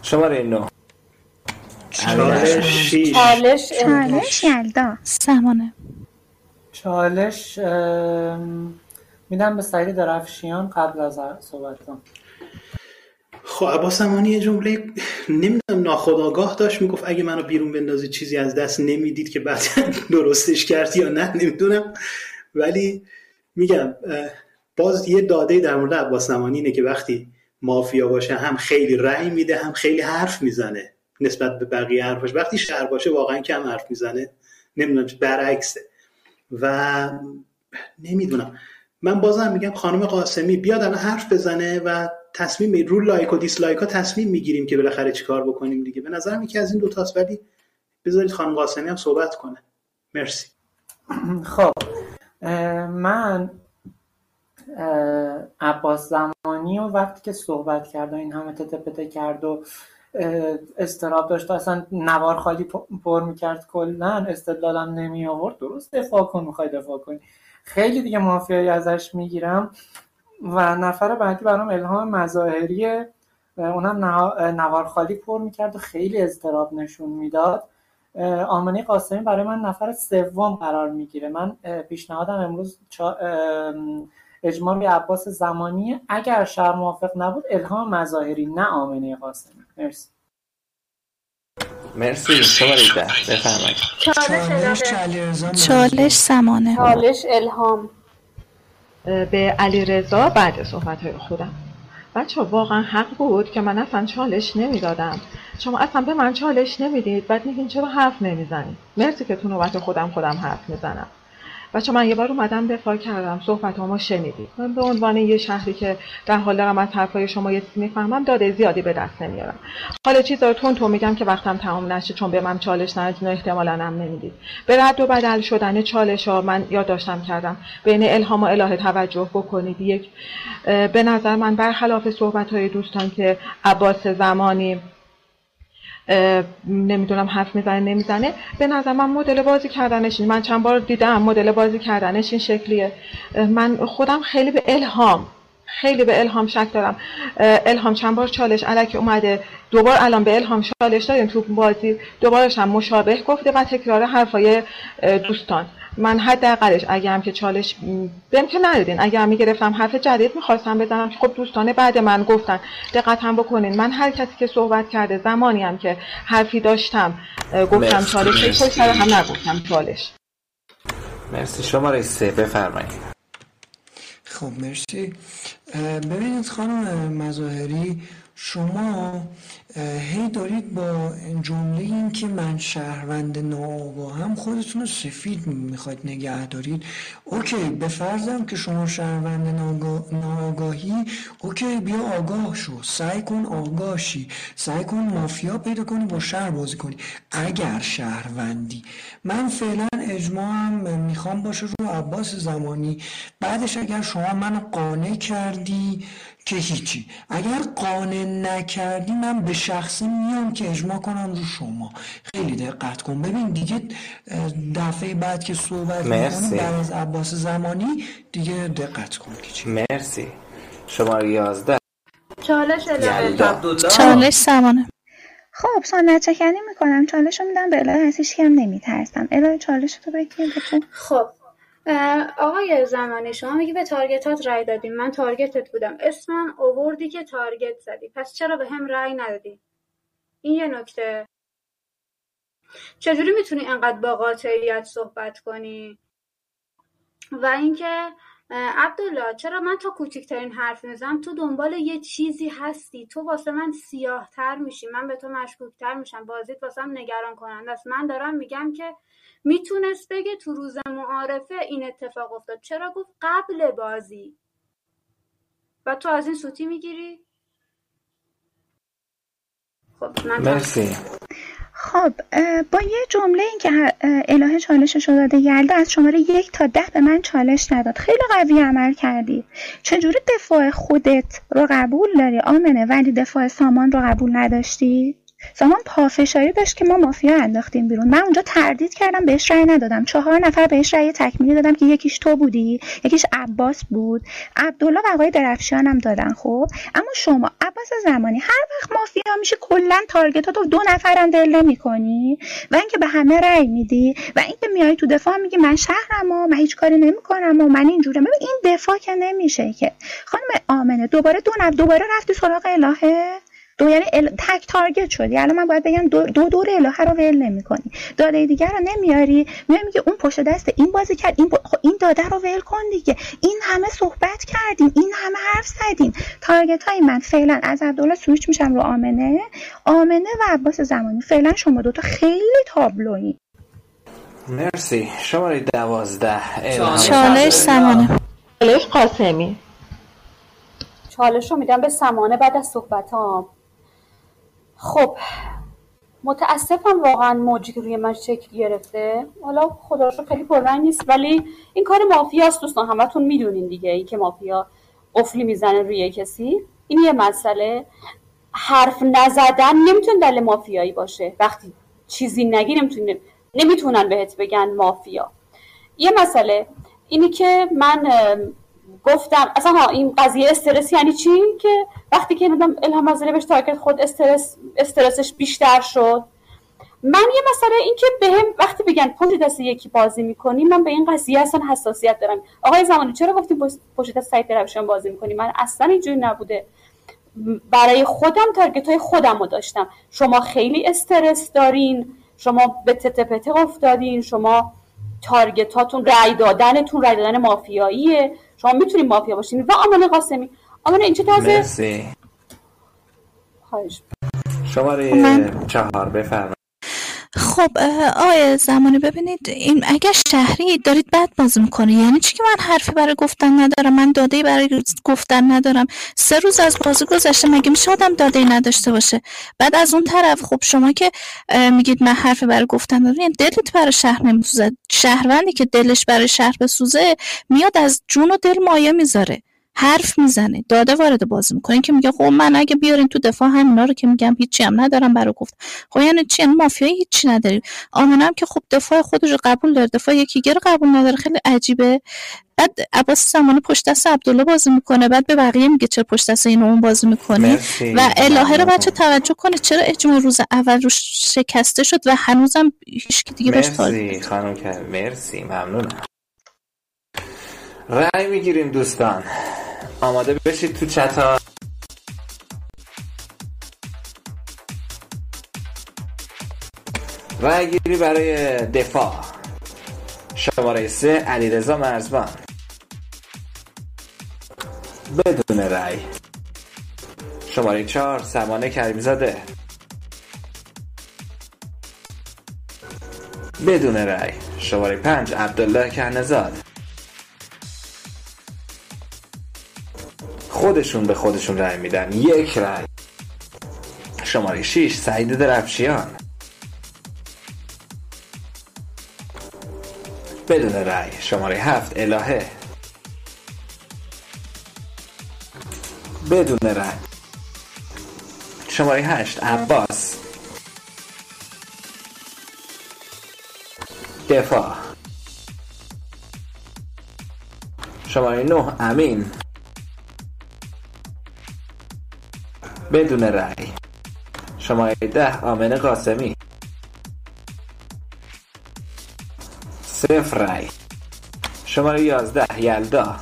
شماره نو چالش. چالش چالش یلدا. سمانه چالش میدم به سعید درفشیان قبل از صحبتم خب عباس زمانی یه جمله نمی‌دونم ناخداگاه داشت می‌گفت اگه منو بیرون بندازید چیزی از دست نمی‌دید که بعد درستش کردی یا نه نمی‌دونم. ولی میگم باز یه داده در مورد عباس زمانی اینه که وقتی مافیا باشه هم خیلی رأی میده هم خیلی حرف می‌زنه نسبت به بقیه حرفش وقتی شهر باشه واقعا کم حرف می‌زنه نمی‌دونم چه برعکسه. و نمی‌دونم. من بازم میگم خانم قاسمی بیاد الان حرف بزنه و تصمیم می- رو لایک و دیسلایک ها تصمیم می‌گیریم که بالاخره چیکار بکنیم دیگه. به نظرم یکی از این دو تاست ولی بذارید خانم قاسمی هم صحبت کنه. مرسی. خب من عباس زمانی و وقتی که صحبت کرد و این همه تته پته کرد و استراب داشت اصلا نوار خالی پر می‌کرد کلا استدلالم نمی آورد درست دفاع کن می‌خوای دفاع کنی. خیلی دیگه مافیایی ازش می‌گیرم. و نفر بعدی برام الهام مظاهریه. اونم نوار خالی پر می‌کرد و خیلی اضطراب نشون می‌داد. آمنه قاسمی برای من نفر سوم قرار می‌گیره. من پیشنهادم امروز چا- اجماع عباس زمانی. اگر شهر موافق نبود الهام مظاهری نه آمنه قاسمی. مرسی. مرسی. چالش چالش سمانه. چالش الهام. به علی رضا بعد صحبت های خودم. بچه واقعا حق بود که من اصلا چالش نمی‌دادم. شما اصلا به من چالش نمی‌دید بعد میگین چرا حرف نمی‌زنید؟ مرسی که تو نوبت خودم خودم حرف می‌زنم. بچه من یه بار اومدم دفاع کردم. صحبت ما شنیدید. من به عنوان یه شهری که در حال دارم از حرفای شما یه چیزی می‌فهمم داده زیادی به دست نمیارم. حالا چیزا رو تون تو میگم که وقتم تمام نشه چون به من چالش و احتمالا هم نمی‌دید. به رد و بدل شدن چالش ها من یادداشتم کردم. بین الهام و الهه توجه بکنید. یک به نظر من برخلاف صحبت های دوستان که عباس زمانی نمی‌دونم حرف می‌زنه نمی‌زنه. به نظر من مدل بازی کردنش من چند بار دیدم مدل بازی کردنش این شکلیه. من خودم خیلی به الهام خیلی به الهام شک دارم. الهام چند بار چالش علکی اومده. دوبار الان به الهام چالش داریم تو بازی. دوبارش هم مشابه گفته و تکرار حرفای دوستان. من حداقلش اگه هم که چالش بهم که ندادین. اگه هم می‌گرفتم حرف جدید می‌خواستم بزنم. خب دوستان بعد من گفتن دقت هم بکنین. من هر کسی که صحبت کرده زمانی هم که حرفی داشتم گفتم چالش. سر هم نگفتم چالش. مرسی. شماره سه بفرمایید. خب مرسی. ببینید خانم مظاهری شما هی دارید با جمله این که من شهروند ناآگاهم خودتون رو سفید می‌خواید نگه دارید. اوکی به که شما شهروند ناآگا- ناآگاهی اوکی بیا آگاه شو. سعی کن آگاه شی. سعی کن مافیا پیدا کنی با شهر بازی کنی. اگر شهروندی. من فعلا اجماعم می‌خوام باشه رو عباس زمانی. بعدش اگر شما منو قانع کردی که هیچی. اگر قانع نکردی من به شخصی میام که اجماع کنم رو شما. خیلی دقت کن. ببین دیگه دفعه بعد که صحبت مرسی. بعد از عباس زمانی دیگه دقت کن که چی. مرسی. شماره یازده. چالش الهه. یلدا. چالش سمانه. خب سنت چکنی می‌کنم. چالش رو میدم به الهه. از هیچ کم نمیترسم. الهه چالش تو بگیر خب آقای زمانی شما میگی به target ات رای دادیم. من target ت بودم. اسمم اووردی که target زدی. پس چرا به هم رای ندادی؟ این یه نکته. چجوری می‌تونی انقدر با قاطعیت صحبت کنی؟ و اینکه عبدالله چرا من تا کوچکترین حرف می‌زنم؟ تو دنبال یه چیزی هستی. تو واسه من سیاه تر میشی. من به تو مشکوک تر میشم. بازیت واسم نگران کننده است. من دارم میگم که می‌تونست بگه تو روز معارفه این اتفاق افتاد. چرا گفت قبل بازی؟ و تو از این سوتی می‌گیری؟ خب من مرسی. خب با یه جمله این که الهه چالشش رو داده یلدا از شماره یک تا ده به من چالش نداد. خیلی قوی عمل کردی. چجوری دفاع خودت رو قبول داری؟ آمنه ولی دفاع سامان رو قبول نداشتی؟ سامان پافشاری داشت که ما مافیا انداختیم بیرون. من اونجا تردید کردم بهش رأی ندادم. چهار نفر بهش رأی تکمیلی دادم که یکیش تو بودی یکیش عباس بود. عبدالله و آقای درفشان هم دادن خب؟ اما شما عباس زمانی هر وقت مافیا میشه کلا تارگتات رو دو نفرم ول نمی‌کنی. و اینکه به همه رأی میدی و اینکه میای تو دفاع میگی من شهرم و من هیچ کاری نمی‌کنم و من اینجوره ببین این دفاع که نمیشه که. خانم آمنه دوباره دو نفر دوباره رفتی سراغ الهه؟ دو یعنی ال... تک تارگت شدی. الان من باید بگم دو, دو دور الهه رو ول نمی‌کنی. داده دیگر رو نمیاری. میای میگه اون پشت دست این بازی کرد. این ب... خب این داده رو ول کن دیگه. این همه صحبت کردیم. این همه حرف زدیم. تارگت های من فعلا از عبدالله سویچ میشم رو آمنه. آمنه و عباس زمانی. فعلا شما دوتا خیلی تابلویی. مرسی. شماره دوازده. چالش. سمانه. چالش قاسمی. چالش رو میدم به سمانه بعد از صحبت ها خب متاسفم واقعا موجی که روی من شکل گرفته. حالا خدا رو خیلی پررنگ نیست ولی این کار مافیاست دوستان. همتون می‌دونین دیگه این که مافیا قفلی می‌زنه روی کسی. این یه مسئله. حرف نزدن نمی‌تونه دلیل مافیایی باشه. وقتی چیزی نگی نمی‌تونه نمی‌تونن بهت بگن مافیا. یه مسئله. اینی که من گفتم اصلا ها این قضیه استرس یعنی چی؟ که وقتی که نمی‌دونم الهام از بهش تارگت خود استرس استرسش بیشتر شد. من یه مسئله این که بهم وقتی بگن پشت دست یکی بازی می‌کنی من به این قضیه اصلا حساسیت دارم. آقای زمانی چرا گفتی پشت- دست سعید درفشان بازی می‌کنی؟ من اصلا اینجوری نبوده. برای خودم تارگت های خودم رو داشتم. شما خیلی استرس دارین شما به تته افتادین شما تارگتاتون رأی دادنتون رأی دادن مافیاییه. شما می‌تونین مافیا باشین و آمانه قاسمی. آمانه این چه تازه؟ مرسی. خواهش. شماره من- چهار بفرمایید. خب آقای زمانی ببینید این اگر شهری دارید بد بازی می‌کنه یعنی چی که من حرفی برای گفتن ندارم؟ من داده برای گفتن ندارم. سه روز از بازی گذشته مگه میشه آدم داده نداشته باشه؟ بعد از اون طرف خب شما که میگید من حرفی برای گفتن ندارم یعنی دلت برای شهر نمیسوزه. شهروندی که دلش برای شهر بسوزه میاد از جون و دل مایه می‌ذاره. حرف می‌زنه. داده وارد بازی می‌کنه. که میگه خب من اگه بیارین تو دفاع همینا رو که میگم هیچی هم ندارم برای گفت. خب یعنی چی؟ یعنی مافیایی هیچی نداری. آمنم که خب دفاع خودش رو قبول داره. دفاع یکی رو قبول نداره. خیلی عجیبه. بعد عباس زمانه پشت دست عبدالله بازی می‌کنه. بعد به بقیه میگه چرا پشت دست اینو اون بازی می‌کنی؟ مرسی. و الهه رو. بچه توجه کنه چرا اجماع روز اول روش شکسته شد و هنوزم هیچ دیگه بهش تارگت مرسی خانم مرسی. ممنونم. رأی می‌گیریم دوستان. آماده بشید تو چتا رأی گیری برای دفاع. شماره سه علیرضا مرزبان. بدون رأی. شماره چهار سمانه کریمزاده. بدون رأی. شماره پنج عبدالله کهنزاد. خودشون به خودشون رأی میدن. یک رأی. شماره 6 سعید درفشیان. بدون رأی. شماره هفت الهه. بدون رأی. شماره هشت عباس. دفاع. شماره نه امین. بدون رأی. شماره ده آمن قاسمی. صفر رأی. شماره یازده یلدا.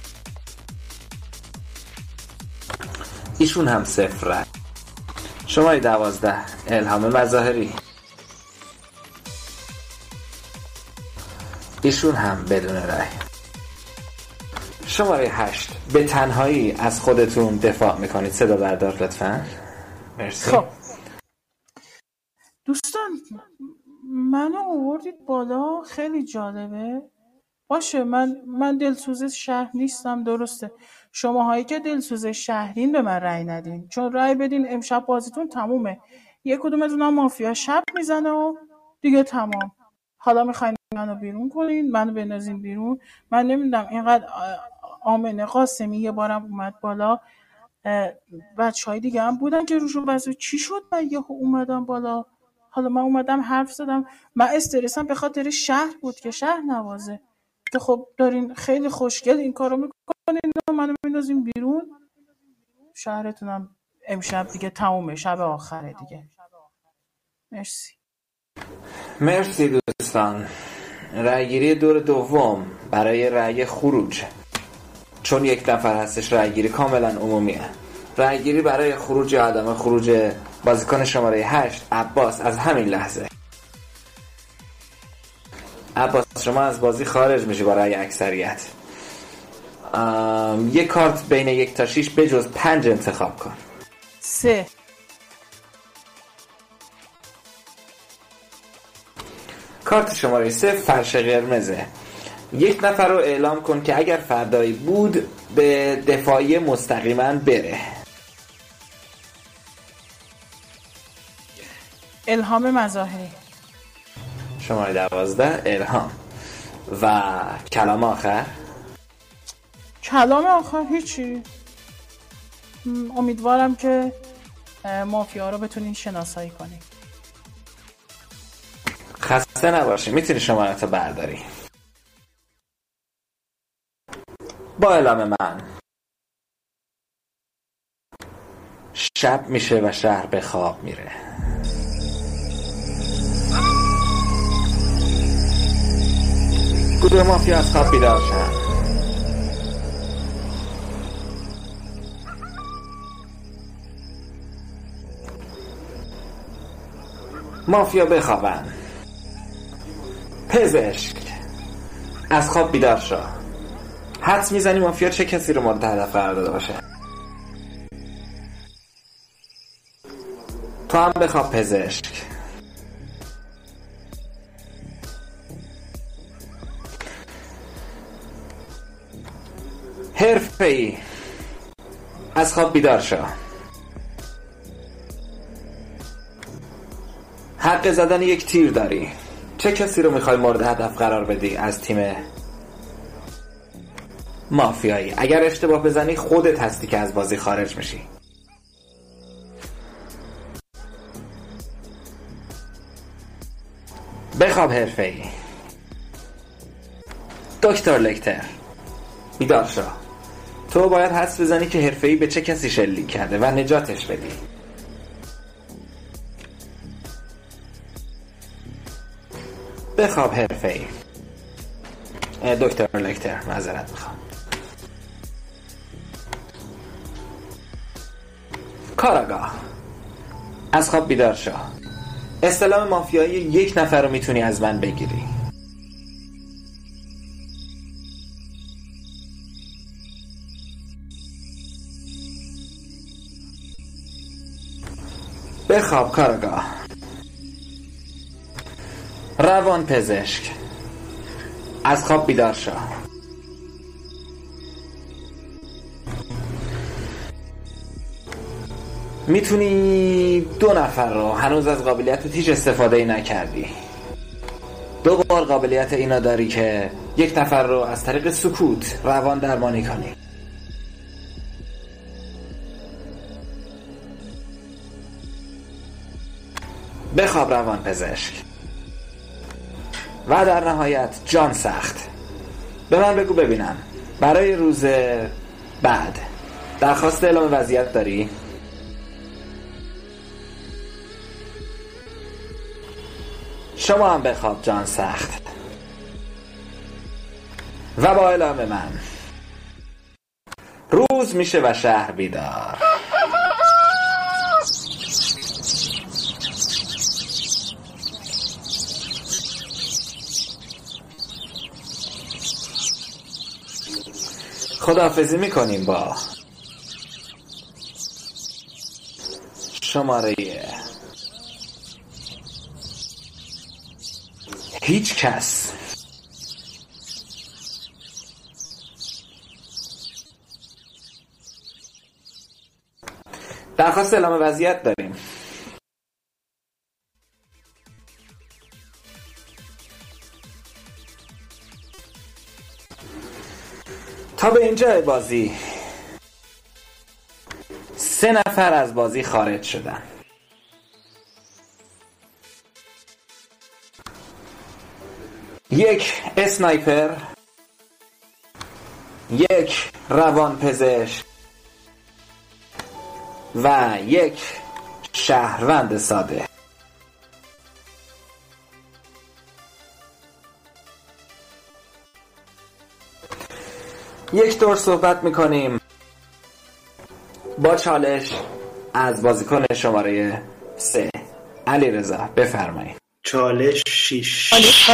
ایشون هم صفر رأی. شماره دوازده الهام مظاهری. ایشون هم بدون رأی. شماره هشت. به تنهایی از خودتون دفاع می‌کنید. صدا بردار لطفا. مرسی. خب. دوستان منو آوردید بالا. خیلی جالبه. باشه من من دلسوز شهر نیستم درسته. شماهایی که دلسوز شهرین به من رأی ندین. چون رأی بدین امشب بازیتون تمومه. یه کدومتون هم مافیا شب می‌زنه و دیگه تمام. حالا می‌خواین منو بیرون کنین منو بندازین بیرون. من نمی‌دونم اینقدر آمنه قاسمی یه بارم اومد بالا بچه های دیگه هم بودن که روشون بزن چی شد؟ من یه اومدم بالا. حالا من اومدم حرف زدم. من استرسم به خاطر شهر بود که شهر نوازه. که خب دارین خیلی خوشگل این کارو می‌کنین منو میندازین بیرون. شهرتونم امشب دیگه تمومه شب آخره دیگه. مرسی. مرسی دوستان. رأیگیری دور دوم برای رأی خروج. چون یک نفر هستش رأیگیری کاملا عمومیه. رأیگیری برای خروج آدم خروج بازیکن شماره هشت عباس از همین لحظه. عباس شما از بازی خارج میشی با رأی اکثریت. یک کارت بین یک تا شیش بجز پنج انتخاب کن. سه. کارت شماره سه فرش قرمزه. یک نفر رو اعلام کن که اگر فردایی بود به دفاعی مستقیما بره. الهام مظاهری. شماره دوازده الهام. و کلام آخر؟ کلام آخر هیچی. امیدوارم که مافیا رو بتونین شناسایی کنین. خسته نباشی. می‌تونی شماره تا برداری. با اعلام من. شب میشه و شهر به خواب میره. گروه مافیا از خواب بیدار شد مافیا بخوابن. پزشک. از خواب بیدار شو. حدس می‌زنی مافیا چه کسی رو مورد هدف قرار داده باشه؟ تو هم بخواب پزشک. حرفه ای از خواب بیدار شو. حق زدن یک تیر داری. چه کسی رو می‌خوای مورد هدف قرار بدی از تیم مافیایی. اگر اشتباه بزنی خودت هستی که از بازی خارج میشی. بخواب حرفه ای دکتر لکتر. بیدار شو. تو باید حدس بزنی که حرفه ای به چه کسی شلیک کرده و نجاتش بدی. بخواب حرفه ای دکتر لکتر معذرت می‌خوام. کاراگاه از خواب بیدار شو. استلام مافیایی یک نفر رو می‌تونی از من بگیری. بخواب کارگاه روان پزشک. از خواب بیدار شو. می‌تونی دو نفر رو هنوز از قابلیت هیچ استفاده نکردی. دو بار قابلیت اینا داری که یک نفر رو از طریق سکوت روان درمانی کنی. بخواب روان پزشک. و در نهایت جان سخت. به من بگو ببینم. برای روز بعد درخواست اعلام وضعیت داری؟ شما هم بخواب جان سخت. و با اعلام من. روز میشه و شهر بیدار. خداحافظی می‌کنیم با شماره هیچ کس. درخواست اعلام وضعیت داریم. تا به اینجا بازی. سه نفر از بازی خارج شدن. یک اسنایپر یک روان پزشک و یک شهروند ساده. یک دور صحبت می‌کنیم با چالش از بازیکن شماره سه. علی رضا بفرمایید. چالش شیش. چالش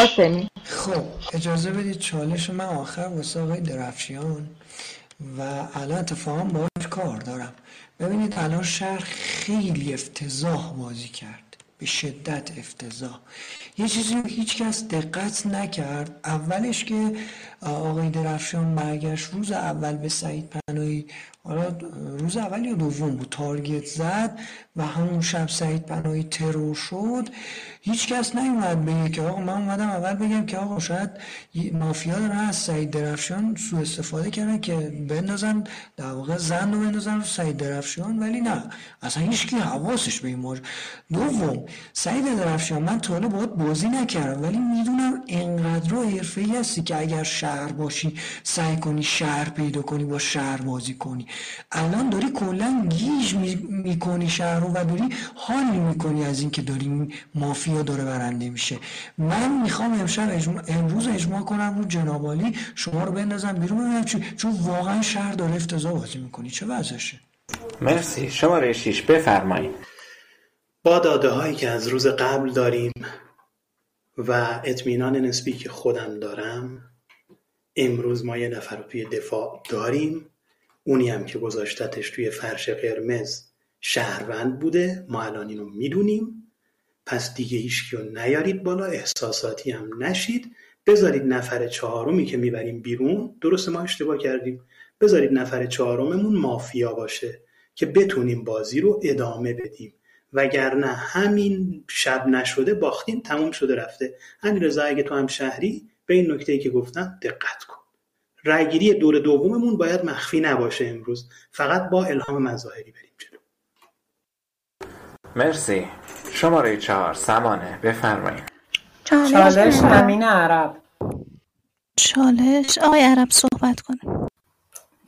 خب اجازه بدید چالش من آخر واسه آقای درفشیان و الان اتفاقا باش کار دارم. ببینید الان شهر خیلی افتضاح بازی کرد. به شدت افتضاح. یه چیزی رو هیچ کس دقت نکرد. اولش که آقای درفشان برگشت روز اول به سعید پناهی حالا روز اول یا دوم بود. تارگت زد و همون شب سعید پناهی ترور شد. هیچ کس نیومد بگه که آقا من اومدم اول بگم که آقا شاید مافیا دارن از سعید درفشان سو استفاده کردن که بندازن در واقع زن رو بندازن رو سعید درفشان ولی نه. اصلا هیچ کی حواسش به این موضوع دوم سعید درفشان من حالا باید بازی نکردم ولی می‌دونم انقدر حرفه‌ای هستی که اگر شهر باشی سعی کنی شهر پیدا کنی با شهر بازی کنی. الان داری کلا گیج می‌کنی شهر رو و داری حال می‌کنی از اینکه داری مافیا داره برنده میشه. من می‌خوام امشب اجماع امروز اجماع کنم رو جنابالی شما رو بندازم بیرون ببینم چون چون واقعا شهر داره افتضاح بازی می‌کنی. چه وضعشه؟ مرسی. شماره شیش. بفرمایید. با داده هایی که از روز قبل داریم و اطمینان نسبی که خودم دارم امروز ما یه نفر رو توی دفاع داریم. اونی هم که گذاشتتش توی فرش قرمز شهروند بوده. ما الان اینو می‌دونیم. پس دیگه هیچکی رو نیارید بالا احساساتی هم نشید. بذارید نفر چهارمی که می‌بریم بیرون درست ما اشتباه کردیم. بذارید نفر چهارممون مافیا باشه که بتونیم بازی رو ادامه بدیم. وگرنه همین شب نشده باختیم تموم شده رفته. همین رضا اگه تو هم شهری به این نکته که گفتم دقت رأیگیری دور دوممون باید مخفی نباشه امروز. فقط با الهام مظاهری بریم جلو. مرسی. شماره چهار سمانه. بفرمایید. چالش امین عرب. چالش؟ آقای عرب صحبت کنه.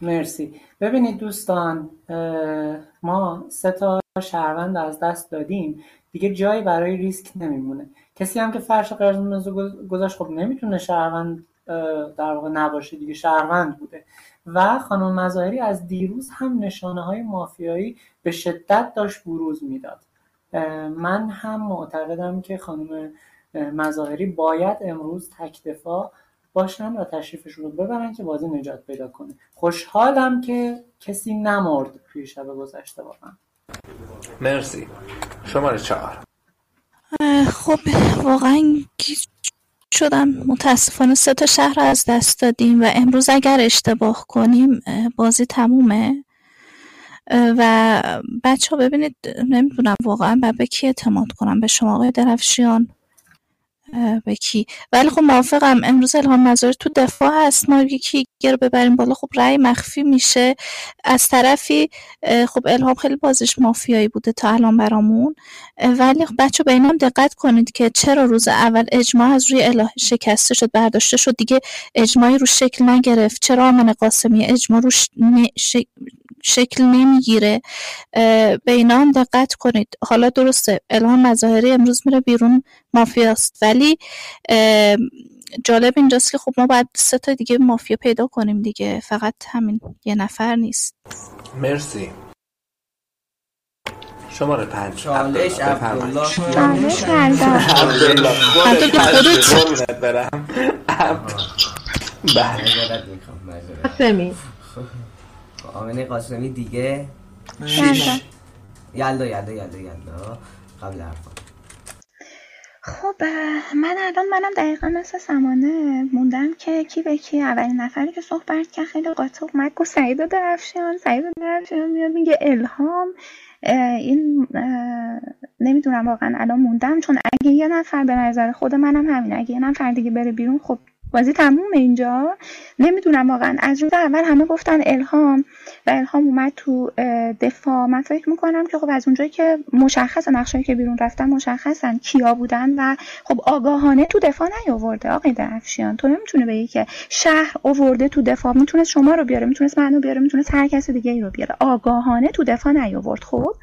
مرسی. ببینید دوستان ما سه تا شهروند از دست دادیم. دیگه جایی برای ریسک نمیمونه. کسی هم که فرش قرمز گذاشت خب نمی‌تونه شهروند در واقع نباشه دیگه شهروند بوده. و خانم مظاهری از دیروز هم نشانه های مافیایی به شدت داشت بروز می‌داد. من هم معتقدم که خانم مظاهری باید امروز تک دفاع باشن و تشریفشون رو ببرن که بازی نجات پیدا کنه. خوشحالم که کسی نمرد توی شب گذشته واقعا. مرسی. شماره چهار. خب واقعا شدم. متاسفانه سه تا شهر رو از دست دادیم و امروز اگر اشتباه کنیم بازی تمومه. و بچه ها ببینید نمی‌دونم واقعا به کی اعتماد کنم؟ به شما آقای درفشیان. به کی؟ ولی خب موافقم. امروز الهام نظری تو دفاع هست. ما یکی رو ببریم بالا. خب رأی مخفی میشه. از طرفی خب الهام خیلی بازش مافیایی بوده تا الان برامون. ولی خب بچه به اینم دقت کنید که چرا روز اول اجماع از روی الهه شکسته شد برداشته شد. دیگه اجماعی رو شکل نگرفت. چرا آمن قاسمی اجماع رو شکل نمی‌گیره؟ به اینا هم دقت کنید. حالا درسته الهام مظاهری امروز میره بیرون مافیاست. ولی جالب اینجاست که خب ما باید سه تا دیگه مافیا پیدا کنیم دیگه. فقط همین یه نفر نیست. مرسی. شماره پنج. چالش عبدالله. چالش عبدالله. خودت برم. قاسمی. آمنه قاسمی دیگه؟ یلدا یلدا یلدا یلدا. قبل حرفا. خب من الان منم دقیقا مثل سمانه موندم که کی به کی اولین نفری که صحبت کرد خیلی قاطع اومد گفت سعید درفشان سعید درفشان میاد میگه الهام. این نمی‌دونم واقعا الان موندم چون اگه یه نفر به نظر خود منم همین اگه یه نفر دیگه بره بیرون خب بازی تموم اینجا. نمی‌دونم واقعا. از روز اول همه گفتن الهام و الهام اومد تو دفاع. من فکر می‌کنم که خب از اونجایی که مشخص نقشایی که بیرون رفتن مشخصن. کیا بودن و خب آگاهانه تو دفاع نیاورده آقای درفشیان. تو نمی‌تونه بگی که شهر آورده تو دفاع. می‌تونست شما رو بیاره می‌تونست منو بیاره می‌تونست هر کس دیگه ای رو بیاره. آگاهانه تو دفاع نیاورد. خب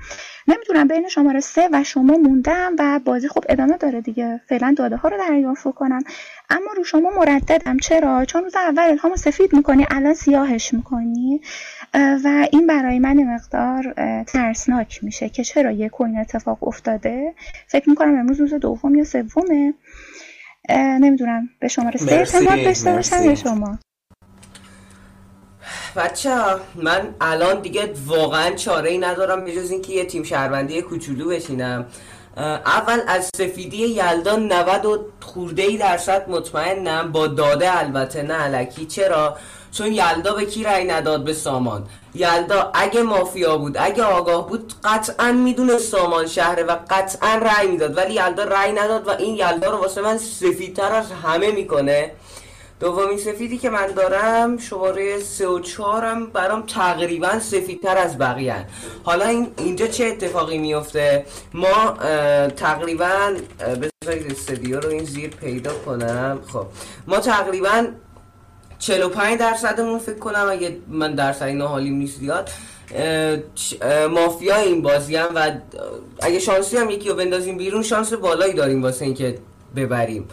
نمی‌دونم بین شماره سه و شما موندم و بازی خب ادامه داره دیگه. فعلا داده ها رو دریافت کنم. اما رو شما مرددم. چرا؟ چون روز اول الهامو سفید می‌کنی الان سیاهش می‌کنی. و این برای من مقدار ترسناک میشه که چرا یک کوین اتفاق افتاده. فکر می‌کنم امروز روز دوم یا سومه. نمی‌دونم. به شماره سه اعتماد داشته باشم یا شما؟ بچه من الان دیگه واقعا چاره ای ندارم به جز اینکه یه تیم شهروندی کوچولو بشینم اول از سفیدی یلدا 90 و خورده ای درصد مطمئنم با داده البته نه علکی چرا؟ چون یلدا به کی رأی نداد به سامان؟ یلدا اگه مافیا بود اگه آگاه بود قطعا می‌دونه سامان شهره و قطعا رأی می‌داد. ولی یلدا رأی نداد و این یلدا رو واسه من سفیدتر از همه می‌کنه. دومین سفیدی که من دارم شماره سه و چهارم برام تقریبا سفیدتر از بقیه حالا این اینجا چه اتفاقی میفته ما تقریبا بذارید استدیو رو این زیر پیدا کنم. خب ما تقریبا 45 درصدمون فکر کنم اگه من درصدی ناحالیم نیست زیاد مافیا این بازی هم و اگه شانسی هم یکی رو بندازیم بیرون شانس بالایی داریم واسه اینکه ببریم.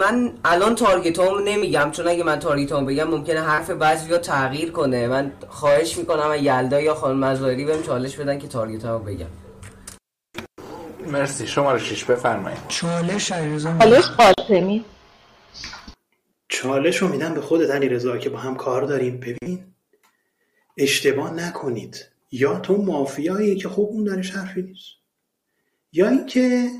من الان تارگت هم نمیگم چون اگه من تارگت هم بگم ممکنه حرف بعضی رو تغییر کنه. من خواهش می‌کنم یلدا یا خانم مزاری بهم چالش بدن که تارگت هم بگم. مرسی. شما رو شیش بفرمایید. چالش علیرضا چالش قاسمی. چالش رو میدم به خودت علی رضا که با هم کار داریم. ببین اشتباه نکنید. یا تو مافیایی که خوب اون درش حرفی نیست یا اینکه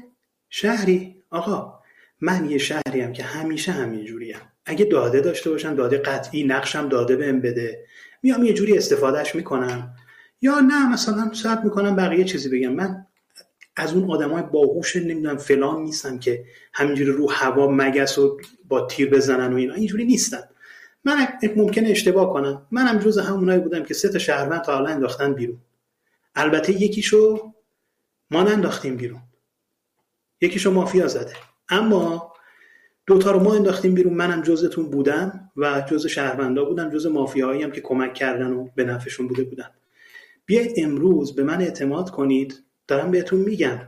شهری. آقا من یه شهریم که همیشه همین جوریم اگه داده داشته باشم داده قطعی نقشم داده بهم بده. میام یه جوری استفادهش می‌کنم. یا نه مثلا صبر می‌کنم بقیه چیزی بگم. من از اون آدمای باهوش نمی‌دونم فلان نیستم که همینجوری رو هوا مگس و با تیر بزنن و اینا. اینجوری نیستم. من ممکنه اشتباه کنم. منم جز همونایی بودم که سه تا شهروند تا حالا انداختن بیرون. البته یکیشو ما ننداختیم بیرون. یکیشو مافیا زده. اما دوتا رو ما انداختیم بیرون. منم جزتون بودم و جز شهروندا بودم. جز مافیاهایی هم که کمک کردن و به نفعشون بوده بودن بیایید امروز به من اعتماد کنید. دارم بهتون میگم.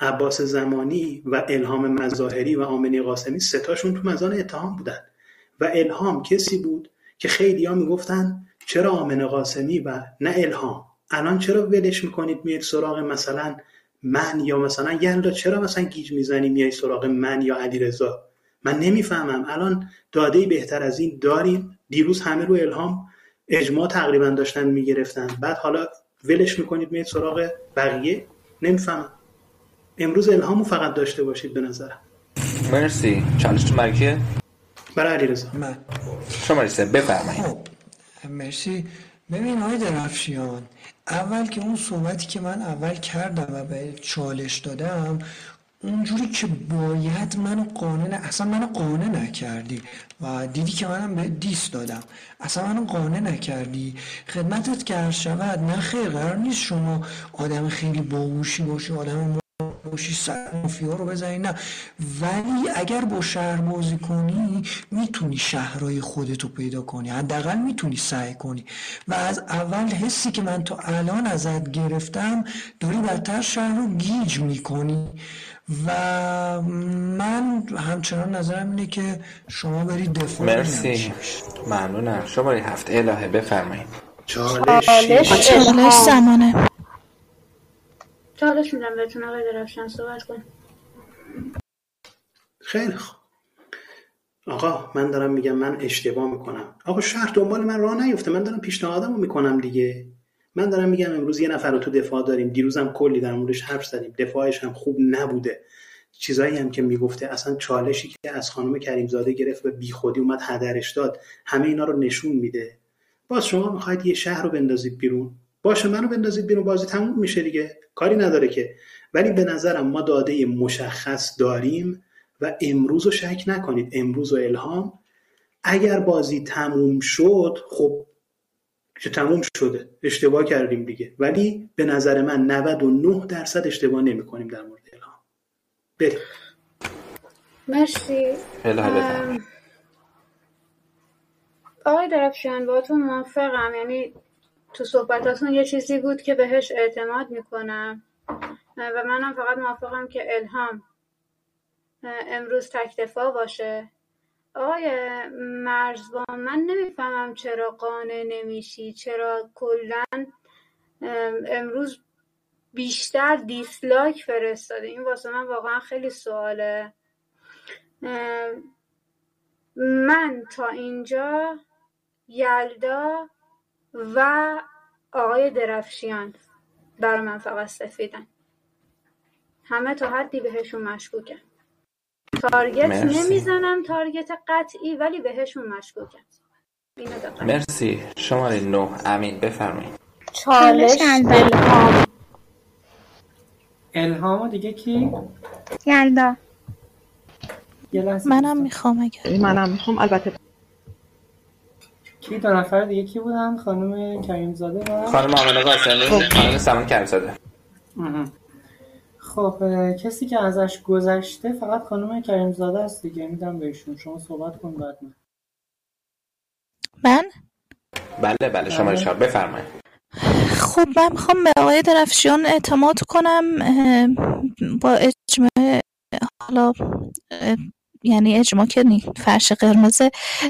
عباس زمانی و الهام مظاهری و آمنی قاسمی ستاشون تو مزان اتهام بودن. و الهام کسی بود که خیلی ها می‌گفتن چرا آمن قاسمی و نه الهام؟ الان چرا ولش می‌کنید میید سراغ مثلا من یا مثلا یلدا چرا مثلا گیج می‌زنی میای سراغ من یا علیرضا؟ من نمی‌فهمم. الان داده بهتر از این داریم. دیروز همه رو الهام اجماع تقریبا داشتن می‌گرفتن. بعد حالا ولش می‌کنید میاد سراغ بقیه؟ نمی‌فهمم. امروز الهامو فقط داشته باشید به نظرم مرسی. چالش تو مرکیه برای علیرضا. من. شما بفرمایید. خب مرسی. ببین آقای درفشیان اول که اون صحبتی که من اول کردم و به چالش دادم اونجوری که باید منو قانع اصلا منو قانع نکردی و دیدی که منم به دیست دادم. اصلا منو قانع نکردی. خدمتت که شود نه خیر قرار نیست شما آدم خیلی باهوشی باشی آدم باشی سر مافیا رو بزنی. نه. ولی اگر با شهر بازی کنی می‌تونی شهرهای خودتو پیدا کنی. حداقل می‌تونی سعی کنی. و از اول حسی که من تا الان ازت گرفتم داری بدتر شهر رو گیج می‌کنی. و من همچنان نظرم اینه که شما برید دفاع مرسی. ممنونم. شما هفت. الهه بفرمایید. چالش چالش زمانه. چالش میدم بهتون آقای درفشان صحبت کن. خیلی خوب. آقا من دارم میگم من اشتباه می‌کنم. آقا شهر دنبال من راه نیفته. من دارم پیشنهادمو می‌کنم دیگه. من دارم میگم امروز یه نفر رو تو دفاع داریم. دیروزم کلی در موردش حرف زدیم. دفاعش هم خوب نبوده. چیزایی هم که می‌گفته اصلا چالشی که از خانم کریم زاده گرفت و بیخودی اومد هدرش داد همه اینا رو نشون میده. باز شما می‌خواید یه شهر رو بندازید بیرون. باشه منو بندازید بیرون بازی تموم میشه دیگه. کاری نداره که. ولی به نظرم ما داده مشخص داریم و امروز رو شک نکنید. امروز و الهام. اگر بازی تموم شد خب که تموم شده؟ اشتباه کردیم دیگه. ولی به نظر من 99 درصد اشتباه نمی کنیم در مورد الهام. بریم. مرسی. آقای درفشان باتون موافقم. یعنی تو صحبتاتون یه چیزی بود که بهش اعتماد می‌کنم. و منم فقط موافقم که الهام امروز تک دفاع باشه. آقای مرزبان من نمی‌فهمم چرا قانع نمیشی چرا کلا امروز بیشتر دیسلایک فرستاده این واسه من واقعا خیلی سواله. من تا اینجا یلدا و آقای درفشیان. برای من فقط سفیدن. همه تا حدی بهشون مشکوکم تارگت مرسی. نمی‌زنم تارگت قطعی ولی بهشون مشکوکم اینو مرسی. شماره نه. امین بفرمایید. چالش الهام. الهام و دیگه کی؟ یلدا. منم می‌خوام اگر. منم می‌خوام. البته کی دو نفر دیگه کی بودن؟ خانم کریم زاده و خانم آمنه قاسمی. خانم سمان مهم. خب کسی که ازش گذشته فقط خانم کریم زاده است دیگه. میدم بهشون شما صحبت کن بعد من. من؟ بله بله. شماره چهار بفرمایید. خب من می‌خوام به آقای درفشیان اعتماد کنم با اجماع حالا یعنی اجماع که نی فرش قرمز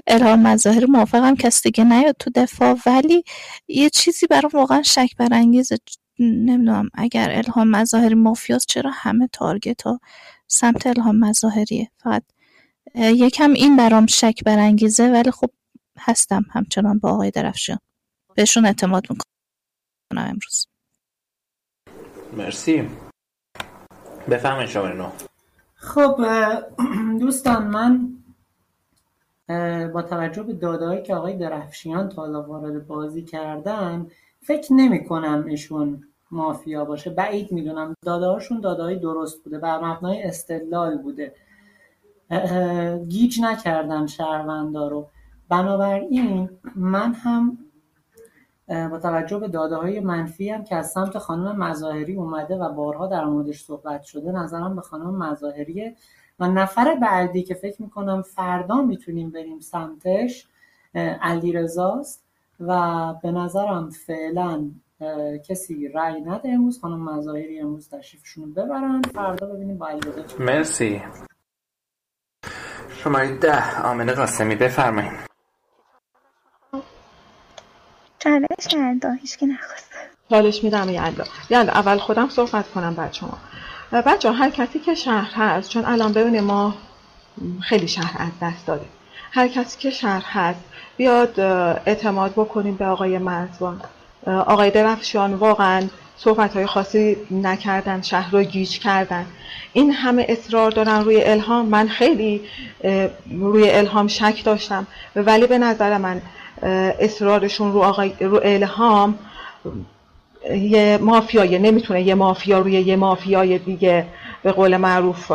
الهام مظاهری موافقم کسی دیگه نیاد تو دفاع. ولی یه چیزی برام واقعا شک برانگیزه. نمی‌دونم اگر الهام مظاهری مافیاست چرا همه تارگت ها سمت الهام مظاهریه؟ فقط یکم این برام شک برانگیزه ولی خب هستم همچنان با آقای درفشیان بهشون اعتماد می‌کنم. امروز. مرسی. شماره نه خب دوستان من با توجه به دادهایی که آقای درفشیان تا حالا وارد بازی کردن فکر نمی کنم ایشون مافیا باشه. بعید می‌دونم. داده هاشون داده درست بوده. بر مبنای استدلال بوده. گیج نکردن شهروندا رو. بنابراین من هم با توجه به داده های منفی هم که از سمت خانم مظاهری اومده و بارها در موردش صحبت شده نظرم به خانم مظاهریه. و نفر بعدی که فکر می‌کنم فردا می‌تونیم بریم سمتش علی رزاست و به نظرم فعلا کسی رأی نده امروز. خانم مظاهری امروز تشریفشون ببرن. فردا ببینیم با علی مرسی. شماره ده آمنه قاسمی بفرمایید. چالش یلدا هیچکی نخواست. چالش میدم یلدا. یلدا اول خودم صحبت کنم بعد شما. بچه هر کسی که شهر هست چون الان ببینید ما خیلی شهر از دست دادیم هر کسی که شهر هست بیاد اعتماد بکنیم به آقای مرزبان. اه، آقای درفشان واقعا صحبت های خاصی نکردن شهر رو گیج کردن. این همه اصرار دارن روی الهام. من خیلی روی الهام شک داشتم. ولی به نظر من اصرارشون رو, آقای رو الهام یه مافیای نمی‌تونه یه مافیا روی یه مافیای دیگه به قول معروف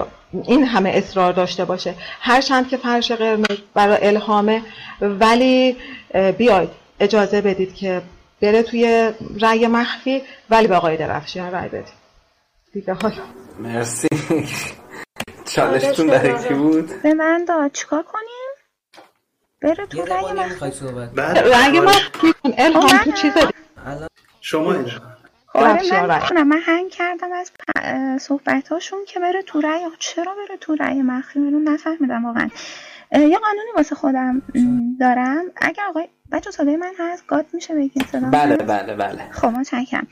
این همه اصرار داشته باشه. هرچند که فرش قرمز برای الهامه ولی بیاید اجازه بدید که بره توی رأی مخفی ولی به آقای درفشیان رأی بدید. دیگه حالا. مرسی. چالشتون برای کی بود؟ به من داد. چیکار کنیم؟ بره تو رأی من. صحبت رأی مخفی کن الهام تو چیز شما آره. من رأی می‌تونم من هنگ کردم از صحبت هاشون که بره تو رأی چرا بره تو رأی مخفی من نفهمیدم واقعا. یه قانونی واسه خودم دارم. اگر آقای بچه صدای من هست؟ گاد میشه بگید صدا بله بله بله. خب متشکرم.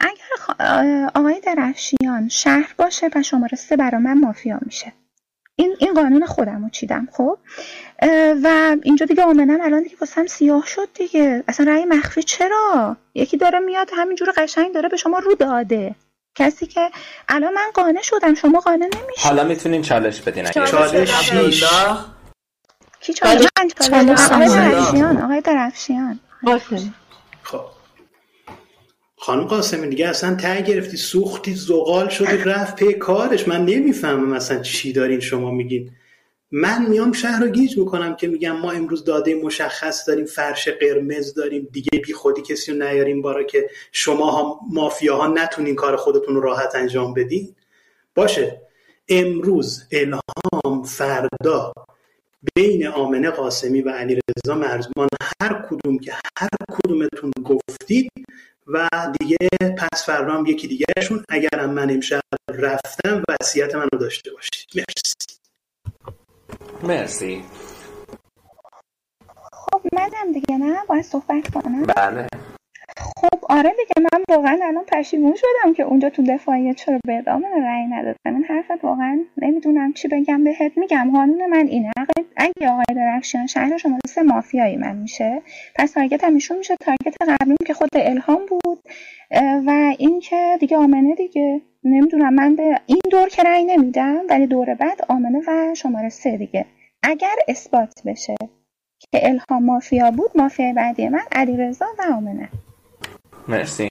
اگر آقای درفشیان شهر باشه و شماره سه برا من مافیا میشه. این این قانون خودم رو چیدم خب؟ و اینجا دیگه آمنم الان دیگه واسم سیاه شد دیگه. اصلا رأی مخفی چرا؟ یکی داره میاد همینجور قشنگ داره به شما رو داده. کسی که الان من قانع شدم شما قانع نمیشی حالا می‌تونین چالش بدین اگه چالش شیش کی چالش؟ چالش آقای. درفشیان آقای درفشیان خب. خانم قاسمی دیگه اصلا ته گرفتی سوختی زغال شدی رفت پی کارش. من نمی‌فهمم اصلا چی دارین شما میگین. من میام شهر رو گیج می‌کنم که میگم ما امروز داده مشخص داریم فرش قرمز داریم دیگه بی خودی کسی رو نیاریم بارا که شما ها مافیاها نتونین کار خودتون رو راحت انجام بدین. باشه. امروز الهام فردا بین آمنه قاسمی و علی رضا مرزمان هر کدوم که هر کدومتون گفتید و دیگه پس فردا هم یکی دیگهشون. اگرم من امشب رفتم وصیت منو داشته باشید. مرسی. مرسی. خب منم دیگه نه؟ باید صحبت کنم. بله. خب آره دیگه من واقعا الان پشیمون شدم که اونجا تو دفاعیه چرا به ادامه رأی ندادم این حرفت واقعا نمی‌دونم چی بگم بهت میگم. قانون من اینه اگه آقای درخشان شهر شما سه مافیایی من میشه پس تارگت هم ایشون میشه. تارگت قبلیم که خود الهام بود و اینکه دیگه آمنه دیگه. نمی‌دونم من به این دور که رأی نمیدم ولی دور بعد آمنه و شماره سه دیگه. اگر اثبات بشه که الهام مافیا بود مافیا بعدی من علیرضا و آمنه. مرسی.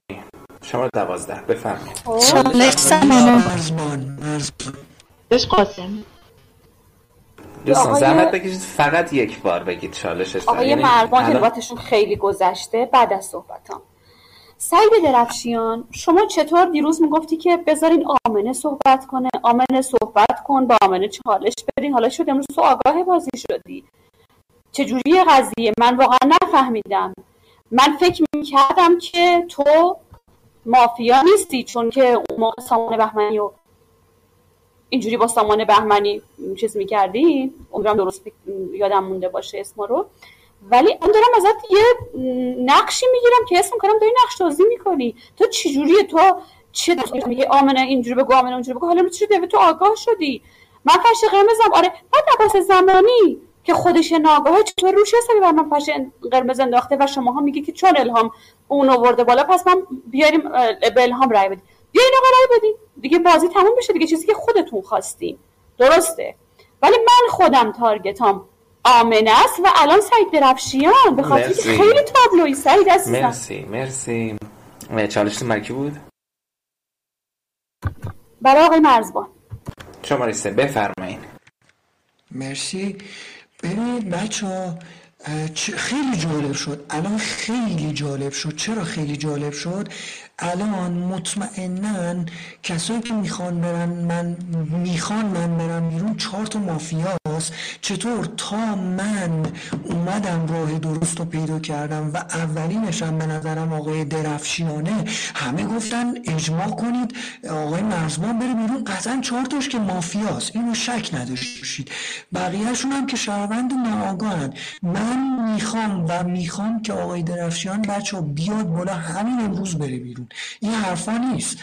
شما دوازده. بفرمایید. چالش سمانه قاسم. دوستان آقای- زحمت بکشید. فقط یک بار بگید چالشش آقای یعنی الان- نوبتشون خیلی گذشته. بعد از صحبتام. سعید درفشیان شما چطور دیروز می‌گفتی که بذارین آمنه صحبت کنه؟ آمنه صحبت کن با آمنه چالش بدین. حالا شد امروز تو آگاه بازی شدی. چجوری قضیه؟ من واقعا نفهمیدم. من فکر می‌کردم که تو مافیا نیستی چون که اون موقع سامان بهمنی و اینجوری با سامان بهمنی چیز می‌کردی. امیدوارم درست یادم مونده باشه اسم رو. ولی من دارم ازت یه نقشی می‌گیرم که اسم کنم داری نقش بازی می‌کنی. تو چجوریه؟ تو چه میگه آمنه اینجوری بگو آمنه اونجوری بگو. حالا چی تو آگاه شدی. من فرش قرمزم. آره بعد عباس زمانی. که خودش ناگاهه چطور روش حسابی بر من فرش قرمز انداخته و شماها میگی که چون الهام اون آورده بالا پس من بیاریم به الهام رای بدیم. بیاین آقا رای بدیم دیگه بازی تموم بشه دیگه چیزی که خودتون خواستین. درسته؟ ولی من خودم تارگتام آمنه است و الان سعید درفشیان. به خاطر. خیلی تابلوی سعید عزیزم. مرسی مرسی. چالش مرکی بود؟ برای آقای مرزبان. شماره سه بفرمایید مرسی. ببینید بچه خیلی جالب شد. الان خیلی جالب شد. چرا خیلی جالب شد؟ الان مطمئنا کسایی که می‌خوان برن من می‌خوان من برم بیرون چهار تا مافیاست. چطور؟ تا من اومدم راه درست رو پیدا کردم و اولینشم به نظرم آقای درفشیانه همه گفتن اجماع کنید آقای مرزبان بره بیرون. قطعا چهار تاش که مافیاست. اینو شک نداشته باشید. بقیهشون هم که شهروند ناآگاهن. من می‌خوام و می‌خوام که آقای درفشیان بچه بیاد بالا همین امروز بره بیرون. این حرفا نیست.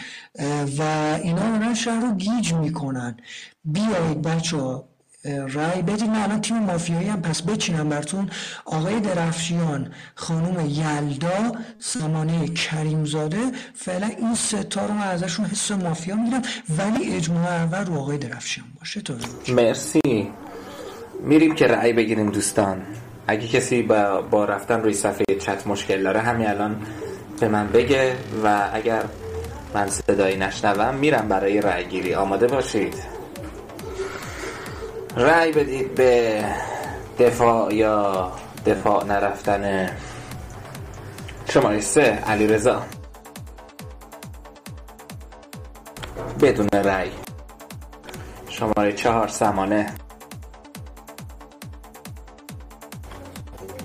و اینا دارن شهر رو گیج می‌کنن. بیایید بچه رای بدید. من الان تیم مافیایی هم پس بچینم براتون. آقای درفشیان خانم یلدا سامانه کریمزاده. فعلا این ستا رو من ازشون حس مافیا می‌گیرم ولی اجماع اول رو آقای درفشیان باشه تا مرسی. میریم که رأی بگیریم دوستان. اگه کسی با, با رفتن روی صفحه چت مشکل داره همین الان به من بگه و اگر من صدایی نشنوم میرم برای رأی گیری آماده باشید. رأی بدید به دفاع یا دفاع نرفتن شماره سه علی رضا بدون رأی. شماره چهار سمانه.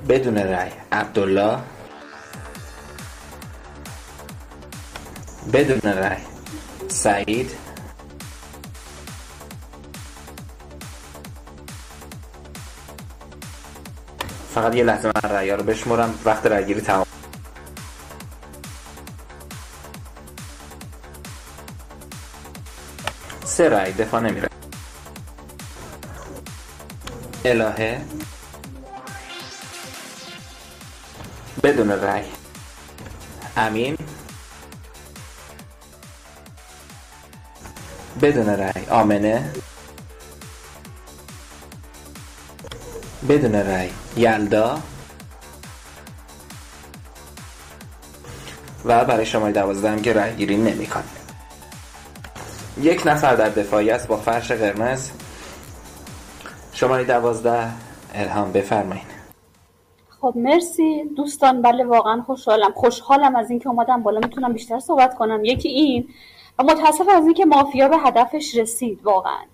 بدون رأی. عبدالله. بدون رأی. سعید. فقط یه لحظه من رأی رو بشمرم وقت رأی گیری تمام. سه رأی دفاع نمیره. الهه. بدون رأی. امین. بدون رأی. آمنه؟ بدون رأی. یلدا؟ و برای شماره دوازده که رای گیری نمی یک نفر در دفاعی است با فرش قرمز. شماره دوازده الهام بفرمایید خب مرسی. دوستان بله واقعا خوشحالم. خوشحالم از اینکه اومدم بالا. می‌تونم بیشتر صحبت کنم. یکی این و متاسفم از اینکه مافیا به هدفش رسید واقعا.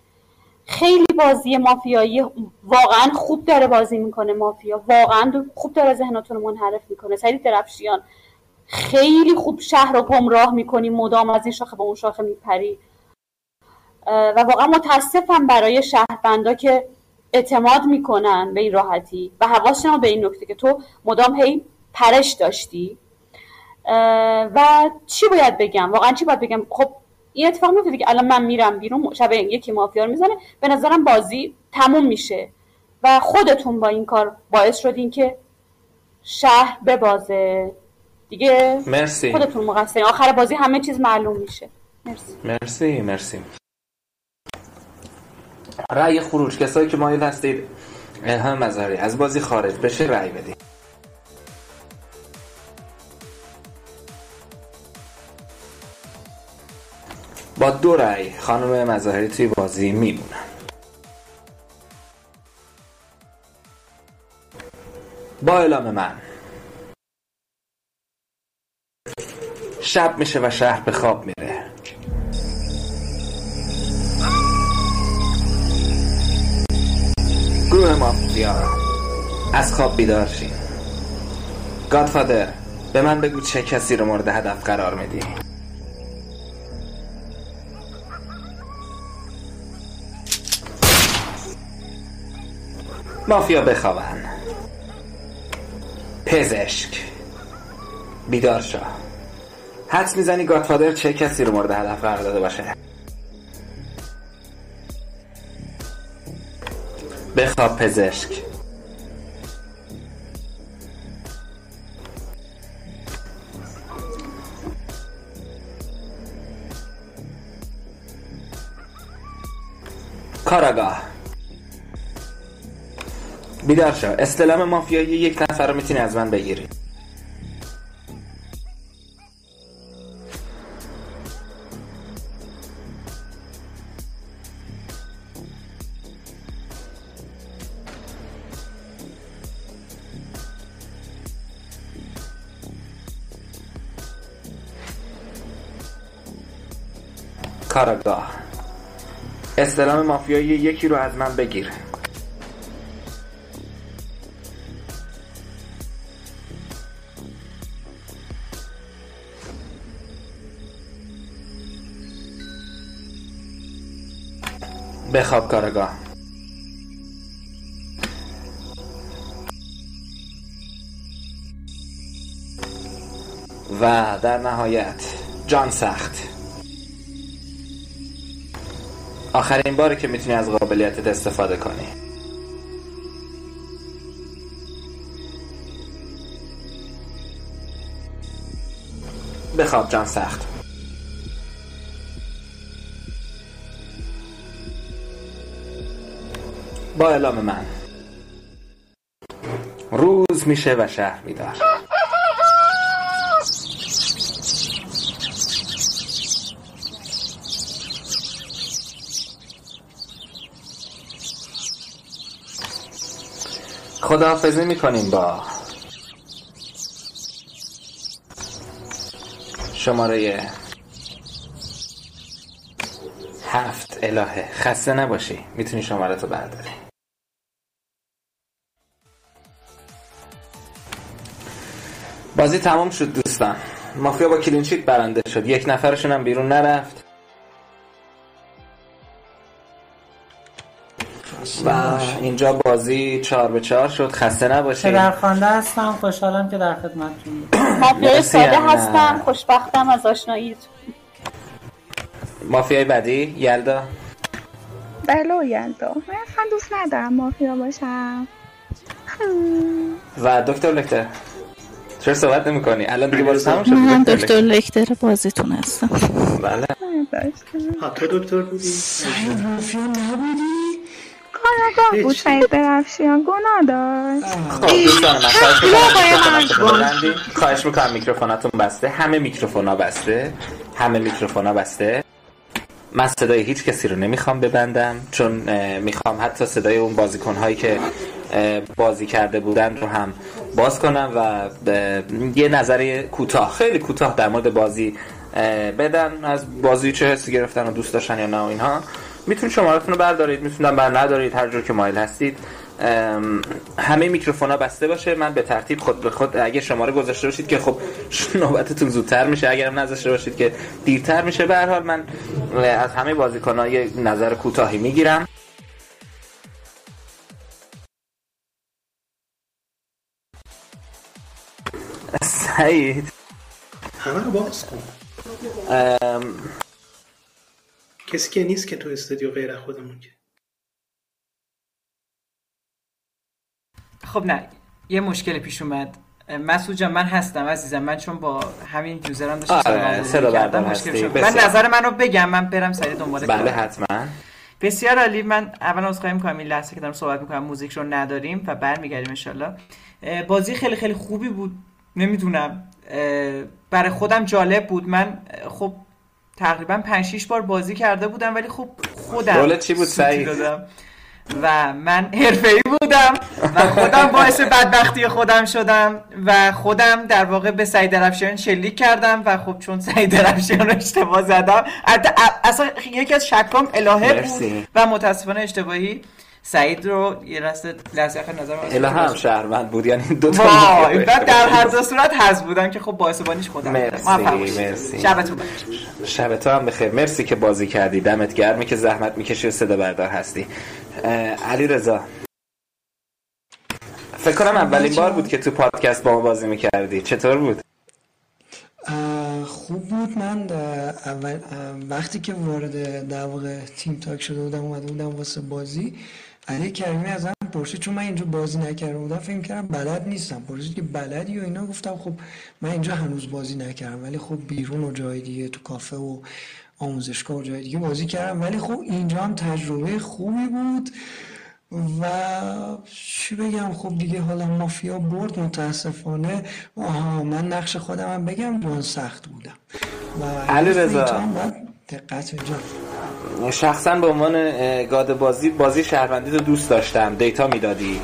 خیلی بازی مافیایی واقعا خوب داره بازی می‌کنه مافیا. واقعا خوب داره ذهناتون رو منحرف می‌کنه. سری درفشیان. خیلی خوب شهر رو گمراه می‌کنی مدام از این شاخه به اون شاخه میپری. و واقعا متاسفم برای شهربندا که اعتماد می‌کنن به این راحتی و حواسشون به این نکته که تو مدام هی پرش داشتی. و چی باید بگم؟ واقعا چی باید بگم؟ خب این اتفاق میفته که الان من میرم بیرون شب یکی مافیا رو می‌زنه. به نظرم بازی تموم میشه. و خودتون با این کار باعث شدین که شهر ببازه. دیگه مرسی. خودتون مقصرین. آخر بازی همه چیز معلوم میشه. مرسی. مرسی مرسی. رأی خروج. کسایی که مایل هستید الهام مظهری. از بازی خارج. بشه رأی بدید با دو رأی خانم مظاهری توی بازی میمونن. با اعلام من. شب میشه و شهر به خواب میره. گروه مافیا. از خواب بیدار شین. گادفادر به من بگو چه کسی رو مورد هدف قرار میدی؟ مافیا بخوابن. پزشک. بیدار شو. حدس می‌زنی گادفادر چه کسی رو مورد هدف قرار داده باشه؟ بخواب پزشک. کاراگاه. بیدار شو استلام مافیایی یک نفر رو می‌تونی از من بگیری. کاراگاه. استلام مافیایی یکی رو از من بگیر. بخواب کارگاه. و در نهایت جان سخت. آخرین باری که می‌تونی از قابلیتت استفاده کنی. بخواب جان سخت. با اعلام من. روز میشه و شهر میدار خداحافظی می‌کنیم با شماره هفت. الهه. خسته نباشی. می‌تونی شماره تو برداری. بازی تمام شد دوستان. مافیا با کلینشیت برنده شد. یک نفرشون هم بیرون نرفت. و اینجا بازی چهار به چهار شد. خسته نباشید. پدرخوانده هستم. خوشحالم که در خدمتتون مافیای ساده مرسی، هستم. خوشبختم از آشناییت مافیای بعدی یلدا؟ بله یلدا. من اصلا دوست ندارم مافیا باشم. و دکتر لکتر؟ چرا صحبت نمی کنی؟ الان دیگه بازی تمام شد. من دکتر لکتر بازیتون هستم. بله. ها تو دکتر بودی؟ مافیا نبودی؟ کاراگاه بود سعید درفشیان گناه داشت. خب دوستان من خواهش می‌کنم میکروفوناتون بسته. همه میکروفونا بسته. همه میکروفونا بسته. من صدای هیچ کسی رو نمی‌خوام ببندم چون می‌خوام حتی صدای اون بازیکن هایی که بازی کرده بودن رو هم باز کنم و یه نظری کوتاه خیلی کوتاه در مورد بازی بدن از بازی چه حسی گرفتن و دوست داشتن یا نه و اینها. می‌تونید شمارتون رو بردارید می‌تونم بر ندارید هر جور که مایل هستید. همه میکروفون بسته باشه من به ترتیب خود به خود اگه شماره گذاشته باشید که خب نوبتتون زودتر میشه اگر هم نذاشته باشید که دیرتر میشه. به هر حال من از همه بازیکن ها یه نظر کوتاهی می‌گیرم. همه کن. ام، کسی که نیست که تو استودیو غیر از خودمون که. خب نه یه مشکلی پیش اومد. مسعود جان من هستم عزیزم. من چون با همین یوزرم داشتم آره، صدا مشکل. شد. من. نظر منو بگم من برم سریع دنبال بله. حتما. بسیار عالی. من اول عذرخواهی می‌کنم این لحظه که دارم صحبت می‌کنم موزیک رو نداریم و برمیگردیم انشالله بازی خیلی خیلی خوبی بود. نمی‌دونم برای خودم جالب بود من خب تقریبا 5 6 بار بازی کرده بودم ولی خب خودم چی بود، سعید؟ دادم و من حرفه‌ای بودم و خودم باعث بدبختی خودم شدم و خودم در واقع به سعید درفشان شلیک کردم و خب چون سعید درفشان رو اشتباه زدم اصلا یکی از شکام الهه. بود و متاسفانه اشتباهی سعید رو یه لحظه لحظه آخر نظر من اله هم شهروند بود یعنی دو تا بعد در هر دو صورت حذف بودم که خب باعث بانیش خودم. مرسی. مرسی. شبتون بخیر. شب تو هم بخیر. مرسی که بازی کردی. دمت گرمی که زحمت می‌کشی و صدا بردار هستی. علی رضا فکر کنم اولین بار بود که تو پادکست با ما بازی می‌کردی. چطور بود؟ خوب بود. من اول وقتی که وارد در واقع تیم تاک شده بودم اومده بودم واسه بازی. علی کریمی ازم پرسید چون من اینجا بازی نکرده بودم فکر کردم بلد نیستم. پرسید که بلدی و اینا؟ گفتم خب من اینجا هنوز بازی نکردم ولی خب بیرون و جای دیگه تو کافه و آموزشگاه و جای دیگه بازی کردم. ولی خب اینجا هم تجربه خوبی بود و چی بگم؟ خب دیگه حالا مافیا برد متاسفانه. آها من نقش خودم هم بگم جان سخت بودم. و علی رضا. اینجا دقت جان. شخصا به عنوان گاد بازی بازی شهروندی رو دوست داشتم دیتا می‌دادی.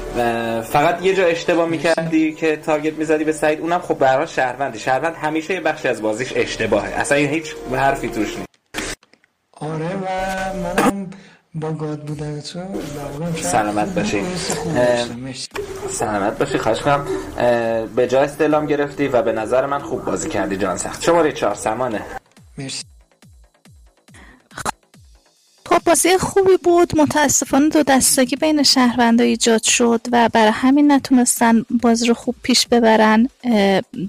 فقط یه جا اشتباه می‌کردی که تارگت می‌زدی به سعید اونم خب حال شهروندی. شهروند همیشه یه بخشی از بازیش اشتباهه. اصلا این هیچ حرفی توش نیست. آره و منم با گاد بودن تو سلامت خوب باشی. سلامت باشی خواهش کنم به جا استعلام گرفتی و به نظر من خوب بازی کردی جان سخت. شماره چهار سمانه. مرسی. خب بازی خوبی بود. متاسفانه دو دستگی بین شهروندا ایجاد شد و برای همین نتونستن بازی رو خوب پیش ببرن.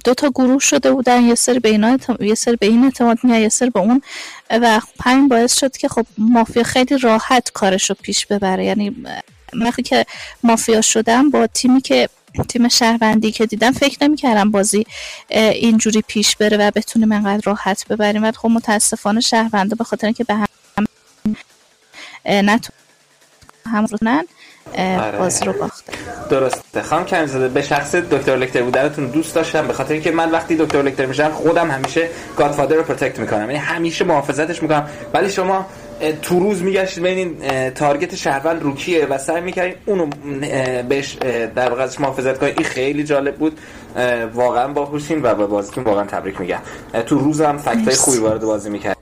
دو تا گروه شده بودن یه سری به اینا یه سری به این اعتماد می‌کرد یه سری به اون. و خب همین باعث شد که خب مافیا خیلی راحت کارش رو پیش ببره. یعنی وقتی که مافیا شدم با تیمی که تیم شهروندی که دیدم فکر نمی‌کردم بازی اینجوری پیش بره و بتونیم انقدر راحت ببریم. و خب متاسفانه شهروندا به خاطر اینکه به هم نتون هم رونن آره. بازی رو باخته. درسته. خانم کنزاده به شخص دکتر لکتر بودنتون دوست داشتم به خاطر اینکه من وقتی دکتر لکتر میشم خودم همیشه godfather رو protect می‌کنم. یعنی همیشه محافظتش می‌کنم. ولی شما تو روز میگشتید ببینین اه، target شهروند رو کیه و سعی می‌کردین اونو بهش در واقع ازش محافظت کنید. این خیلی جالب بود. واقعا باهوشین و به بازیتون واقعا تبریک میگم. تو روزم fact های. خوبی وارد بازی می‌کرد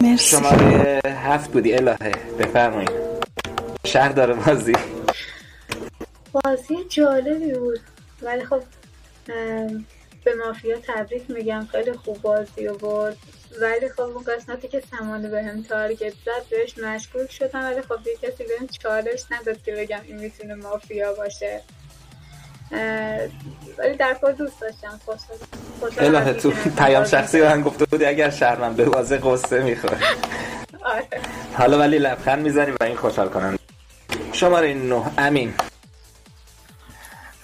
مرسی. شماره هفت بودی الهه. بفرمایید. شهر داره بازی. بازی جالبی بود. ولی خب به مافیا تبریک میگم. خیلی خوب بازی برد ولی خب اون قسمتی که سمانه به هم تارگت زد بهش مشکوک شدم. ولی خب یه کسی بهم چالش نداد که بگم این می‌تونه مافیا باشه. ولی در کل دوست داشتم الهه تو پیام شخصی به من گفته بودی اگر شهرمن به واسه قصه می‌خوره. آره. حالا ولی لبخند می‌زنی و این خوشحال کنن. شماره نه امین.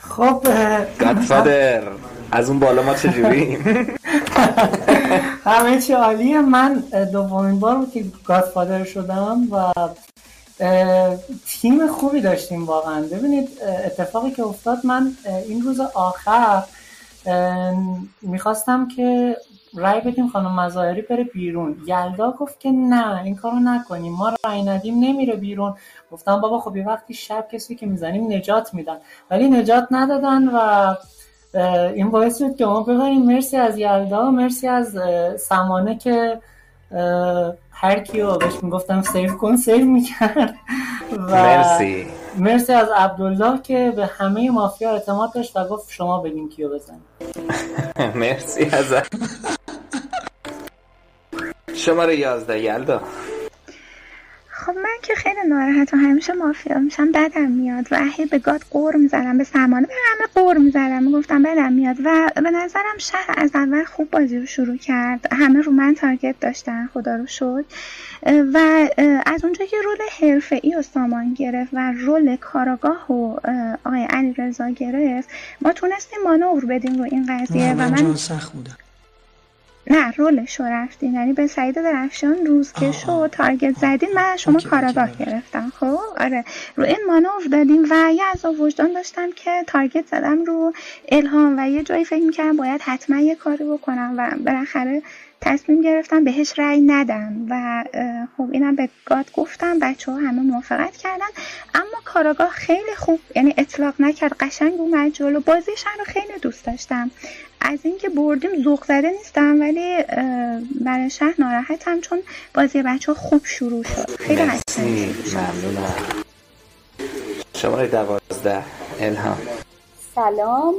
خب گادفادر از اون بالا ما چجوریم همه چی عالیه. من دومین بار بود که گادفادر شدم و تیم خوبی داشتیم واقعا. ببینید اتفاقی که افتاد من این روز آخر می‌خواستم که رای بدیم خانم مظاهری بره بیرون. یلدا گفت که نه این کارو نکنیم. ما رای ندیم نمیره بیرون. گفتم بابا خب یه وقتی شب کسی که می‌زنیم نجات میدن. ولی نجات ندادن و این باعث شد که ما ببریم. مرسی از یلدا مرسی از سمانه که هر کیو بهش می‌گفتم save کن save می‌کرد. و مرسی. مرسی از عبدالله که به همه مافیا اعتماد داشت و گفت شما بگین کیو بزن مرسی از شماره یازده یلدا. خب من که خیلی ناراحتم همیشه مافیا میشم بدم میاد و هی به گاد قور می‌زنم به سمانه به همه قور می‌زنم. می‌گفتم بدم میاد و به نظرم شهر از اول خوب بازی رو شروع کرد. همه رو من تارگت داشتن خدا رو شد و از اونجا که رول حرفه ای و سامان گرفت و رول کاراگاه و آقای علی رضا گرفت ما تونستیم مانور بدیم رو این قضیه و من سخت بودم. نه رولش رو رفتین یعنی به سعید درفشان روز که شد تارگت زدین. من شما کاراگاه گرفتم. خب آره. رو این مانور دادیم و یه از وجدان داشتم که تارگت زدم رو الهام و یه جایی فکر می‌کردم باید حتما یه کاری بکنم و بالاخره تصمیم گرفتم بهش رأی ندم و خب اینم به گاد گفتم بچه ها همه موافقت کردن. اما کاراگاه خیلی خوب یعنی اطلاق نکرد قشنگ اومد جلو. بازیش رو خیلی دوست داشتم. از اینکه بردیم ذوق زده نیستم ولی برای شهر ناراحتم چون بازی بچه ها خوب شروع شد. خیلی مرسی. ممنونم. شماره دوازده الهام. سلام.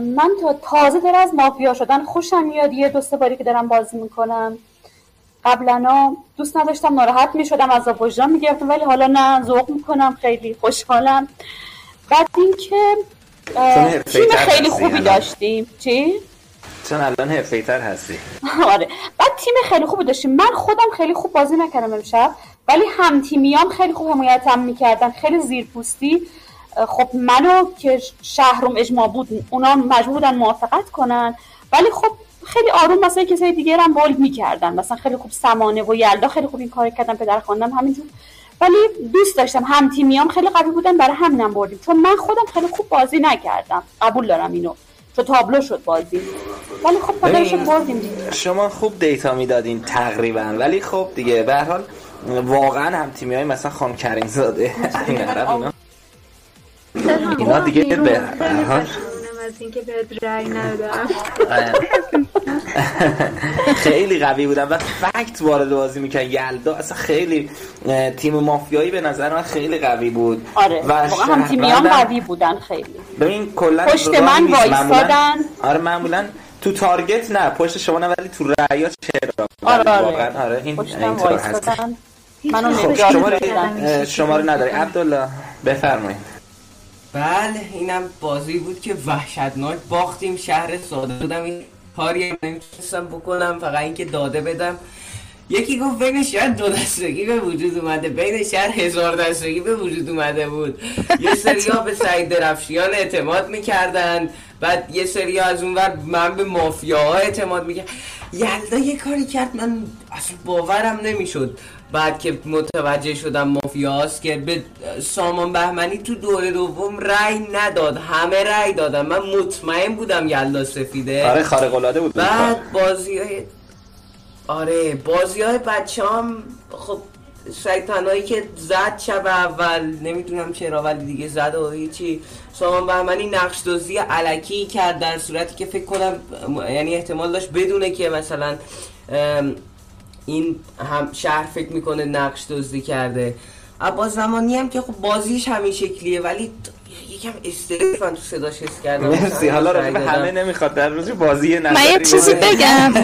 من تا تازه در از مافیا شدن خوشم میاد. یه دو سه باری که دارم بازی می‌کنم. قبلا دوست نداشتم ناراحت می‌شدم از وجدان می‌گرفتم ولی حالا نه ذوق می‌کنم خیلی خوشحالم. بعد اینکه تیم خیلی خوبی داشتیم. چی؟ چون الان حرفه تر هستی. آره. بعد تیم خیلی خوبی داشتیم. من خودم خیلی خوب بازی نکردم امشب ولی هم تیمیام خیلی خوب حمایتم می‌کردن خیلی زیرپوستی. خب منو که شهرم اجماع بود اونا مجبور بودن موافقت کنن. ولی خب خیلی آروم مثلا کسای دیگه هم بولد می‌کردن. مثلا خیلی خوب سمانه و یلدا خیلی خوب این کار کردن پدر خواندم همینجور. ولی دوست داشتم هم تیمیام خیلی قوی بودن برای همینم بردیم. چون من خودم خیلی خوب بازی نکردم. قبول دارم اینو. چون تابلو شد بازی. ولی خب شد بردیم دیگه. شما خوب دیتا می‌دادین تقریبا. ولی خب دیگه به هر حال واقعا هم تیمی های مثلا خانم کریم زاده. اینا دیگه به از اینکه بهت رأی ندم خیلی قوی بودن و فکت وارد بازی می‌کرد یلدا اصلا خیلی تیم مافیایی به نظر من خیلی قوی بود. آره و واقعا هم تیمیام قوی بودن خیلی. ببین کلا پشت من وایسادن آره معمولا تو تارگت نه پشت شما نه ولی تو رأیا چرا آره آره. واقعا آره این اینطور هست منو خب شماره شماره نداری. عبدالله بفرمایید. بله اینم بازی بود که وحشتناک باختیم شهر ساده بودم. این کاری نمی‌تونستم بکنم فقط اینکه داده بدم. یکی گفت بین شهر دو دستگی به وجود اومده بین شهر هزار دستگی به وجود اومده بود. یه سری ها به سعید درفشیان اعتماد می‌کردن بعد یه سری از اون ور من به مافیاها اعتماد می‌کرد. یلدا یه کاری کرد من اصلا باورم نمی‌شد. بعد که متوجه شدم مافیاست که به سامان بهمنی تو دور دوم رأی نداد. همه رأی دادم من مطمئن بودم یلدا سفیده. آره خارق العاده بود. بعد بازی های آره بازی های بچه هم خب سیطنهایی که زد شب اول نمی‌دونم چرا ولی دیگه زد و هیچی. سامان بهمنی نقش دوزی علکی کرد در صورتی که فکر کنم یعنی احتمال داشت بدونه که مثلا این هم شهر فکر می‌کنه نقش دزدی کرده. عباس زمانی هم که خب بازیش همین شکلیه ولی یکم استرس من تو صداش حس کردم. مرسی. حالا رو همه نمی‌خواد. در روز بازی نظری من یه چیزی بگم.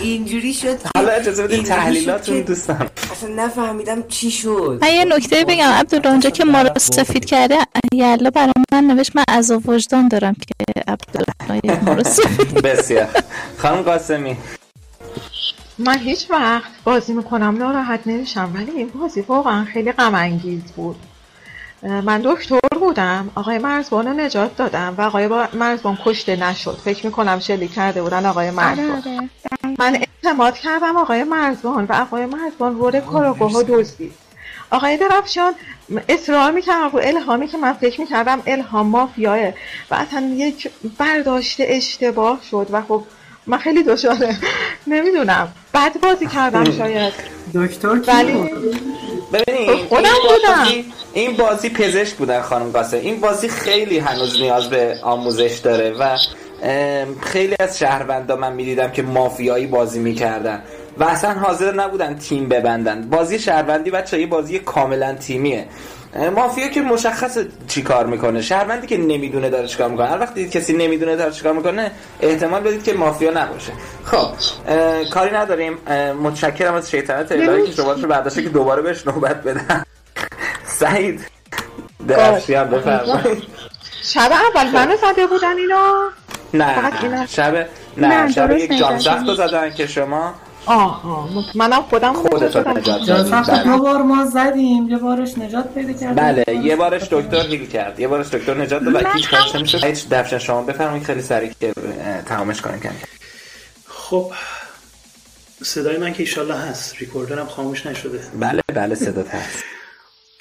اینجوری شد حالا اجازه بدین تحلیلاتون دوستم اصلا نفهمیدم چی شد. من یه نکته بگم. عبدالله اونجا که ما رو سفید کرده یلا برای من نوشت من از وجدان دارم که عبدالله ما رو سفید. بسیار. خانم قاسمی. من هیچ وقت بازی می‌کنم ناراحت نمیشم ولی این بازی واقعا خیلی غم انگیز بود من دکتر بودم آقای مرزبان رو نجات دادم و آقای مرزبان کشته نشد. فکر می‌کنم شلی کرده بودن آقای مرزبان. من اعتماد کردم آقای مرزبان و آقای مرزبان رول کاراگاه ها دزدید. آقای درفشان اصرار می‌کردم رو الهامی که من فکر می‌کردم الهام مافیاه و اصلا یک برداشت اشتباه شد و خب من خیلی دشاره نمی‌دونم. بد بازی کردم شاید. دکتر کی ولی ببینید خودم این بودم. بازی- این بازی پزشک بودن خانم قاسم. این بازی خیلی هنوز نیاز به آموزش داره و خیلی از شهروندا من می‌دیدم که مافیایی بازی می‌کردن و اصلا حاضر نبودن تیم ببندن. بازی شهروندی بچه یه بازی کاملا تیمیه. مافیا که مشخص چی کار می‌کنه؟ شهروندی که نمی‌دونه داره چیکار می‌کنه. هر وقت دید کسی نمی‌دونه داره چیکار می‌کنه احتمال بدید که مافیا نباشه. خب کاری نداریم. متشکرم از شیطنت الهی که شما رو برداشته که دوباره بهش نوبت بدم سعید درفشیان بفرمایید. شب اول منو زده بودن اینا؟ نه شب نه، نه شب یک جان نگفتی. سخت رو زدن که شما آها. منم خودم خودت رو زدم. نجات دادید سخت بله. دو بار ما زدیم. یه بارش نجات پیدا کردیم. بله یه بارش دکتر هیل کرد. یه بارش دکتر نجات داد و هیچ کارش نمی‌شد هیچ دفشن شما بفرمایید خیلی سریع که تمامش کنیم. کم کم. خب صدای من که ایشالله هست. ریکوردرم خاموش نشده. بله بله صدات هست.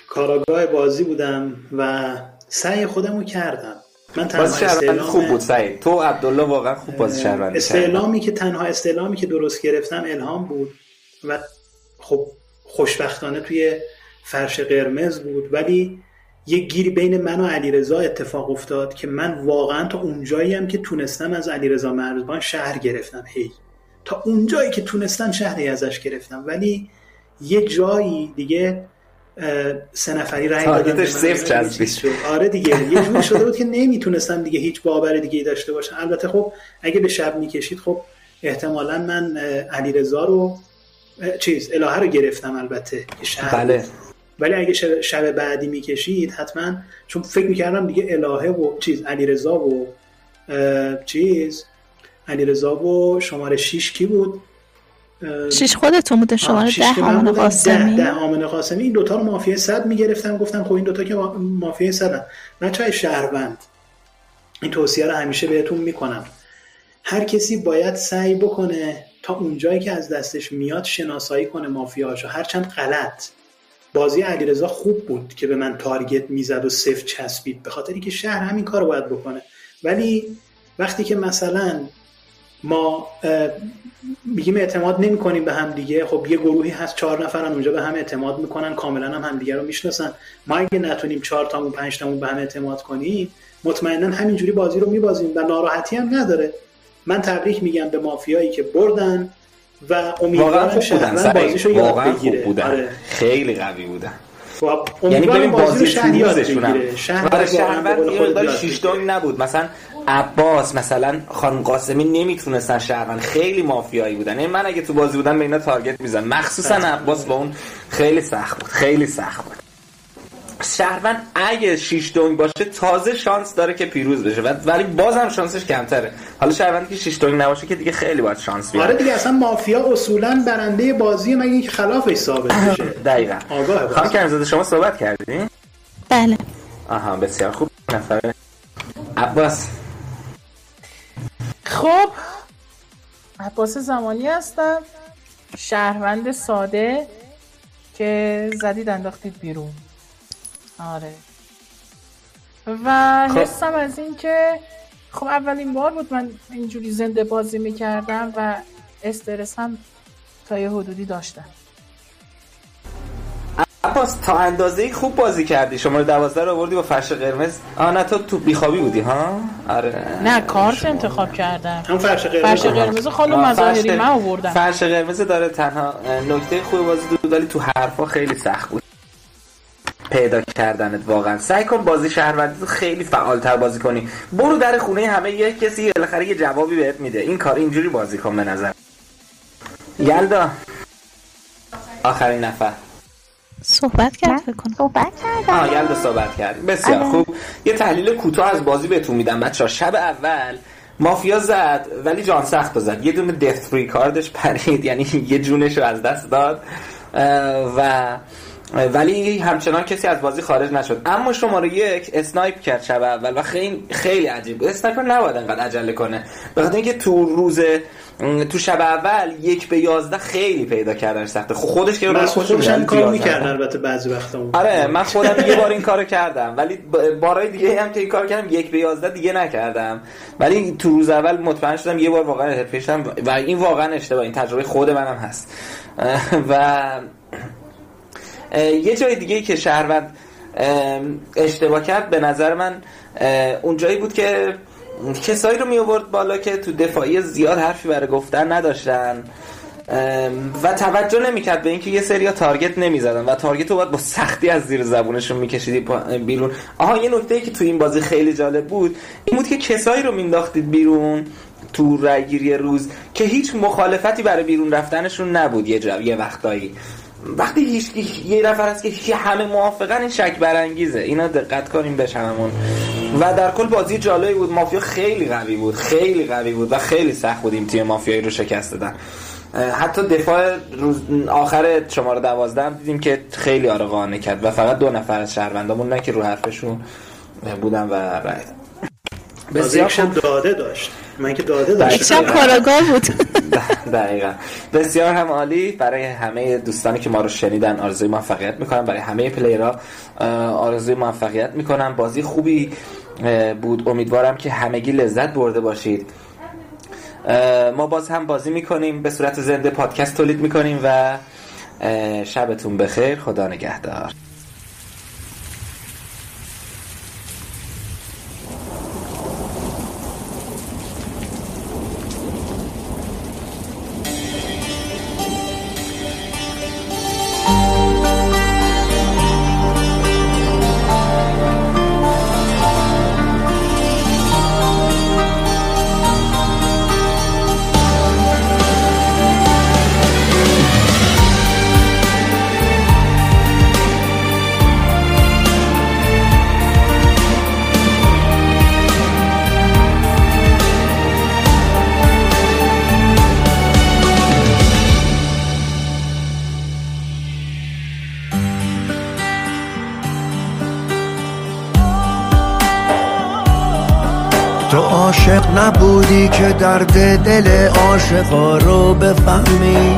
کاراگاه بازی بودم و سعی خودم رو کردم. من تنها استعلام خوب بود سعید. تو عبدالله واقعا خوب بازی شهروندی کردی. استعلامی که تنها استعلامی که درست گرفتم الهام بود و خب خوشبختانه توی فرش قرمز بود. ولی یه گیری بین من و علیرضا اتفاق افتاد که من واقعا تا اونجایی هم که تونستم از علیرضا مرزبان شهر گرفتم. هی. تا اونجایی که تونستم شهری ازش گرفتم. ولی یه جایی دیگه سه نفری رای دادن. صفر. آره دیگه یه جوری شده بود که نمی‌تونستم دیگه هیچ باور دیگه ای داشته باشم البته خب اگه به شب می‌کشید خب احتمالا من علیرضا رو چیز الهه رو گرفتم البته که شهر بله. ولی اگه شب, شب بعدی می‌کشید حتما چون فکر می‌کردم دیگه الهه و چیز علیرضا و چیز علیرضا و شماره 6 کی بود شیش خودتون بوده شماره ده که من آمن بودم، ده قاسمی. ده آمن قاسمی. این دوتا رو مافیای صد می‌گرفتم گفتم خب این دوتا که ما- مافیای صدن. بچه شهروند. این توصیه رو همیشه بهتون می‌کنم. هر کسی باید سعی بکنه تا اونجایی که از دستش میاد شناسایی کنه مافیاشو هرچند غلط. بازی علیرضا خوب بود که به من تارگت می‌زد و صفر چسبید. به خاطری که شهر همین کار رو باید بکنه. ولی وقتی که مثلا ما میگیم اعتماد نمی کنیم به هم دیگه. خب یه گروهی هست چهار نفرن اونجا به هم اعتماد می‌کنن کاملا هم همدیگه رو می‌شناسن. ما اگه نتونیم چهار تامون پنج تامون به هم اعتماد کنیم مطمئنا همینجوری بازی رو میبازیم و ناراحتی هم نداره. من تبریک میگم به مافیایی که بردن و امیدوارم شهروند بازیشو یاد بگیره. بودن. آره. خیلی قوی بودن. یعنی ببین بازی رو بازی شهر یاد بگیره. شهر آره واقعا به شهروند یه مقدار یاد شیش بگیره. دنگ نبود. مثلا عباس مثلا خانم قاسمی نمی‌تونستن شهروند. خیلی مافیایی بودن. یعنی من اگه تو بازی بودم به اینا تارگت میزن مخصوصا عباس با اون خیلی سخت بود. خیلی سخت بود. شهروند اگه شیش دنگ باشه تازه شانس داره که پیروز بشه. ولی بازم شانسش کمتره. حالا شهروندی که شیش دنگ نباشه که دیگه خیلی باید شانس بیاره. آره دیگه اصلا مافیا اصولا برنده بازی مگه اینکه خلافش ثابت بشه دقیقا. آگاه. خانم کرمزاده شما صحبت کردین؟ بله. آها بسیار خوب. نفر عباس. خب عباس زمانی هستم شهروند ساده که زدید انداختید بیرون. آره. و خب. حسم از این که خب اولین بار بود من اینجوری زنده بازی می‌کردم و استرس هم تا یه حدودی داشتم. عباس تا اندازه خوب بازی کردی. شما رو دوازده رو آوردی با فرش قرمز. آه نه تو تو بیخوابی بودی ها؟ آره. نه کارت انتخاب کردم. هم فرش قرمز. فرش قرمز آه، مظاهری من آوردم. فرش قرمز داره تنها نکته خوب بازی بود ولی تو حرفا خیلی سخت بود. پیدا کردنت واقعا. سعی کن بازی شهروندی رو خیلی فعالتر بازی کنی. برو در خونه همه یه کسی بالاخره یه جوابی بهت میده. این کار اینجوری بازی کن به نظر. یلدا. آخرین نفر. صحبت کرد فکر کنم. صحبت کردم. یلدا صحبت کردیم بسیار آره. خوب. یه تحلیل کوتاه از بازی بهتون میدم بچه شب اول مافیا زد ولی جان سخت زد. یه دونه دث فری کاردش پرید یعنی یه جونش رو از دست داد. و ولی همچنان کسی از بازی خارج نشد. اما شماره یک اسنایپ کرد شب اول و خیلی خیلی عجیب بود. اسنایپر نباید انقدر عجله کنه. به خاطر اینکه تو روز تو شب اول یک به یازده خیلی پیدا کردن سخته. خب خودش که مسعود خودش هم کار یازده. می‌کرد البته بعضی وقتا آره من خودم یه بار این کارو کردم. ولی ب- بارهای دیگه هم که این کار کردم یک به یازده دیگه نکردم. ولی تو روز اول مطمئن شدم یه بار واقعا حرفه شدم. و این واقعا اشتباه این تجربه خود منم هست. و یه جای دیگه که شهروند اه، اشتباه کرد به نظر من اون جایی بود که کسایی رو می آورد بالا که تو دفاعی زیاد حرفی برای گفتن نداشتن. و توجه نمی‌کرد به اینکه یه سری تارگت نمی‌زدن و تارگت رو باید با سختی از زیر زبونشون میکشیدی بیرون. آها یه نکته که تو این بازی خیلی جالب بود این بود که کسایی رو مینداختید بیرون تو رأیگیری روز که هیچ مخالفتی برای بیرون رفتنشون نبود یه یه وقتایی. وقتی هیچ یه نفر هست که همه موافقن این شک برانگیزه. اینا دقت کنیم بهش هممون و در کل بازی جالبی بود. مافیا خیلی قوی بود. خیلی قوی بود و خیلی سخت بود این تیم مافیایی رو شکست دادن. حتی دفاع روز آخر شماره دوازده هم دیدیم که خیلی آره کرد. و فقط دو نفر از شهروندا موندن که رو حرفشون بودن و رای دادن. بازی بسیار یکشم داده داشت. من که داده داشت یکشم کاراگاه بود. دقیقا. بسیار هم عالی. برای همه دوستانی که ما رو شنیدن آرزوی موفقیت می‌کنم. برای همه پلیرها آرزوی موفقیت می‌کنم. بازی خوبی بود. امیدوارم که همگی لذت برده باشید. ما باز هم بازی می‌کنیم. به صورت زنده پادکست تولید می‌کنیم و شبتون بخیر. خدا نگهدار. که درد دل عاشقا رو بفهمی.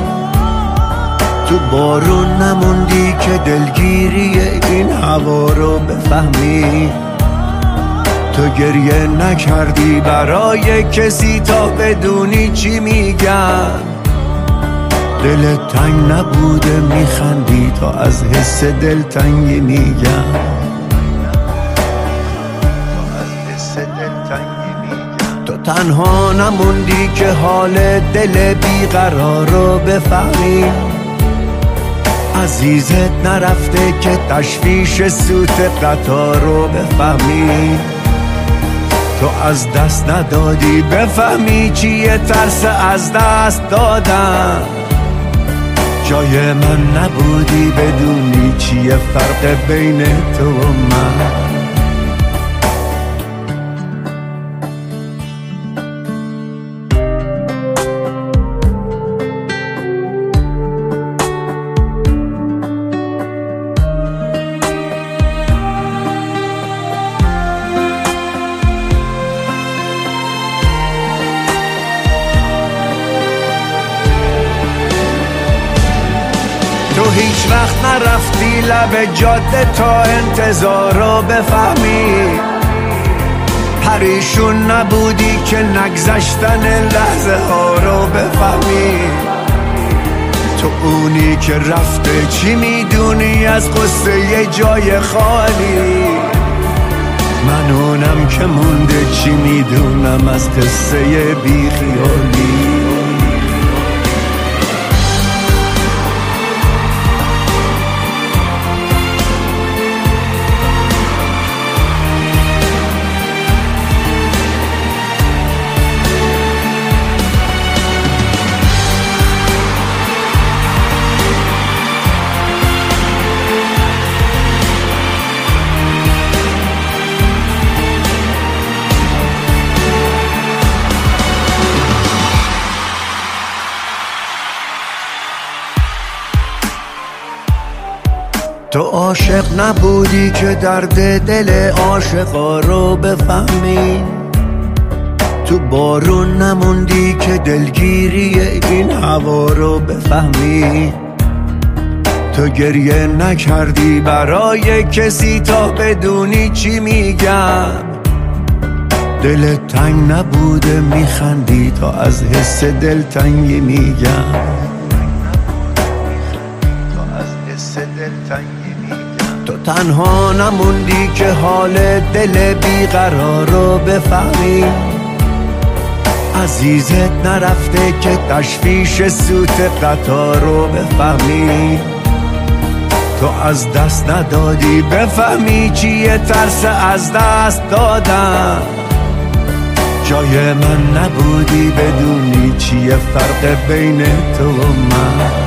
تو بارون نموندی که دلگیری این هوا رو بفهمی. تو گریه نکردی برای کسی تا بدونی چی میگم. دل تنگ نبوده میخندی تا از حس دلتنگی میگم. تنها نموندی که حال دل بیقرار رو بفهمی. عزیزت نرفته که تشویش سوت قطار رو بفهمی. تو از دست ندادی بفهمی چیه ترس از دست دادن. جای من نبودی بدونی چیه فرق بین تو و من. لب جاده تا انتظار رو بفهمی. پریشون نبودی که نگذشتن لحظه ها رو بفهمی. تو اونی که رفته چی می‌دونی از قصه یه جای خالی؟ من اونم که مونده چی می‌دونم از قصه بیخیالی عاشق نبودی که درد دل عاشقا رو بفهمی. تو بارون نموندی که دلگیری این هوا رو بفهمی. تو گریه نکردی برای کسی تا بدونی چی میگم. دل تنگ نبوده میخندی تا از حس دلتنگی میگم. تنها نموندی که حال دل بیقرار رو بفهمی. عزیزت نرفته که تشویش سوت قطار رو بفهمی. تو از دست ندادی بفهمی چیه ترس از دست دادن. جای من نبودی بدونی چیه فرق بین تو و من.